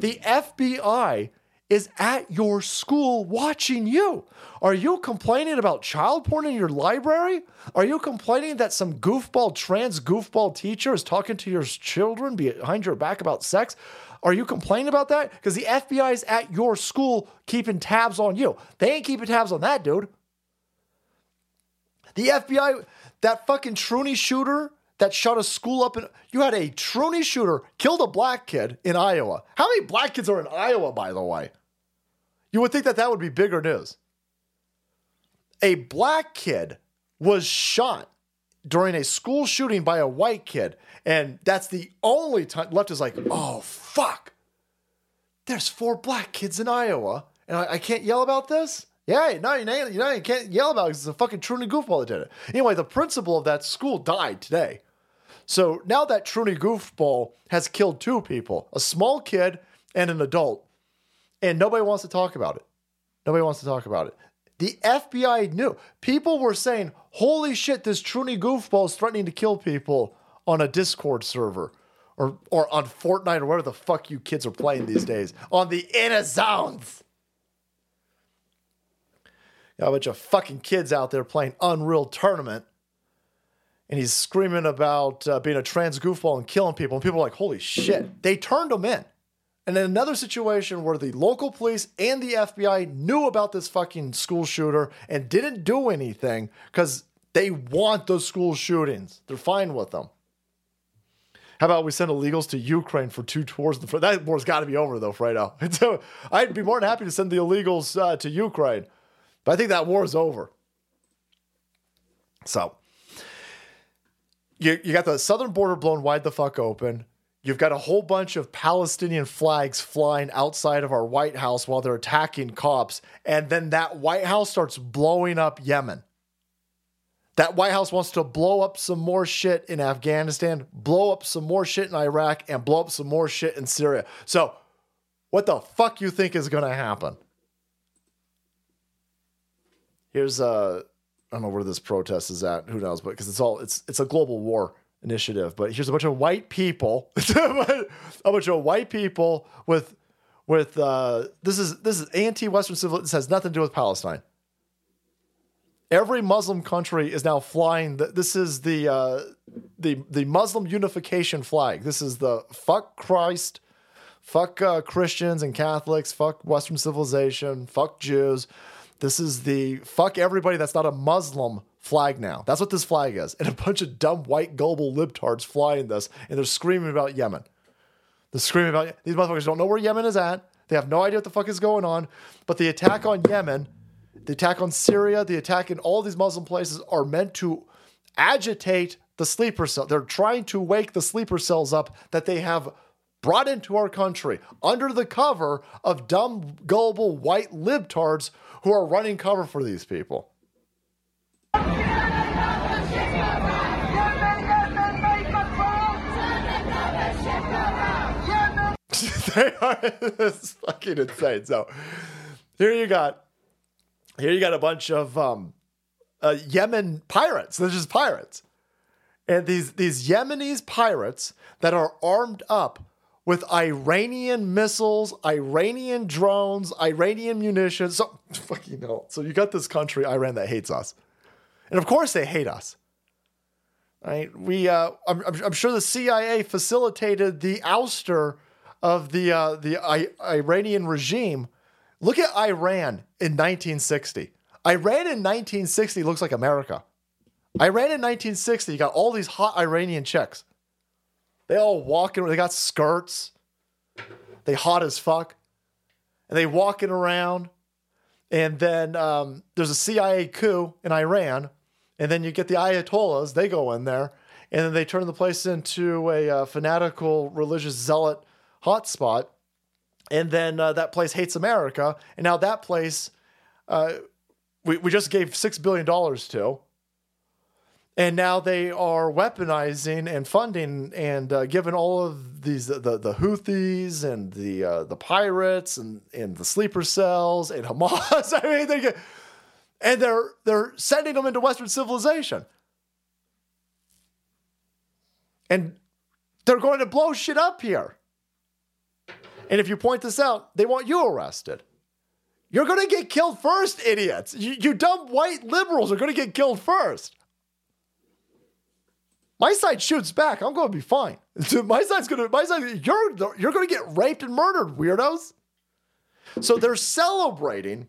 the FBI is at your school watching you. Are you complaining about child porn in your library? Are you complaining that some goofball, trans goofball teacher is talking to your children behind your back about sex? Are you complaining about that? Because the FBI is at your school keeping tabs on you. They ain't keeping tabs on that dude. The FBI, that fucking Truny shooter that shot a school up in. You had a Truny shooter killed a black kid in Iowa. How many black kids are in Iowa, by the way? You would think that that would be bigger news. A black kid was shot during a school shooting by a white kid. And that's the only time left is like, oh, fuck. There's four black kids in Iowa. And I, I can't yell about this? Yeah, no, you, know, you, know, you can't yell about it because it's a fucking Truny goofball that did it. Anyway, the principal of that school died today. So now that Truny goofball has killed two people, a small kid and an adult, and nobody wants to talk about it. Nobody wants to talk about it. The FBI knew. People were saying, holy shit, this Truny goofball is threatening to kill people on a Discord server or, or on Fortnite or whatever the fuck you kids are playing these days on the inner zones. Got a bunch of fucking kids out there playing Unreal Tournament. And he's screaming about uh, being a trans goofball and killing people. And people are like, holy shit. They turned him in. And in another situation where the local police and the FBI knew about this fucking school shooter and didn't do anything because they want those school shootings. They're fine with them. How about we send illegals to Ukraine for two tours? That war's got to be over though, Fredo. So I'd be more than happy to send the illegals uh, to Ukraine, but I think that war is over. So you, you got the southern border blown wide the fuck open. You've got a whole bunch of Palestinian flags flying outside of our White House while they're attacking cops. And then that White House starts blowing up Yemen. That White House wants to blow up some more shit in Afghanistan, blow up some more shit in Iraq, and blow up some more shit in Syria. So, what the fuck you think is going to happen? Here's uh I don't know where this protest is at. Who knows? But because it's all it's it's a global war initiative. But here's a bunch of white people, a bunch of white people with with uh, this is this is anti-Western civil. This has nothing to do with Palestine. Every Muslim country is now flying. The, this is the uh, the the Muslim unification flag. This is the fuck Christ, fuck uh, Christians and Catholics, fuck Western civilization, fuck Jews. This is the fuck everybody that's not a Muslim flag now. That's what this flag is. And a bunch of dumb white global libtards flying this, and they're screaming about Yemen. They're screaming about these motherfuckers don't know where Yemen is at. They have no idea what the fuck is going on. But the attack on Yemen the attack on Syria, the attack in all these Muslim places are meant to agitate the sleeper cell. They're trying to wake the sleeper cells up that they have brought into our country under the cover of dumb, gullible white libtards who are running cover for these people. They are it's fucking insane. So here you got here you got a bunch of um, uh, Yemen pirates. They're just pirates, and these these Yemenis pirates that are armed up with Iranian missiles, Iranian drones, Iranian munitions. So fucking hell. So you got this country, Iran, that hates us, and of course they hate us. Right? We, uh, I'm, I'm sure the CIA facilitated the ouster of the uh, the I- Iranian regime. Look at Iran in 1960. Iran in 1960 looks like America. Iran in 1960, you got all these hot Iranian chicks. They all walking, they got skirts. They hot as fuck. And they walking around. And then um, there's a CIA coup in Iran. And then you get the Ayatollahs, they go in there. And then they turn the place into a uh, fanatical religious zealot hotspot. And then uh, that place hates America. And now that place, uh, we, we just gave $6 billion to. And now they are weaponizing and funding and uh, giving all of these the, the Houthis and the uh, the pirates and, and the sleeper cells and Hamas. I mean, they get, and they're they're sending them into Western civilization, and they're going to blow shit up here. And if you point this out, they want you arrested. You're going to get killed first, idiots. You, you dumb white liberals are going to get killed first. My side shoots back. I'm going to be fine. my side's going to. My side. You're you're going to get raped and murdered, weirdos. So they're celebrating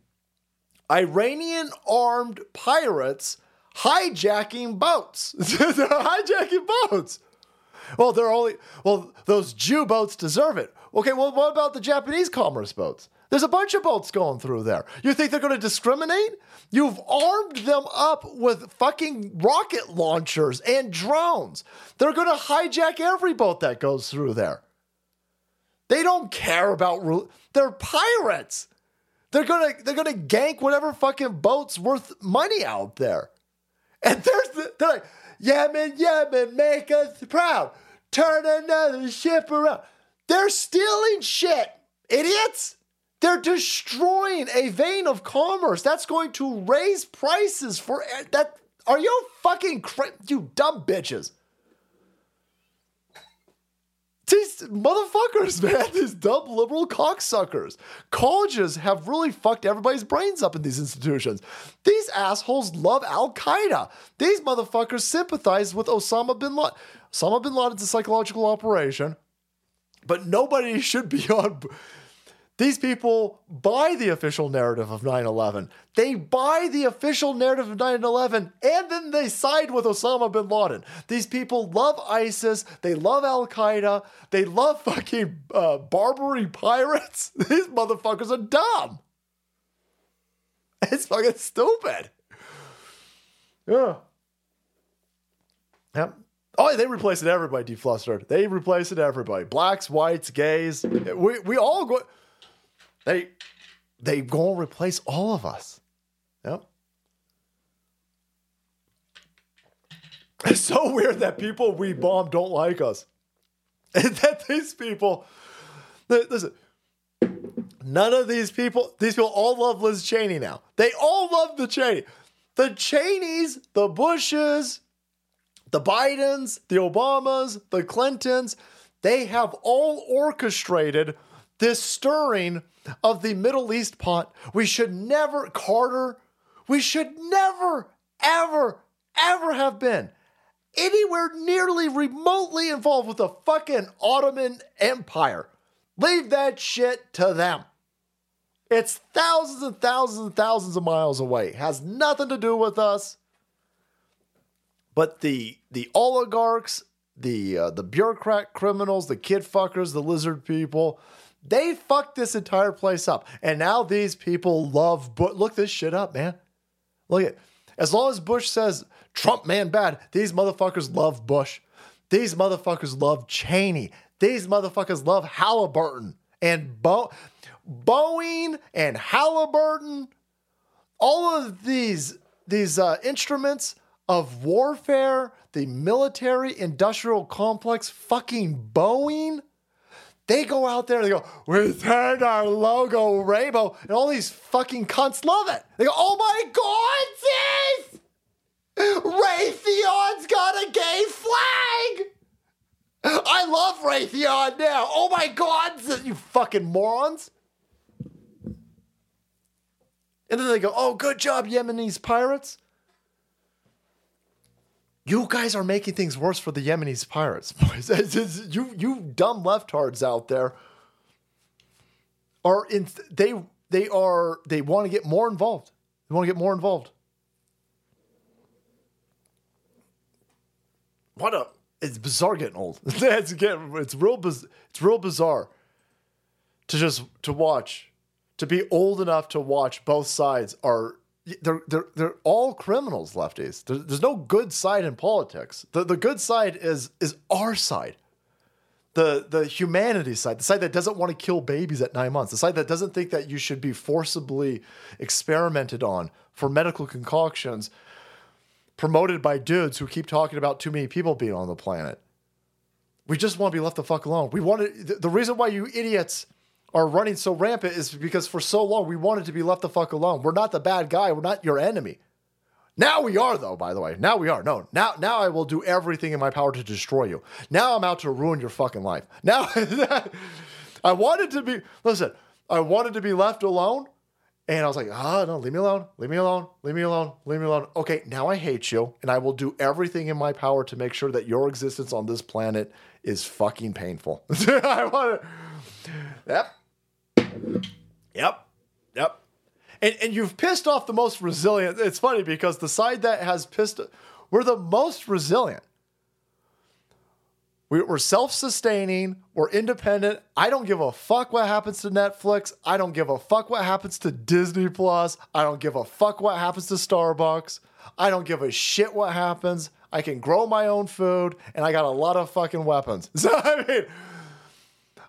Iranian armed pirates hijacking boats. they're hijacking boats. Well, they're only well, those Jew boats deserve it. Okay, well, what about the Japanese commerce boats? There's a bunch of boats going through there. You think they're going to discriminate? You've armed them up with fucking rocket launchers and drones. They're going to hijack every boat that goes through there. They don't care about rule. They're pirates. They're gonna they're gonna gank whatever fucking boat's worth money out there. And there's the, they're like, Yemen, Yemen, make us proud. Turn another ship around. They're stealing shit, idiots. They're destroying a vein of commerce. That's going to raise prices for that. Are you fucking cra- you dumb bitches? These motherfuckers, man, these dumb liberal cocksuckers. Colleges have really fucked everybody's brains up in these institutions. These assholes love Al Qaeda. These motherfuckers sympathize with Osama bin Laden. Osama bin Laden's a psychological operation, but nobody should be on. These people buy the official narrative of 9 11. They buy the official narrative of 9 11 and then they side with Osama bin Laden. These people love ISIS. They love Al Qaeda. They love fucking uh, Barbary pirates. These motherfuckers are dumb. It's fucking stupid. Yeah. Yep. Oh, they replaced everybody, deflustered. They replaced everybody. Blacks, whites, gays. We, we all go. They they gonna replace all of us. Yep. It's so weird that people we bomb don't like us. And that these people listen, none of these people, these people all love Liz Cheney now. They all love the Cheney. The Cheneys, the Bushes, the Bidens, the Obamas, the Clintons, they have all orchestrated this stirring of the Middle East pot. We should never, Carter, we should never, ever, ever have been anywhere nearly remotely involved with the fucking Ottoman Empire. Leave that shit to them. It's thousands and thousands and thousands of miles away. Has nothing to do with us. But the the oligarchs, the uh, the bureaucrat criminals, the kid fuckers, the lizard people, They fucked this entire place up. And now these people love Bush. Look this shit up, man. Look at as long as Bush says Trump man bad, these motherfuckers love Bush. These motherfuckers love Cheney. These motherfuckers love Halliburton and Bo- Boeing and Halliburton. All of these these uh, instruments of warfare, the military industrial complex, fucking Boeing. They go out there and they go, we turned our logo rainbow, and all these fucking cunts love it. They go, oh my god, sis! Raytheon's got a gay flag! I love Raytheon now. Oh my god, you fucking morons. And then they go, oh, good job, Yemenis pirates. You guys are making things worse for the Yemenis pirates. boys. You, you dumb leftards out there are in. They they are they want to get more involved. They want to get more involved. What a it's bizarre getting old. it's getting it's real it's real bizarre to just to watch to be old enough to watch both sides are they're they're they're all criminals lefties. There, there's no good side in politics. The the good side is is our side. The the humanity side the side that doesn't want to kill babies at 9 months the side that doesn't think that you should be forcibly experimented on for medical concoctions promoted by dudes who keep talking about too many people being on the planet. We just want to be left the fuck alone. We wanted the, the reason why you idiots are running so rampant is because for so long we wanted to be left the fuck alone. We're not the bad guy. We're not your enemy. Now we are though, by the way. Now we are. No, now now I will do everything in my power to destroy you. Now I'm out to ruin your fucking life. Now I wanted to be listen, I wanted to be left alone. And I was like, ah, no, leave me alone, leave me alone, leave me alone, leave me alone. Okay, now I hate you, and I will do everything in my power to make sure that your existence on this planet is fucking painful. I want to. Yep. Yep. Yep. And and you've pissed off the most resilient. It's funny because the side that has pissed, we're the most resilient. We- We're self sustaining. We're independent. I don't give a fuck what happens to Netflix. I don't give a fuck what happens to Disney Plus. I don't give a fuck what happens to Starbucks. I don't give a shit what happens. I can grow my own food and I got a lot of fucking weapons. So, I mean,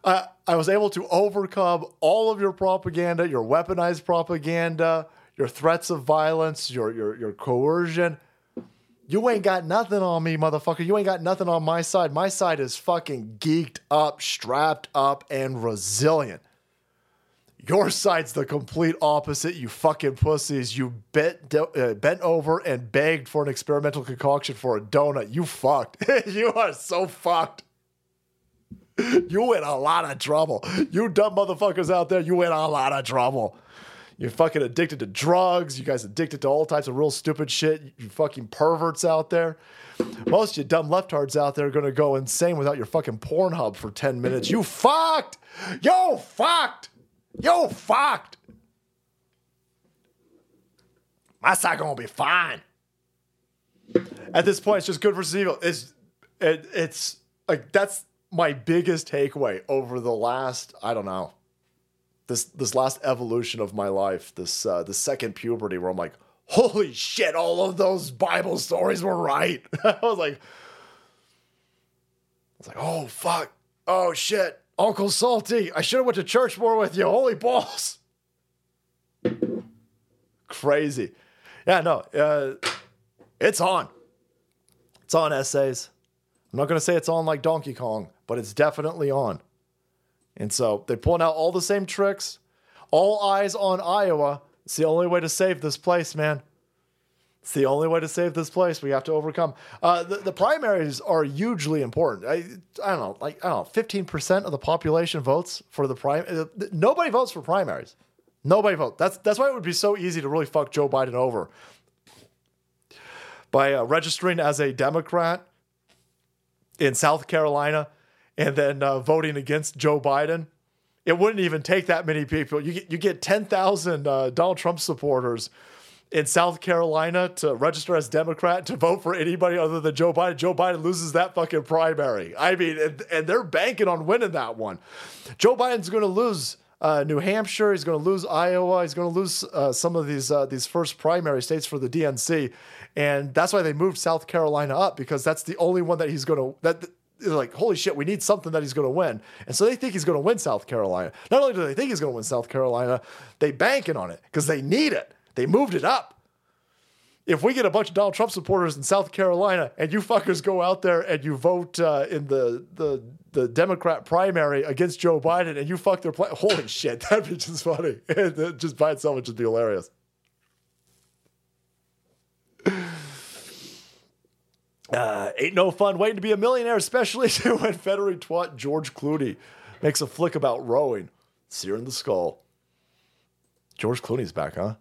I, was able to overcome all of your propaganda, your weaponized propaganda, your threats of violence, your, your, your coercion. You ain't got nothing on me, motherfucker. You ain't got nothing on my side. My side is fucking geeked up, strapped up, and resilient. Your side's the complete opposite, you fucking pussies. You bent, uh, bent over and begged for an experimental concoction for a donut. You fucked. you are so fucked. You in a lot of trouble. You dumb motherfuckers out there, you in a lot of trouble. You're fucking addicted to drugs. You guys addicted to all types of real stupid shit. You fucking perverts out there. Most of you dumb leftards out there are gonna go insane without your fucking Pornhub for 10 minutes. You fucked! Yo fucked! Yo fucked! My side gonna be fine. At this point, it's just good versus evil. It's it, it's like that's my biggest takeaway over the last, I don't know, this this last evolution of my life, this uh, the second puberty, where I'm like, holy shit, all of those Bible stories were right. I was like, I was like, oh fuck, oh shit, Uncle Salty, I should have went to church more with you. Holy balls, crazy. Yeah, no, uh, it's on. It's on essays. I'm not gonna say it's on like Donkey Kong, but it's definitely on. And so they're pulling out all the same tricks. All eyes on Iowa. It's the only way to save this place, man. It's the only way to save this place. We have to overcome. Uh, the, the primaries are hugely important. I, I don't know, like I don't know, fifteen percent of the population votes for the prime. uh, Nobody votes for primaries. Nobody votes. That's that's why it would be so easy to really fuck Joe Biden over by uh, registering as a Democrat in South Carolina and then uh, voting against Joe Biden. It wouldn't even take that many people. You get you get ten thousand uh, Donald Trump supporters in South Carolina to register as Democrat to vote for anybody other than Joe Biden. Joe Biden loses that fucking primary. I mean, and, and they're banking on winning that one. Joe Biden's going to lose uh, New Hampshire. He's going to lose Iowa. He's going to lose uh, some of these uh, these first primary states for the DNC, and that's why they moved South Carolina up because that's the only one that he's going to that. Like, holy shit, we need something that he's going to win. And so they think he's going to win South Carolina. Not only do they think he's going to win South Carolina, they banking on it because they need it. They moved it up. If we get a bunch of Donald Trump supporters in South Carolina and you fuckers go out there and you vote uh, in the, the the Democrat primary against Joe Biden and you fuck their plan, holy shit, that'd be just funny. just by itself, would just be hilarious. Uh, ain't no fun waiting to be a millionaire, especially when Federer twat George Clooney makes a flick about rowing. Sear in the skull. George Clooney's back, huh?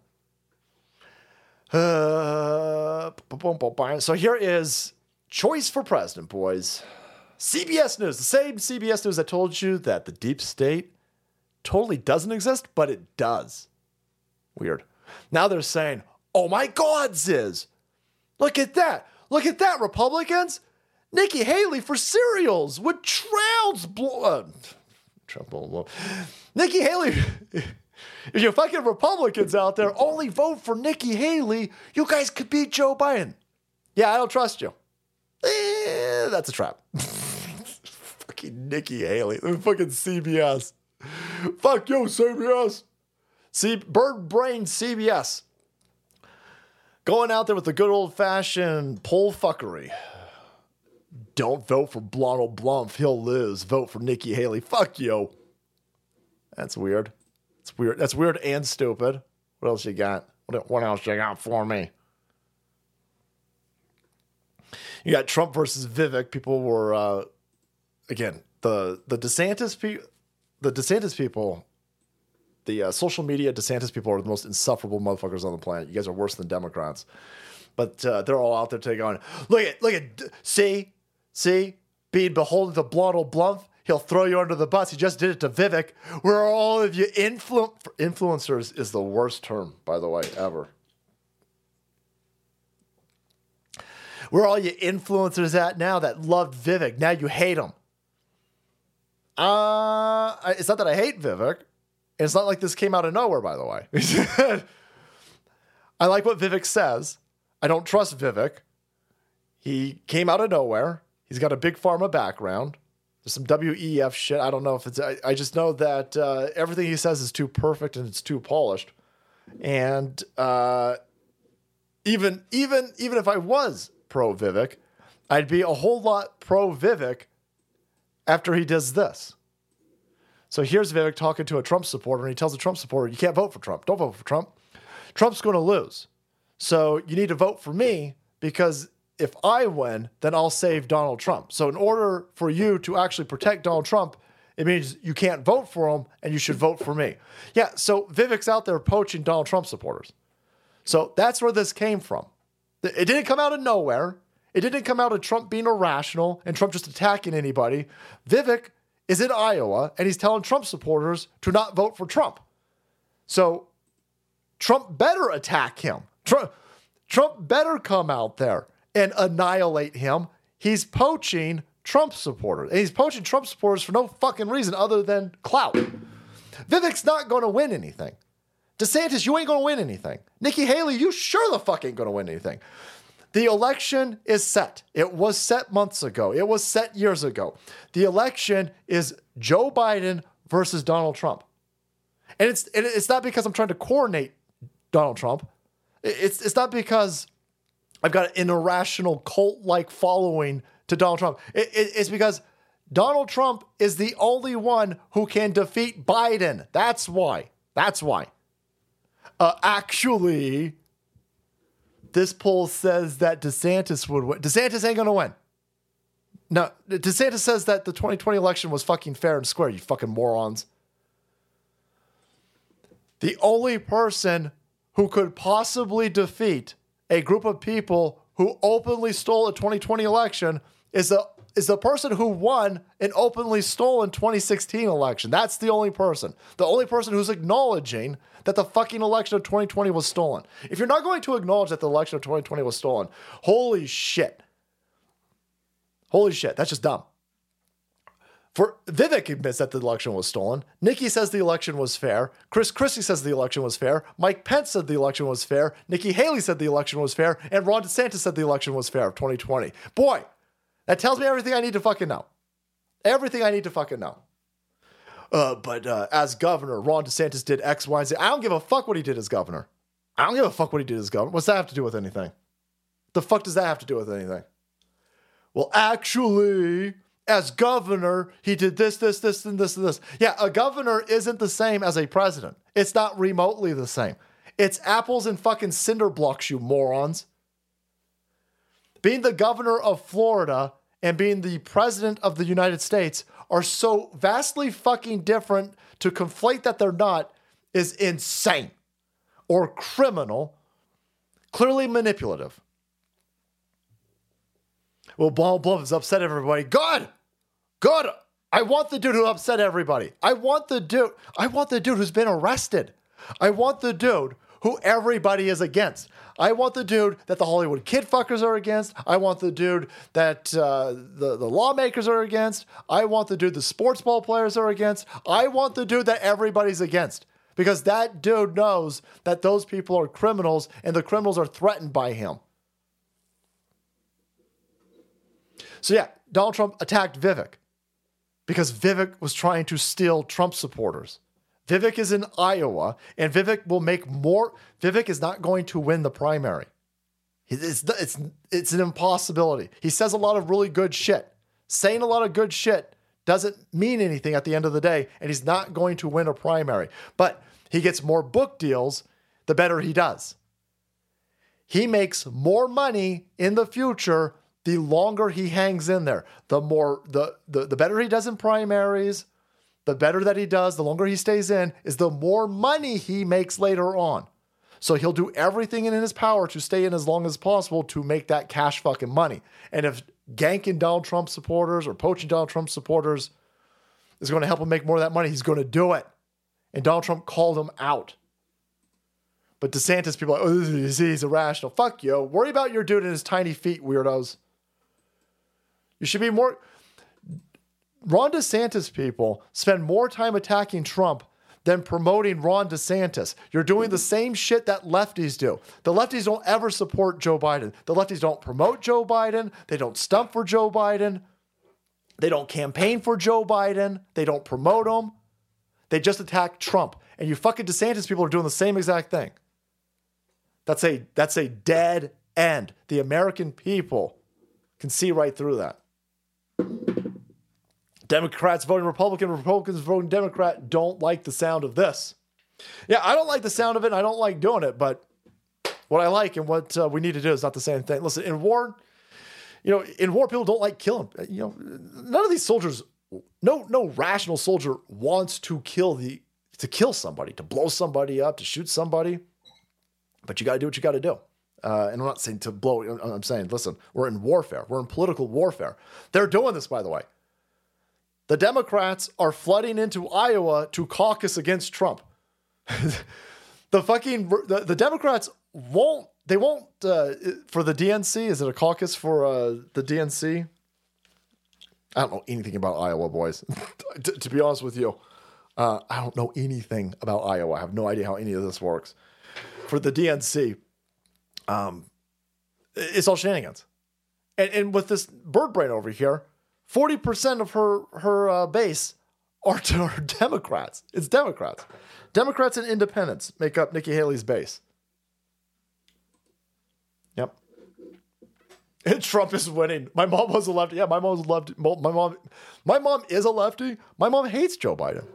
Uh, so here is choice for president, boys. CBS News, the same CBS News that told you that the deep state totally doesn't exist, but it does. Weird. Now they're saying, oh my God, Ziz, look at that. Look at that, Republicans. Nikki Haley for cereals with trouts. blood. uh. Nikki Haley. if you fucking Republicans out there only vote for Nikki Haley, you guys could beat Joe Biden. Yeah, I don't trust you. Eh, that's a trap. fucking Nikki Haley. Fucking CBS. Fuck you, CBS. See, bird brain CBS. Going out there with the good old fashioned poll fuckery. Don't vote for Donald Blump. He'll lose. Vote for Nikki Haley. Fuck you. That's weird. It's weird. That's weird and stupid. What else you got? What, what else you got for me? You got Trump versus Vivek. People were, uh, again, the the DeSantis people, the DeSantis people, the uh, social media DeSantis people are the most insufferable motherfuckers on the planet. You guys are worse than Democrats, but uh, they're all out there today going, look at, look at, see, see, being beholden to Donald Blump. He'll throw you under the bus. He just did it to Vivek. Where are all of you influ- influencers is the worst term, by the way, ever. Where all you influencers at now that loved Vivek? Now you hate him. Uh, it's not that I hate Vivek. It's not like this came out of nowhere, by the way. I like what Vivek says. I don't trust Vivek. He came out of nowhere. He's got a big pharma background. There's some WEF shit. I don't know if it's. I, I just know that uh, everything he says is too perfect and it's too polished. And uh, even even even if I was pro Vivek, I'd be a whole lot pro Vivek after he does this. So here's Vivek talking to a Trump supporter, and he tells a Trump supporter, You can't vote for Trump. Don't vote for Trump. Trump's going to lose. So you need to vote for me because if I win, then I'll save Donald Trump. So in order for you to actually protect Donald Trump, it means you can't vote for him and you should vote for me. Yeah, so Vivek's out there poaching Donald Trump supporters. So that's where this came from. It didn't come out of nowhere. It didn't come out of Trump being irrational and Trump just attacking anybody. Vivek is in Iowa and he's telling Trump supporters to not vote for Trump. So Trump better attack him. Trump, Trump better come out there and annihilate him. He's poaching Trump supporters. And he's poaching Trump supporters for no fucking reason other than clout. Vivek's not going to win anything. DeSantis, you ain't going to win anything. Nikki Haley, you sure the fuck ain't going to win anything. The election is set. It was set months ago. It was set years ago. The election is Joe Biden versus Donald Trump. And it's it's not because I'm trying to coordinate Donald Trump. It's it's not because I've got an irrational cult-like following to Donald Trump. It, it, it's because Donald Trump is the only one who can defeat Biden. That's why. That's why. Uh, actually, this poll says that DeSantis would win. DeSantis ain't gonna win. No, DeSantis says that the 2020 election was fucking fair and square, you fucking morons. The only person who could possibly defeat a group of people who openly stole a 2020 election is the is the person who won an openly stolen 2016 election. That's the only person. The only person who's acknowledging that the fucking election of 2020 was stolen. If you're not going to acknowledge that the election of 2020 was stolen, holy shit. Holy shit, that's just dumb. For Vivek admits that the election was stolen. Nikki says the election was fair. Chris Christie says the election was fair. Mike Pence said the election was fair. Nikki Haley said the election was fair. And Ron DeSantis said the election was fair of 2020. Boy, that tells me everything I need to fucking know. Everything I need to fucking know. Uh, but uh, as governor, Ron DeSantis did X, Y, and Z. I don't give a fuck what he did as governor. I don't give a fuck what he did as governor. What's that have to do with anything? The fuck does that have to do with anything? Well, actually, as governor, he did this, this, this, and this, and this. Yeah, a governor isn't the same as a president. It's not remotely the same. It's apples and fucking cinder blocks, you morons. Being the governor of Florida and being the president of the United States are so vastly fucking different to conflate that they're not is insane or criminal, clearly manipulative. Well, Ball has upset everybody. Good. Good. I want the dude who upset everybody. I want the dude. I want the dude who's been arrested. I want the dude who everybody is against. I want the dude that the Hollywood kid fuckers are against. I want the dude that uh, the, the lawmakers are against. I want the dude the sports ball players are against. I want the dude that everybody's against. Because that dude knows that those people are criminals and the criminals are threatened by him. So, yeah, Donald Trump attacked Vivek because Vivek was trying to steal Trump supporters. Vivek is in Iowa, and Vivek will make more. Vivek is not going to win the primary. It's, it's, it's an impossibility. He says a lot of really good shit. Saying a lot of good shit doesn't mean anything at the end of the day, and he's not going to win a primary. But he gets more book deals the better he does. He makes more money in the future the longer he hangs in there. The more the the, the better he does in primaries, the better that he does, the longer he stays in, is the more money he makes later on. So he'll do everything in his power to stay in as long as possible to make that cash fucking money. And if ganking Donald Trump supporters or poaching Donald Trump supporters is going to help him make more of that money, he's going to do it. And Donald Trump called him out. But DeSantis, people are like, oh, he's irrational. Fuck you. Worry about your dude and his tiny feet, weirdos. You should be more. Ron DeSantis people spend more time attacking Trump than promoting Ron DeSantis. You're doing the same shit that lefties do. The lefties don't ever support Joe Biden. The lefties don't promote Joe Biden. They don't stump for Joe Biden. They don't campaign for Joe Biden. They don't promote him. They just attack Trump. And you fucking DeSantis people are doing the same exact thing. That's a that's a dead end. The American people can see right through that. Democrats voting Republican, Republicans voting Democrat don't like the sound of this. Yeah, I don't like the sound of it. And I don't like doing it, but what I like and what uh, we need to do is not the same thing. Listen, in war, you know, in war, people don't like killing. You know, none of these soldiers, no, no rational soldier wants to kill the to kill somebody, to blow somebody up, to shoot somebody. But you got to do what you got to do. Uh, and I'm not saying to blow. I'm saying, listen, we're in warfare. We're in political warfare. They're doing this, by the way. The Democrats are flooding into Iowa to caucus against Trump. the fucking the, the Democrats won't. They won't uh, for the DNC. Is it a caucus for uh, the DNC? I don't know anything about Iowa, boys. to, to, be honest with you, uh, I don't know anything about Iowa. I have no idea how any of this works. For the DNC, um, it's all shenanigans. And, and with this bird brain over here, 40% of her, her uh, base are, are Democrats. It's Democrats. Democrats and independents make up Nikki Haley's base. Yep. And Trump is winning. My mom was a lefty. Yeah, my mom was a lefty. My mom, my mom is a lefty. My mom hates Joe Biden.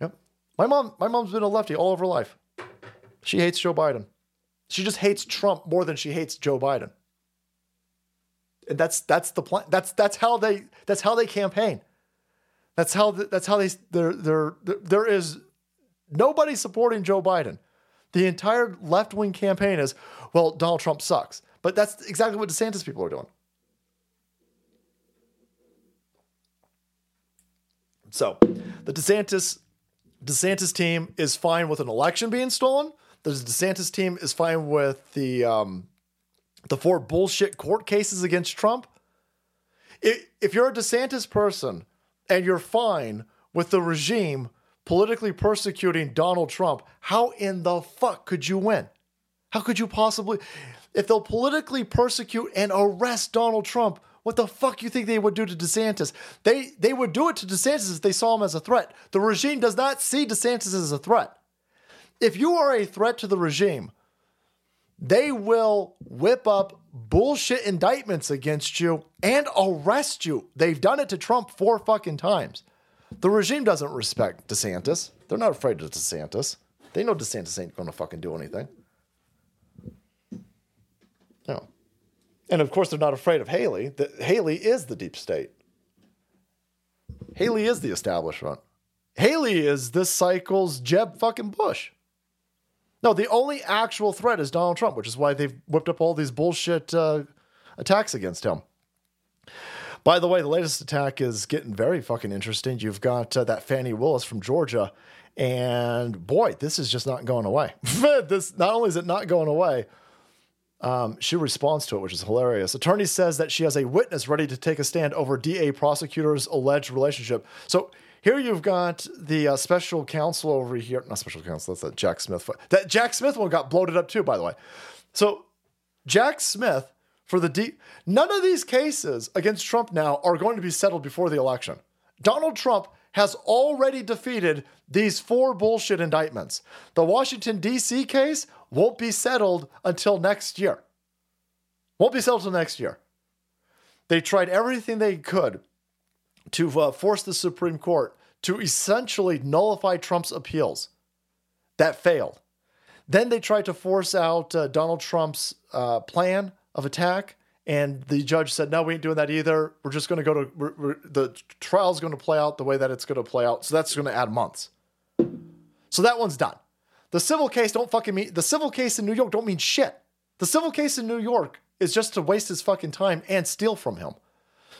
Yep. My mom, my mom's been a lefty all of her life. She hates Joe Biden. She just hates Trump more than she hates Joe Biden that's that's the plan. That's that's how they that's how they campaign. That's how the, that's how they there there there is nobody supporting Joe Biden. The entire left wing campaign is well Donald Trump sucks, but that's exactly what DeSantis people are doing. So the DeSantis DeSantis team is fine with an election being stolen. The DeSantis team is fine with the um, the four bullshit court cases against Trump. If, you're a DeSantis person and you're fine with the regime politically persecuting Donald Trump, how in the fuck could you win? How could you possibly? If they'll politically persecute and arrest Donald Trump, what the fuck you think they would do to DeSantis? They they would do it to DeSantis if they saw him as a threat. The regime does not see DeSantis as a threat. If you are a threat to the regime, they will whip up bullshit indictments against you and arrest you. They've done it to Trump four fucking times. The regime doesn't respect DeSantis. They're not afraid of DeSantis. They know DeSantis ain't to fucking do anything. No. And of course, they're not afraid of Haley. The, Haley is the deep state. Haley is the establishment. Haley is this cycle's Jeb fucking Bush. No, the only actual threat is Donald Trump, which is why they've whipped up all these bullshit uh, attacks against him. By the way, the latest attack is getting very fucking interesting. You've got uh, that Fani Willis from Georgia, and boy, this is just not going away. this not only is it not going away, um, she responds to it, which is hilarious. Attorney says that she has a witness ready to take a stand over DA prosecutor's alleged relationship. So here you've got the uh, special counsel over here, not special counsel, that's that Jack Smith. That Jack Smith one got bloated up too, by the way. So Jack Smith for the D. None of these cases against Trump now are going to be settled before the election. Donald Trump has already defeated these four bullshit indictments. The Washington, D.C. case won't be settled until next year. Won't be settled until next year. They tried everything they could to uh, force the Supreme Court to essentially nullify Trump's appeals. That failed. Then they tried to force out uh, Donald Trump's uh, plan of attack, and the judge said, "No, we ain't doing that either. We're just going to go to we're, we're, the trial's going to play out the way that it's going to play out. So that's going to add months. So that one's done. The civil case don't fucking mean the civil case in New York don't mean shit. The civil case in New York is just to waste his fucking time and steal from him.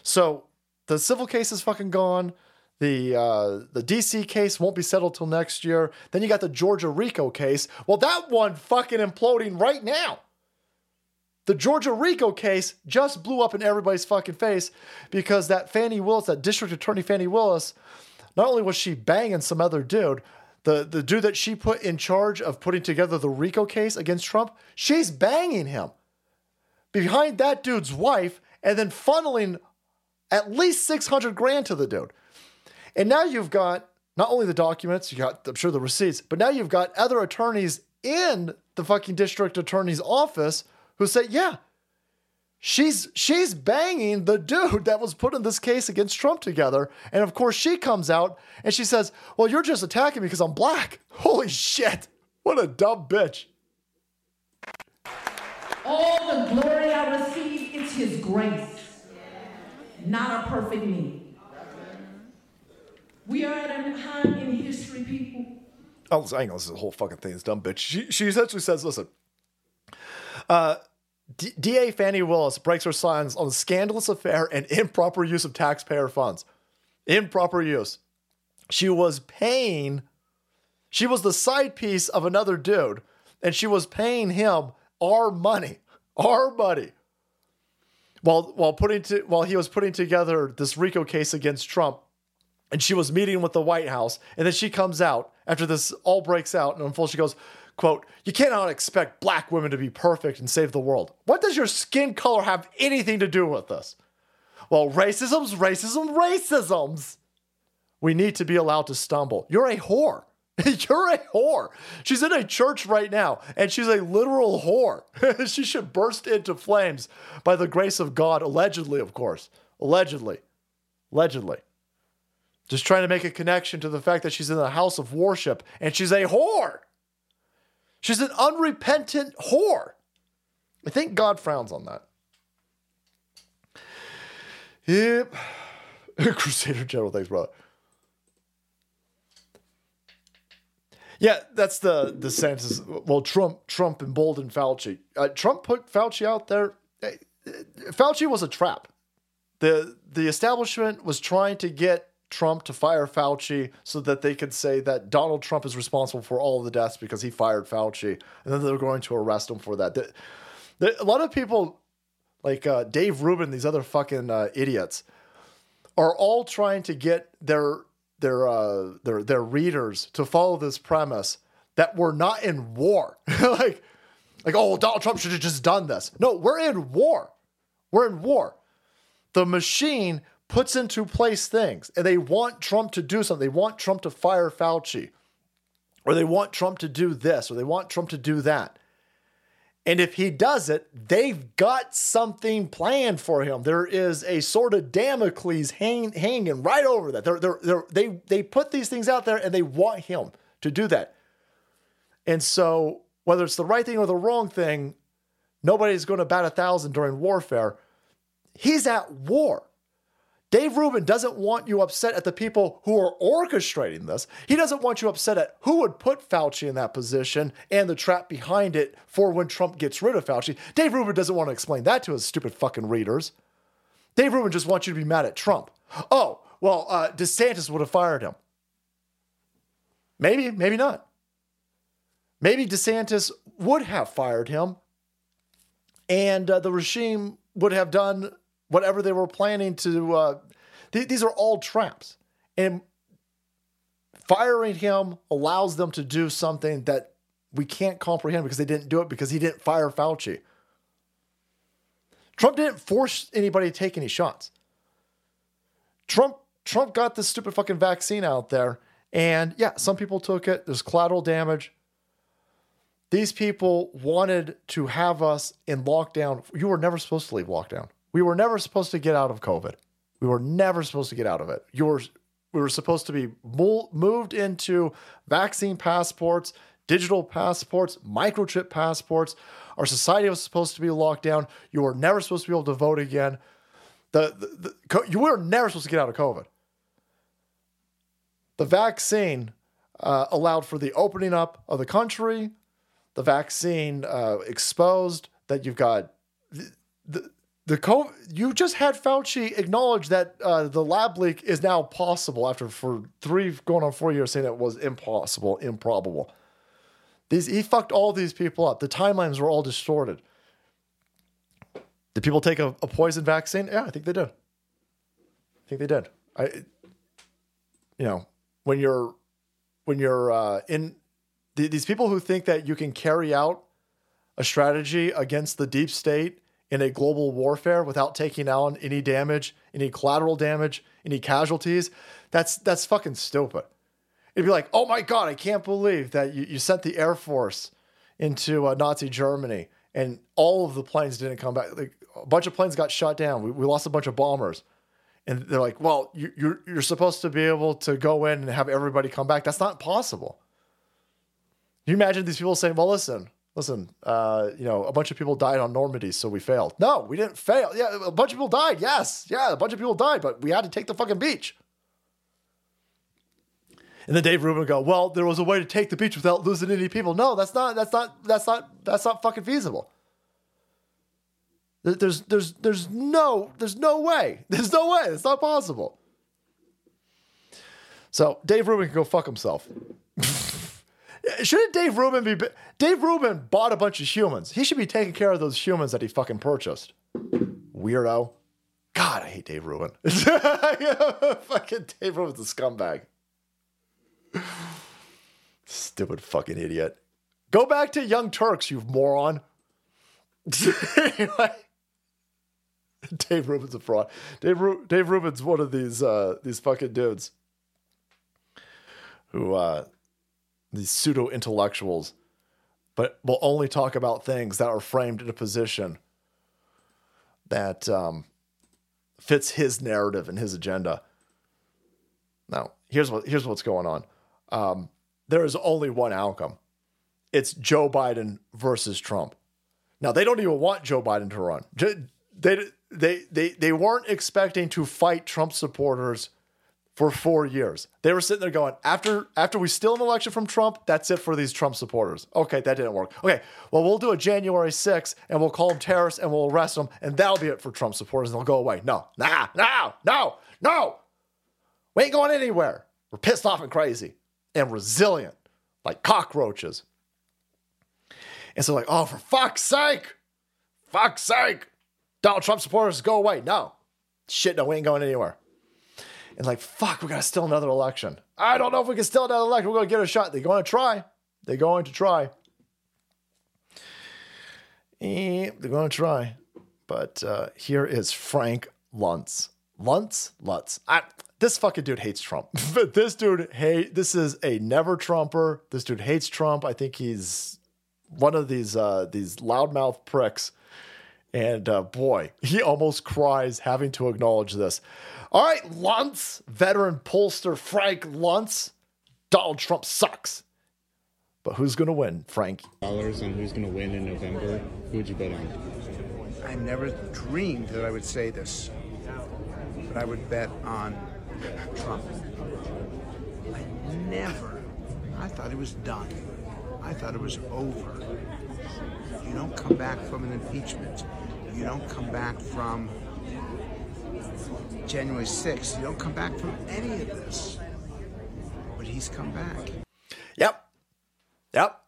So the civil case is fucking gone. The uh, the DC case won't be settled till next year. Then you got the Georgia RICO case. Well, that one fucking imploding right now. The Georgia RICO case just blew up in everybody's fucking face because that Fani Willis, that district attorney Fani Willis, not only was she banging some other dude, the, the dude that she put in charge of putting together the RICO case against Trump, she's banging him behind that dude's wife and then funneling at least 600 grand to the dude. And now you've got not only the documents, you got, I'm sure, the receipts, but now you've got other attorneys in the fucking district attorney's office who say, yeah, she's she's banging the dude that was putting this case against Trump together. And of course, she comes out and she says, Well, you're just attacking me because I'm black. Holy shit. What a dumb bitch. All the glory I receive is His grace, not a perfect me. We are at a time in history, people. Oh, I ain't gonna the whole fucking thing. This dumb bitch. She, she essentially says, listen, uh, DA Fani Willis breaks her silence on the scandalous affair and improper use of taxpayer funds. Improper use. She was paying, she was the side piece of another dude, and she was paying him our money, our money. While, while putting to, while he was putting together this RICO case against Trump, and she was meeting with the White House, and then she comes out after this all breaks out and unfolds. She goes, quote, you cannot expect black women to be perfect and save the world. What does your skin color have anything to do with this? Well, racism's racism, racisms. We need to be allowed to stumble. You're a whore. You're a whore. She's in a church right now, and she's a literal whore. she should burst into flames by the grace of God, allegedly, of course. Allegedly. Allegedly. Just trying to make a connection to the fact that she's in the house of worship and she's a whore. She's an unrepentant whore. I think God frowns on that. Yep. Crusader General, thanks, brother. Yeah, that's the the sense. Well, Trump Trump emboldened Fauci. Uh, Trump put Fauci out there. Fauci was a trap. the The establishment was trying to get Trump to fire Fauci so that they could say that Donald Trump is responsible for all the deaths because he fired Fauci, and then they're going to arrest him for that. The- the- a lot of people, like uh, Dave Rubin, these other fucking uh, idiots, are all trying to get their their uh, their their readers to follow this premise that we're not in war. like, like oh, Donald Trump should have just done this. No, we're in war. We're in war. The machine puts into place things, and they want Trump to do something. They want Trump to fire Fauci, or they want Trump to do this, or they want Trump to do that. And if he does it, they've got something planned for him. There is a sort of Damocles hang, hanging right over that. They're, they're, they're, they they put these things out there and they want him to do that. And so, whether it's the right thing or the wrong thing, nobody's going to bat a thousand during warfare. He's at war. Dave Rubin doesn't want you upset at the people who are orchestrating this. He doesn't want you upset at who would put Fauci in that position and the trap behind it for when Trump gets rid of Fauci. Dave Rubin doesn't want to explain that to his stupid fucking readers. Dave Rubin just wants you to be mad at Trump. Oh, well, uh, DeSantis would have fired him. Maybe, maybe not. Maybe DeSantis would have fired him and uh, the regime would have done whatever they were planning to. Uh, th- these are all traps. And firing him allows them to do something that we can't comprehend because they didn't do it because he didn't fire Fauci. Trump didn't force anybody to take any shots. Trump Trump got this stupid fucking vaccine out there, and yeah, some people took it. There's collateral damage. These people wanted to have us in lockdown. You were never supposed to leave lockdown. We were never supposed to get out of COVID. We were never supposed to get out of it. You were, we were supposed to be moved into vaccine passports, digital passports, microchip passports. Our society was supposed to be locked down. You were never supposed to be able to vote again. The, the, the you were never supposed to get out of COVID. The vaccine uh, allowed for the opening up of the country. The vaccine uh, exposed that you've got the, the, COVID. You just had Fauci acknowledge that uh, the lab leak is now possible after for three going on four years saying it was impossible, improbable. These he fucked all these people up. The timelines were all distorted. Did people take a, a poison vaccine? Yeah, I think they did. I think they did. I, you know, when you're when you're uh, in th- these people who think that you can carry out a strategy against the deep state in a global warfare without taking out any damage, any collateral damage, any casualties, that's that's fucking stupid. It'd be like, oh my god, I can't believe that you, you sent the air force into uh, Nazi Germany and all of the planes didn't come back. Like a bunch of planes got shot down. We, we lost a bunch of bombers. And they're like, well, you, you're, you're supposed to be able to go in and have everybody come back. That's not possible. You imagine these people saying, well, listen, listen, uh, you know, a bunch of people died on Normandy, so we failed. No, we didn't fail. Yeah, a bunch of people died. Yes. Yeah, a bunch of people died, but we had to take the fucking beach. And then Dave Rubin go, well, there was a way to take the beach without losing any people. No, that's not, that's not, that's not, that's not fucking feasible. There's, there's, there's no, there's no way. There's no way. It's not possible. So Dave Rubin can go fuck himself. Shouldn't Dave Rubin be? Dave Rubin bought a bunch of humans. He should be taking care of those humans that he fucking purchased. Weirdo. God, I hate Dave Rubin. fucking Dave Rubin's a scumbag. Stupid fucking idiot. Go back to Young Turks, you moron. Anyway. Dave Rubin's a fraud. Dave, Ru- Dave Rubin's one of these uh, these fucking dudes who uh, these pseudo intellectuals, but will only talk about things that are framed in a position that um, fits his narrative and his agenda. Now, here's what here's what's going on. Um, there is only one outcome. It's Joe Biden versus Trump. Now they don't even want Joe Biden to run. They they they they weren't expecting to fight Trump supporters for four years. They were sitting there going, after after we steal an election from Trump, that's it for these Trump supporters. Okay, that didn't work. Okay, well we'll do a January 6th and we'll call them terrorists and we'll arrest them and that'll be it for Trump supporters and they'll go away. No, nah, no, no, no. We ain't going anywhere. We're pissed off and crazy and resilient, like cockroaches. And so, like, oh, for fuck's sake, fuck's sake, Donald Trump supporters go away. No, shit, no, we ain't going anywhere. And like, fuck, we gotta steal another election. I don't know if we can steal another election. We're gonna get a shot. They're going to try. They're going to try. Eh, they're going to try. But uh, here is Frank Luntz. Luntz? Lutz. I, this fucking dude hates Trump. this dude hate. This is a never Trumper. This dude hates Trump. I think he's one of these uh, these loudmouth pricks. And uh, boy, he almost cries having to acknowledge this. All right, Luntz, veteran pollster Frank Luntz. Donald Trump sucks. But who's going to win, Frank? Dollars on who's going to win in November. Who would you bet on? I never dreamed that I would say this, but I would bet on Trump. I never, I thought it was done. I thought it was over. You don't come back from an impeachment. You don't come back from January 6th. You don't come back from any of this. But he's come back. Yep. Yep.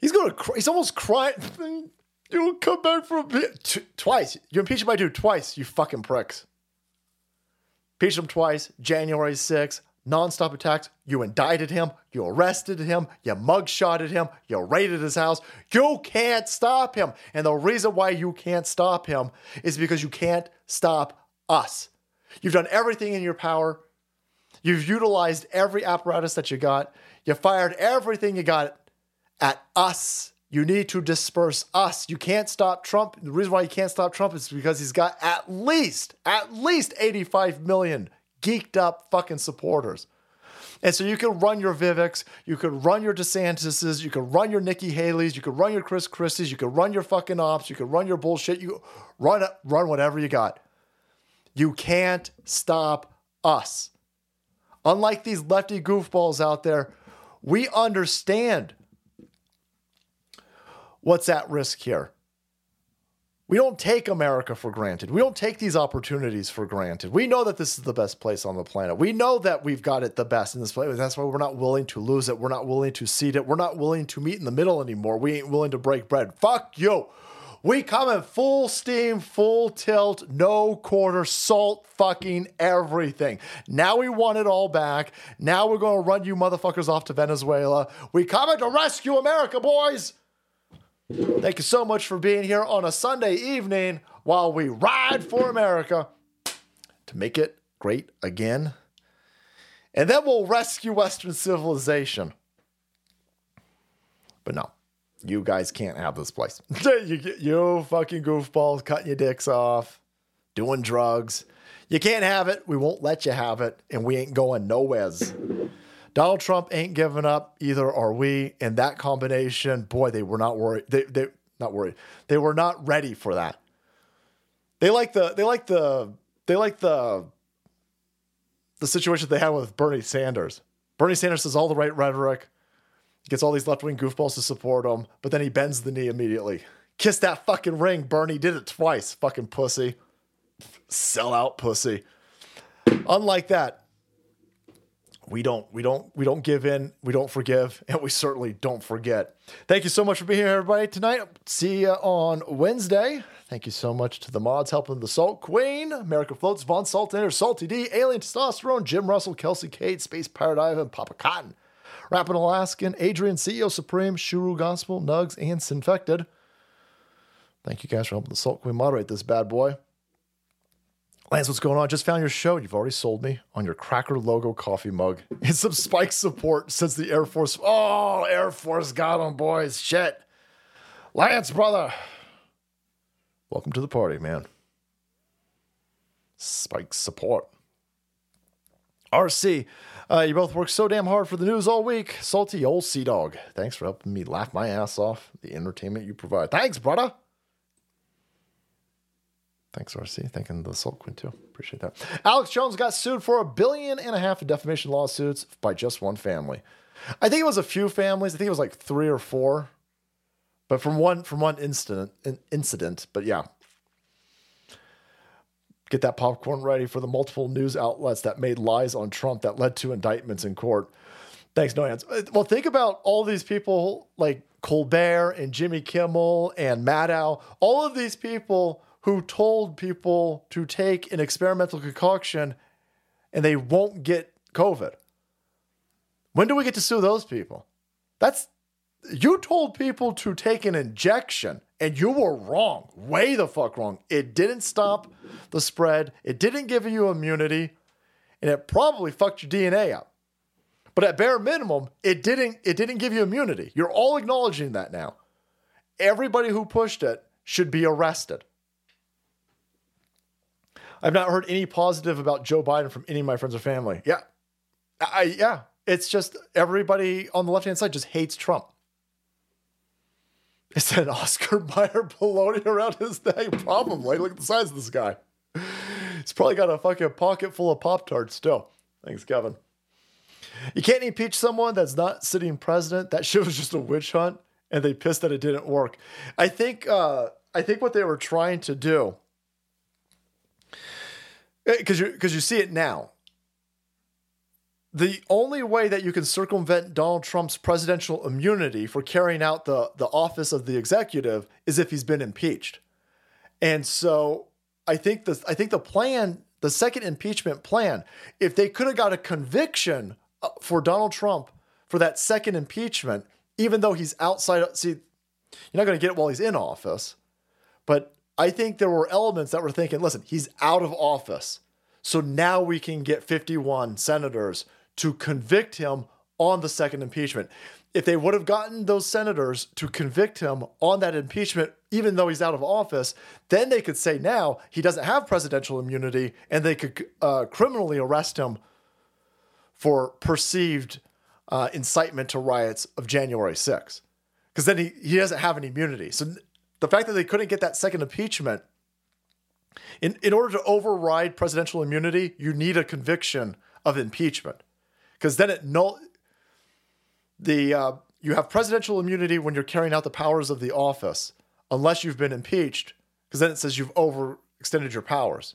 He's going to cry. He's almost crying. You'll come back from T- twice. You impeached my dude twice, you fucking pricks. Impeached him twice, January 6th, nonstop attacks. You indicted him, you arrested him, you mugshotted him, you raided his house. You can't stop him. And the reason why you can't stop him is because you can't stop us. You've done everything in your power. You've utilized every apparatus that you got. You fired everything you got at us you need to disperse us. You can't stop Trump. The reason why you can't stop Trump is because he's got at least, at least 85 million geeked up fucking supporters. And so you can run your Viveks, you could run your DeSantis's, you could run your Nikki Haley's, you could run your Chris Christie's, you could run your fucking ops, you could run your bullshit, you run run whatever you got. You can't stop us. Unlike these lefty goofballs out there, we understand what's at risk here. We don't take America for granted. We don't take these opportunities for granted. We know that this is the best place on the planet. We know that we've got it the best in this place. That's why we're not willing to lose it. We're not willing to cede it. We're not willing to meet in the middle anymore. We ain't willing to break bread. Fuck you. We come in full steam, full tilt, no quarter, salt fucking everything. Now we want it all back. Now we're going to run you motherfuckers off to Venezuela. We come in to rescue America, boys. Thank you so much for being here on a Sunday evening while we ride for America to make it great again. And then we'll rescue Western civilization. But no, you guys can't have this place. you, you fucking goofballs cutting your dicks off, doing drugs. You can't have it. We won't let you have it. And we ain't going nowheres. Donald Trump ain't giving up, either are we. And that combination, boy, they were not worried. They they not worried. They were not ready for that. They like the they like the they like the the situation they had with Bernie Sanders. Bernie Sanders says all the right rhetoric, gets all these left wing goofballs to support him, but then he bends the knee immediately. Kiss that fucking ring, Bernie. Did it twice, fucking pussy. Sell out pussy. Unlike that, we don't we don't we don't give in we don't forgive and we certainly don't forget thank you so much for being here everybody tonight see you on wednesday thank you so much to the mods helping the salt queen america floats von saltiner salty d alien testosterone jim russell kelsey kate space pirate ivan papa cotton rapping alaskan adrian ceo supreme shuru gospel nugs and sinfected thank you guys for helping the salt queen moderate this bad boy Lance, what's going on? Just found your show. You've already sold me on your Cracker logo coffee mug and some Spike support since the Air Force. Oh, Air Force got them, boys. Shit. Lance, brother. Welcome to the party, man. Spike support. RC, uh, you both work so damn hard for the news all week. Salty old sea dog. Thanks for helping me laugh my ass off. The entertainment you provide. Thanks, brother. Thanks, RC. Thanking the Salt Queen too. Appreciate that. Alex Jones got sued for a billion and a half of defamation lawsuits by just one family. I think it was a few families. I think it was like three or four, but from one from one incident. Incident. But yeah, Get that popcorn ready for the multiple news outlets that made lies on Trump that led to indictments in court. Thanks, no hands. Uh, Well, think about all these people like Colbert and Jimmy Kimmel and Maddow, all of these people who told people to take an experimental concoction and they won't get COVID. When do we get to sue those people? That's you told people to take an injection and you were wrong. Way the fuck wrong. It didn't stop the spread, it didn't give you immunity, and it probably fucked your DNA up. But at bare minimum, it didn't it didn't give you immunity. You're all acknowledging that now. Everybody who pushed it should be arrested. I've not heard any positive about Joe Biden from any of my friends or family. Yeah. I yeah, it's just everybody on the left-hand side just hates Trump. It said Oscar Mayer baloney around his neck. Probably. Look at the size of this guy. He's probably got a fucking pocket full of Pop Tarts still. Thanks, Kevin. You can't impeach someone that's not sitting president. That shit was just a witch hunt, and they pissed that it didn't work. I think. Uh, I think what they were trying to do, because you because you see it now. The only way that you can circumvent Donald Trump's presidential immunity for carrying out the, the office of the executive is if he's been impeached. And so I think the I think the plan, the second impeachment plan, if they could have got a conviction uh, for Donald Trump for that second impeachment, even though he's outside, see, you're not going to get it while he's in office. But I think there were elements that were thinking, listen, he's out of office. So now we can get 51 senators to convict him on the second impeachment. If they would have gotten those senators to convict him on that impeachment, even though he's out of office, then they could say now he doesn't have presidential immunity and they could uh, criminally arrest him for perceived uh, incitement to riots of January 6th. Because then he, he doesn't have an immunity. So the fact that they couldn't get that second impeachment, in, in order to override presidential immunity, you need a conviction of impeachment. Because then it null the uh, you have presidential immunity when you're carrying out the powers of the office, unless you've been impeached, because then it says you've overextended your powers.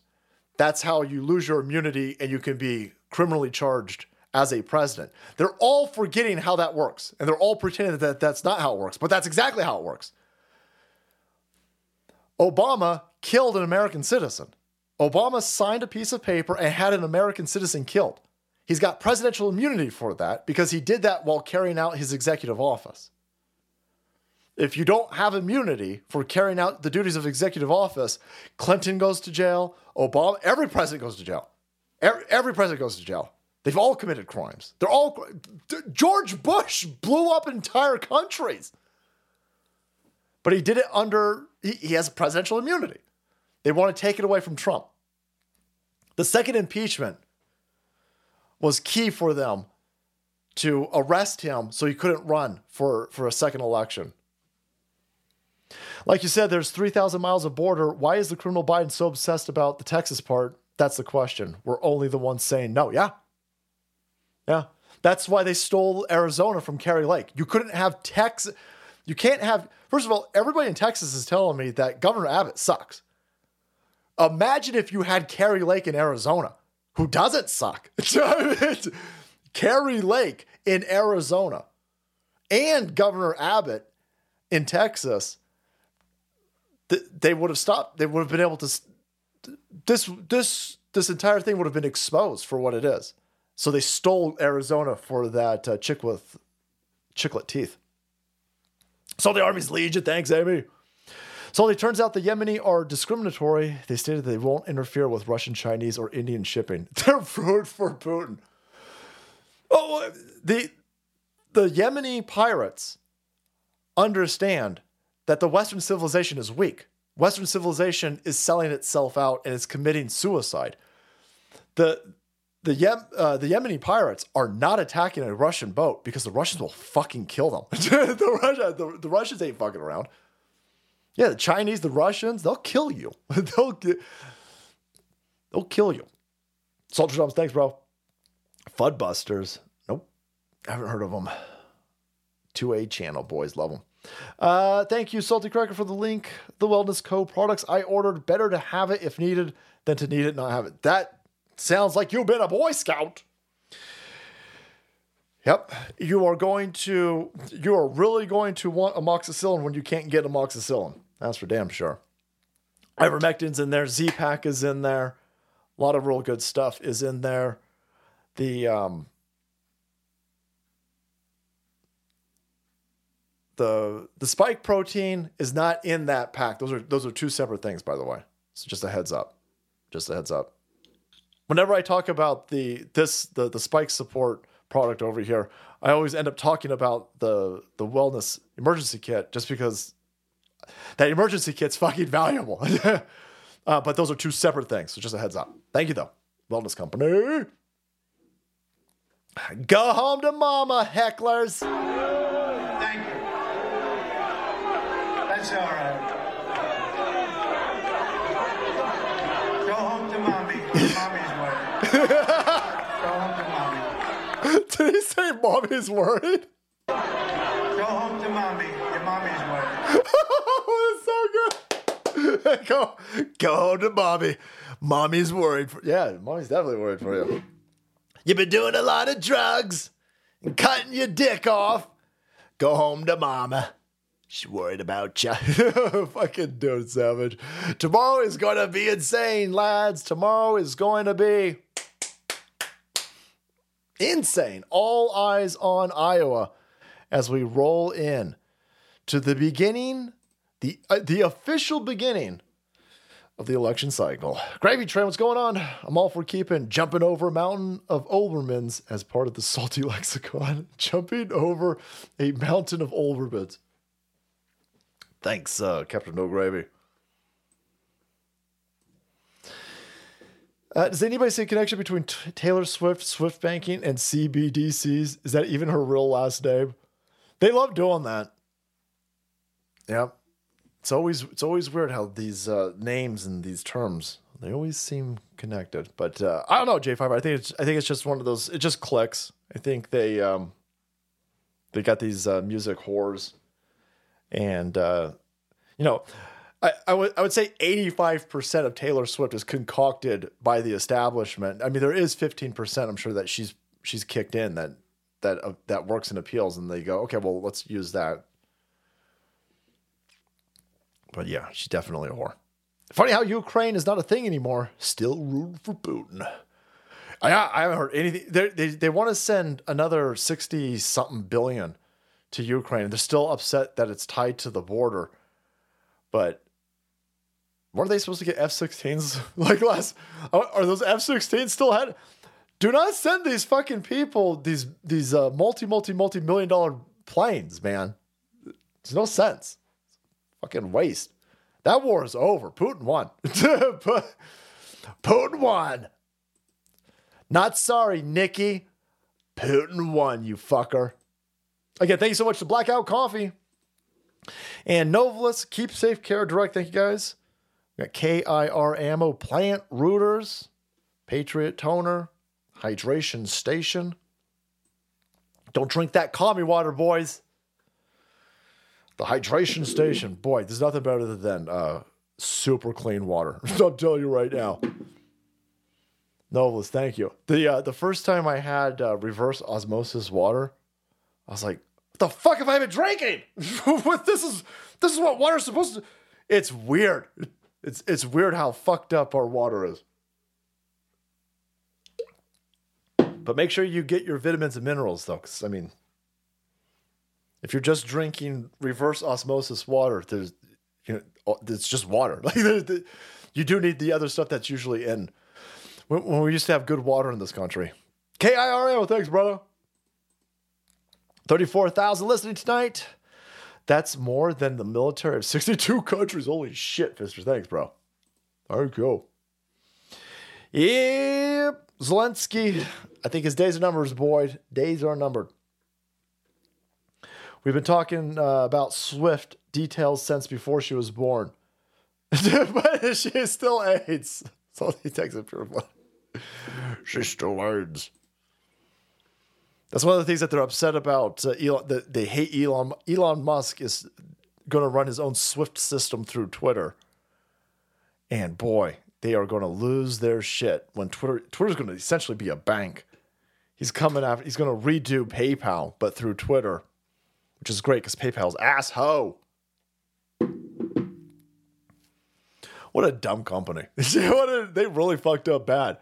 That's how you lose your immunity and you can be criminally charged as a president. They're all forgetting how that works, and they're all pretending that that's not how it works, but that's exactly how it works. Obama killed an American citizen. Obama signed a piece of paper and had an American citizen killed. He's got presidential immunity for that because he did that while carrying out his executive office. If you don't have immunity for carrying out the duties of executive office, Clinton goes to jail, Obama, every president goes to jail. Every, every president goes to jail. They've all committed crimes. They're all George Bush blew up entire countries. But he did it under he, he has presidential immunity. They want to take it away from Trump. The second impeachment was key for them to arrest him so he couldn't run for, for a second election. Like you said, there's 3,000 miles of border. Why is the criminal Biden so obsessed about the Texas part? That's the question. We're only the ones saying no. Yeah. Yeah. That's why they stole Arizona from Kari Lake. You couldn't have Texas. You can't have, first of all, everybody in Texas is telling me that Governor Abbott sucks. Imagine if you had Kari Lake in Arizona, who doesn't suck. Kari Lake in Arizona and Governor Abbott in Texas, th- they would have stopped. They would have been able to. This this this entire thing would have been exposed for what it is. So they stole Arizona for that uh, chick with chiclet teeth. So the Army's Legion, thanks, Amy. So it turns out the Yemeni are discriminatory. They stated they won't interfere with Russian, Chinese, or Indian shipping. They're food for Putin. Oh, the the Yemeni pirates understand that the Western civilization is weak. Western civilization is selling itself out and is committing suicide. The the Yem, uh, the Yemeni pirates are not attacking a Russian boat because the Russians will fucking kill them. the, Russia, the, the Russians ain't fucking around. Yeah, the Chinese, the Russians, they'll kill you. they'll they'll kill you. Soldier Drums, thanks, bro. Fudbusters. Nope. I haven't heard of them. 2A channel, boys love them. Uh, thank you, Salty Cracker, for the link. The Wellness Co. products I ordered. Better to have it if needed than to need it and not have it. That sounds like you've been a Boy Scout. Yep. You are going to, you are really going to want amoxicillin when you can't get amoxicillin. That's for damn sure. Ivermectin's in there. Z-Pack is in there. A lot of real good stuff is in there. The, um, the the spike protein is not in that pack. Those are those are two separate things, by the way. So just a heads up. Just a heads up. Whenever I talk about the this the the spike support product over here, I always end up talking about the the wellness emergency kit just because that emergency kit's fucking valuable. uh, but those are two separate things. So just a heads up. Thank you though. Wellness company. Go home to mama, hecklers. Thank you. That's all right. Go home to mommy. Mommy's worried. Go home to mommy. Did he say mommy's worried? Go home to mommy. Your mommy's That's so good. go, go home to mommy. Mommy's worried. For, yeah, mommy's definitely worried for you. You've been doing a lot of drugs and cutting your dick off. Go home to mama. She's worried about you. Fucking dude, savage. Tomorrow is going to be insane, lads. Tomorrow is going to be insane. All eyes on Iowa as we roll in to the beginning, the uh, the official beginning of the election cycle. Gravy train, what's going on? I'm all for keeping jumping over a mountain of Olbermans as part of the salty lexicon. jumping over a mountain of Olbermans. Thanks, uh, Captain No Gravy. Uh, does anybody see a connection between t- Taylor Swift, Swift Banking, and CBDCs? Is that even her real last name? They love doing that. Yep. It's always it's always weird how these uh, names and these terms they always seem connected. But uh, I don't know, J five. I think it's I think it's just one of those. It just clicks. I think they um they got these uh, music whores, and uh, you know. I, I would I would say 85% of Taylor Swift is concocted by the establishment. I mean, there is 15%. I'm sure that she's she's kicked in that that uh, that works in appeals, and they go, okay, well, let's use that. But yeah, she's definitely a whore. Funny how Ukraine is not a thing anymore. Still rooting for Putin. I I haven't heard anything. They're, they they want to send another sixty something billion to Ukraine. They're still upset that it's tied to the border, but weren't they supposed to get F-16s like last? Are those F-16s still had? Do not send these fucking people these these uh, multi multi multi million dollar planes, man. There's no sense. Fucking waste. That war is over. Putin won. Putin won. Not sorry, Nikki. Putin won, you fucker. Again, thank you so much to Blackout Coffee and Novelist. Keep Safe Care Direct. Thank you guys. We got KIR Ammo, Plant Rooters, Patriot Toner, Hydration Station. Don't drink that commie water, boys. The hydration station, boy, there's nothing better than uh, super clean water. I'll tell you right now. Novelist, thank you. The uh, the first time I had uh, reverse osmosis water, I was like, "What the fuck have I been drinking? what this is this is what water's supposed to." It's weird. It's it's weird how fucked up our water is. But make sure you get your vitamins and minerals, though, because I mean, if you're just drinking reverse osmosis water, there's you know it's just water. Like you do need the other stuff that's usually in. When, when we used to have good water in this country. KIRO, thanks, brother. Thirty-four thousand listening tonight. That's more than the military of sixty-two countries. Holy shit, Fister. Thanks, bro. All right, go. Yep, Zelensky. I think his days are numbered, Boyd. Days are numbered. We've been talking uh, about Swift details since before she was born. but she still AIDS. So he takes it pure blood. She still AIDS. That's one of the things that they're upset about. Uh, Elon, that they hate Elon. Elon Musk is going to run his own Swift system through Twitter, and boy, they are going to lose their shit when Twitter. Twitter's going to essentially be a bank. He's coming after. He's going to redo PayPal, but through Twitter, which is great because PayPal's asshole. What a dumb company. a, they really fucked up bad.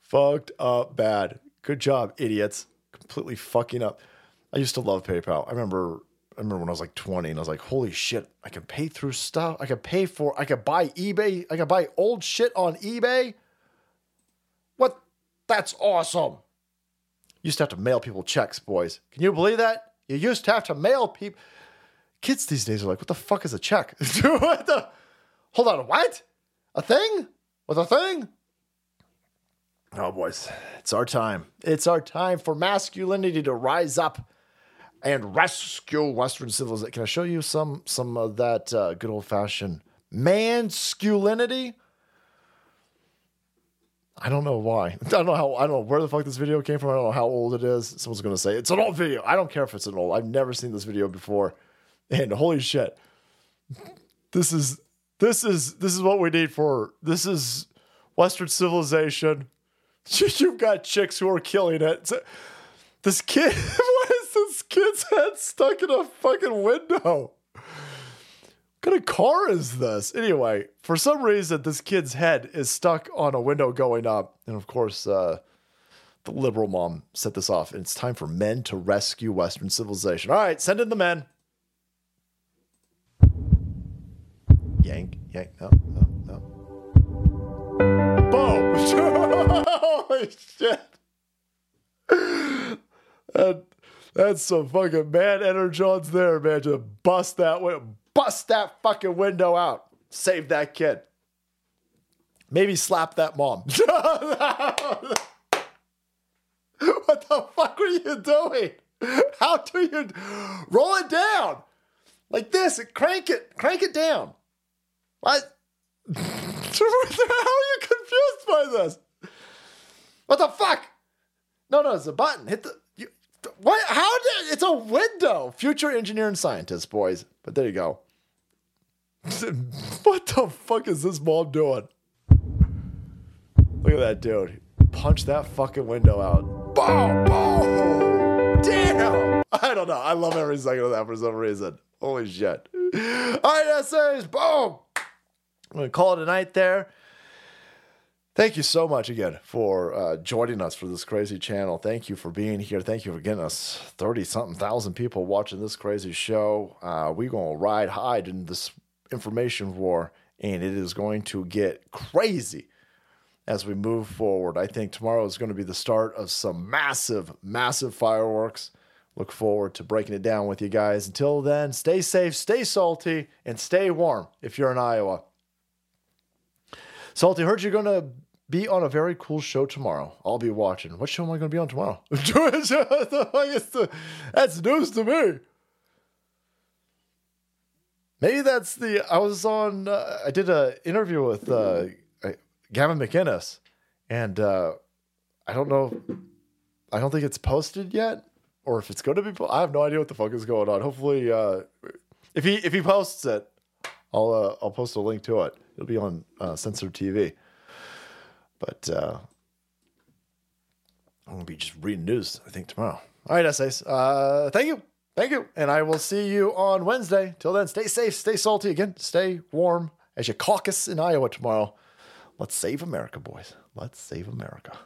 Fucked up bad. Good job, idiots. Completely fucking up. I used to love PayPal. I remember I remember when I was like 20 and I was like, holy shit, I can pay through stuff. I can pay for I could buy eBay. I can buy old shit on eBay. What? That's awesome. Used to have to mail people checks, boys. Can you believe that? You used to have to mail people. Kids these days are like, what the fuck is a check? what the? Hold on, what? A thing? With a thing? Oh, boys, it's our time. It's our time for masculinity to rise up and rescue Western civilization. Can I show you some some of that uh, good old fashioned masculinity? I don't know why. I don't know how. I don't know where the fuck this video came from. I don't know how old it is. Someone's gonna say it's an old video. I don't care if it's an old. I've never seen this video before, and holy shit, this is this is this is what we need for this is Western civilization. You've got chicks who are killing it. This kid, what is this kid's head stuck in a fucking window? What kind of car is this? Anyway, for some reason, this kid's head is stuck on a window going up. And of course, uh, the liberal mom set this off. And it's time for men to rescue Western civilization. All right, send in the men. Yank, yank, no, no, no. Boom! Holy shit! That, that's some fucking man energons there, man. Just bust that way, bust that fucking window out. Save that kid. Maybe slap that mom. what the fuck were you doing? How do you roll it down like this? Crank it, crank it down. What? How are you confused by this? What the fuck? No, no, it's a button. Hit the. You, what? How did. It's a window. Future engineer and scientist, boys. But there you go. what the fuck is this mom doing? Look at that dude. Punch that fucking window out. Boom! Boom! Damn! I don't know. I love every second of that for some reason. Holy shit. All right, essays. Boom! I'm going to call it a night there. Thank you so much again for uh, joining us for this crazy channel. Thank you for being here. Thank you for getting us 30 something thousand people watching this crazy show. Uh, we're going to ride high in this information war, and it is going to get crazy as we move forward. I think tomorrow is going to be the start of some massive, massive fireworks. Look forward to breaking it down with you guys. Until then, stay safe, stay salty, and stay warm if you're in Iowa. Salty, heard you're going to be on a very cool show tomorrow. I'll be watching. What show am I going to be on tomorrow? that's news to me. Maybe that's the. I was on. Uh, I did an interview with uh, Gavin McInnes, and uh, I don't know. I don't think it's posted yet, or if it's going to be. I have no idea what the fuck is going on. Hopefully, uh, if he if he posts it, I'll uh, I'll post a link to it. It'll be on uh, Censored TV. But uh, I'm gonna be just reading news. I think tomorrow. All right, essays. Uh, thank you, thank you, and I will see you on Wednesday. Till then, stay safe, stay salty again, stay warm as you caucus in Iowa tomorrow. Let's save America, boys. Let's save America.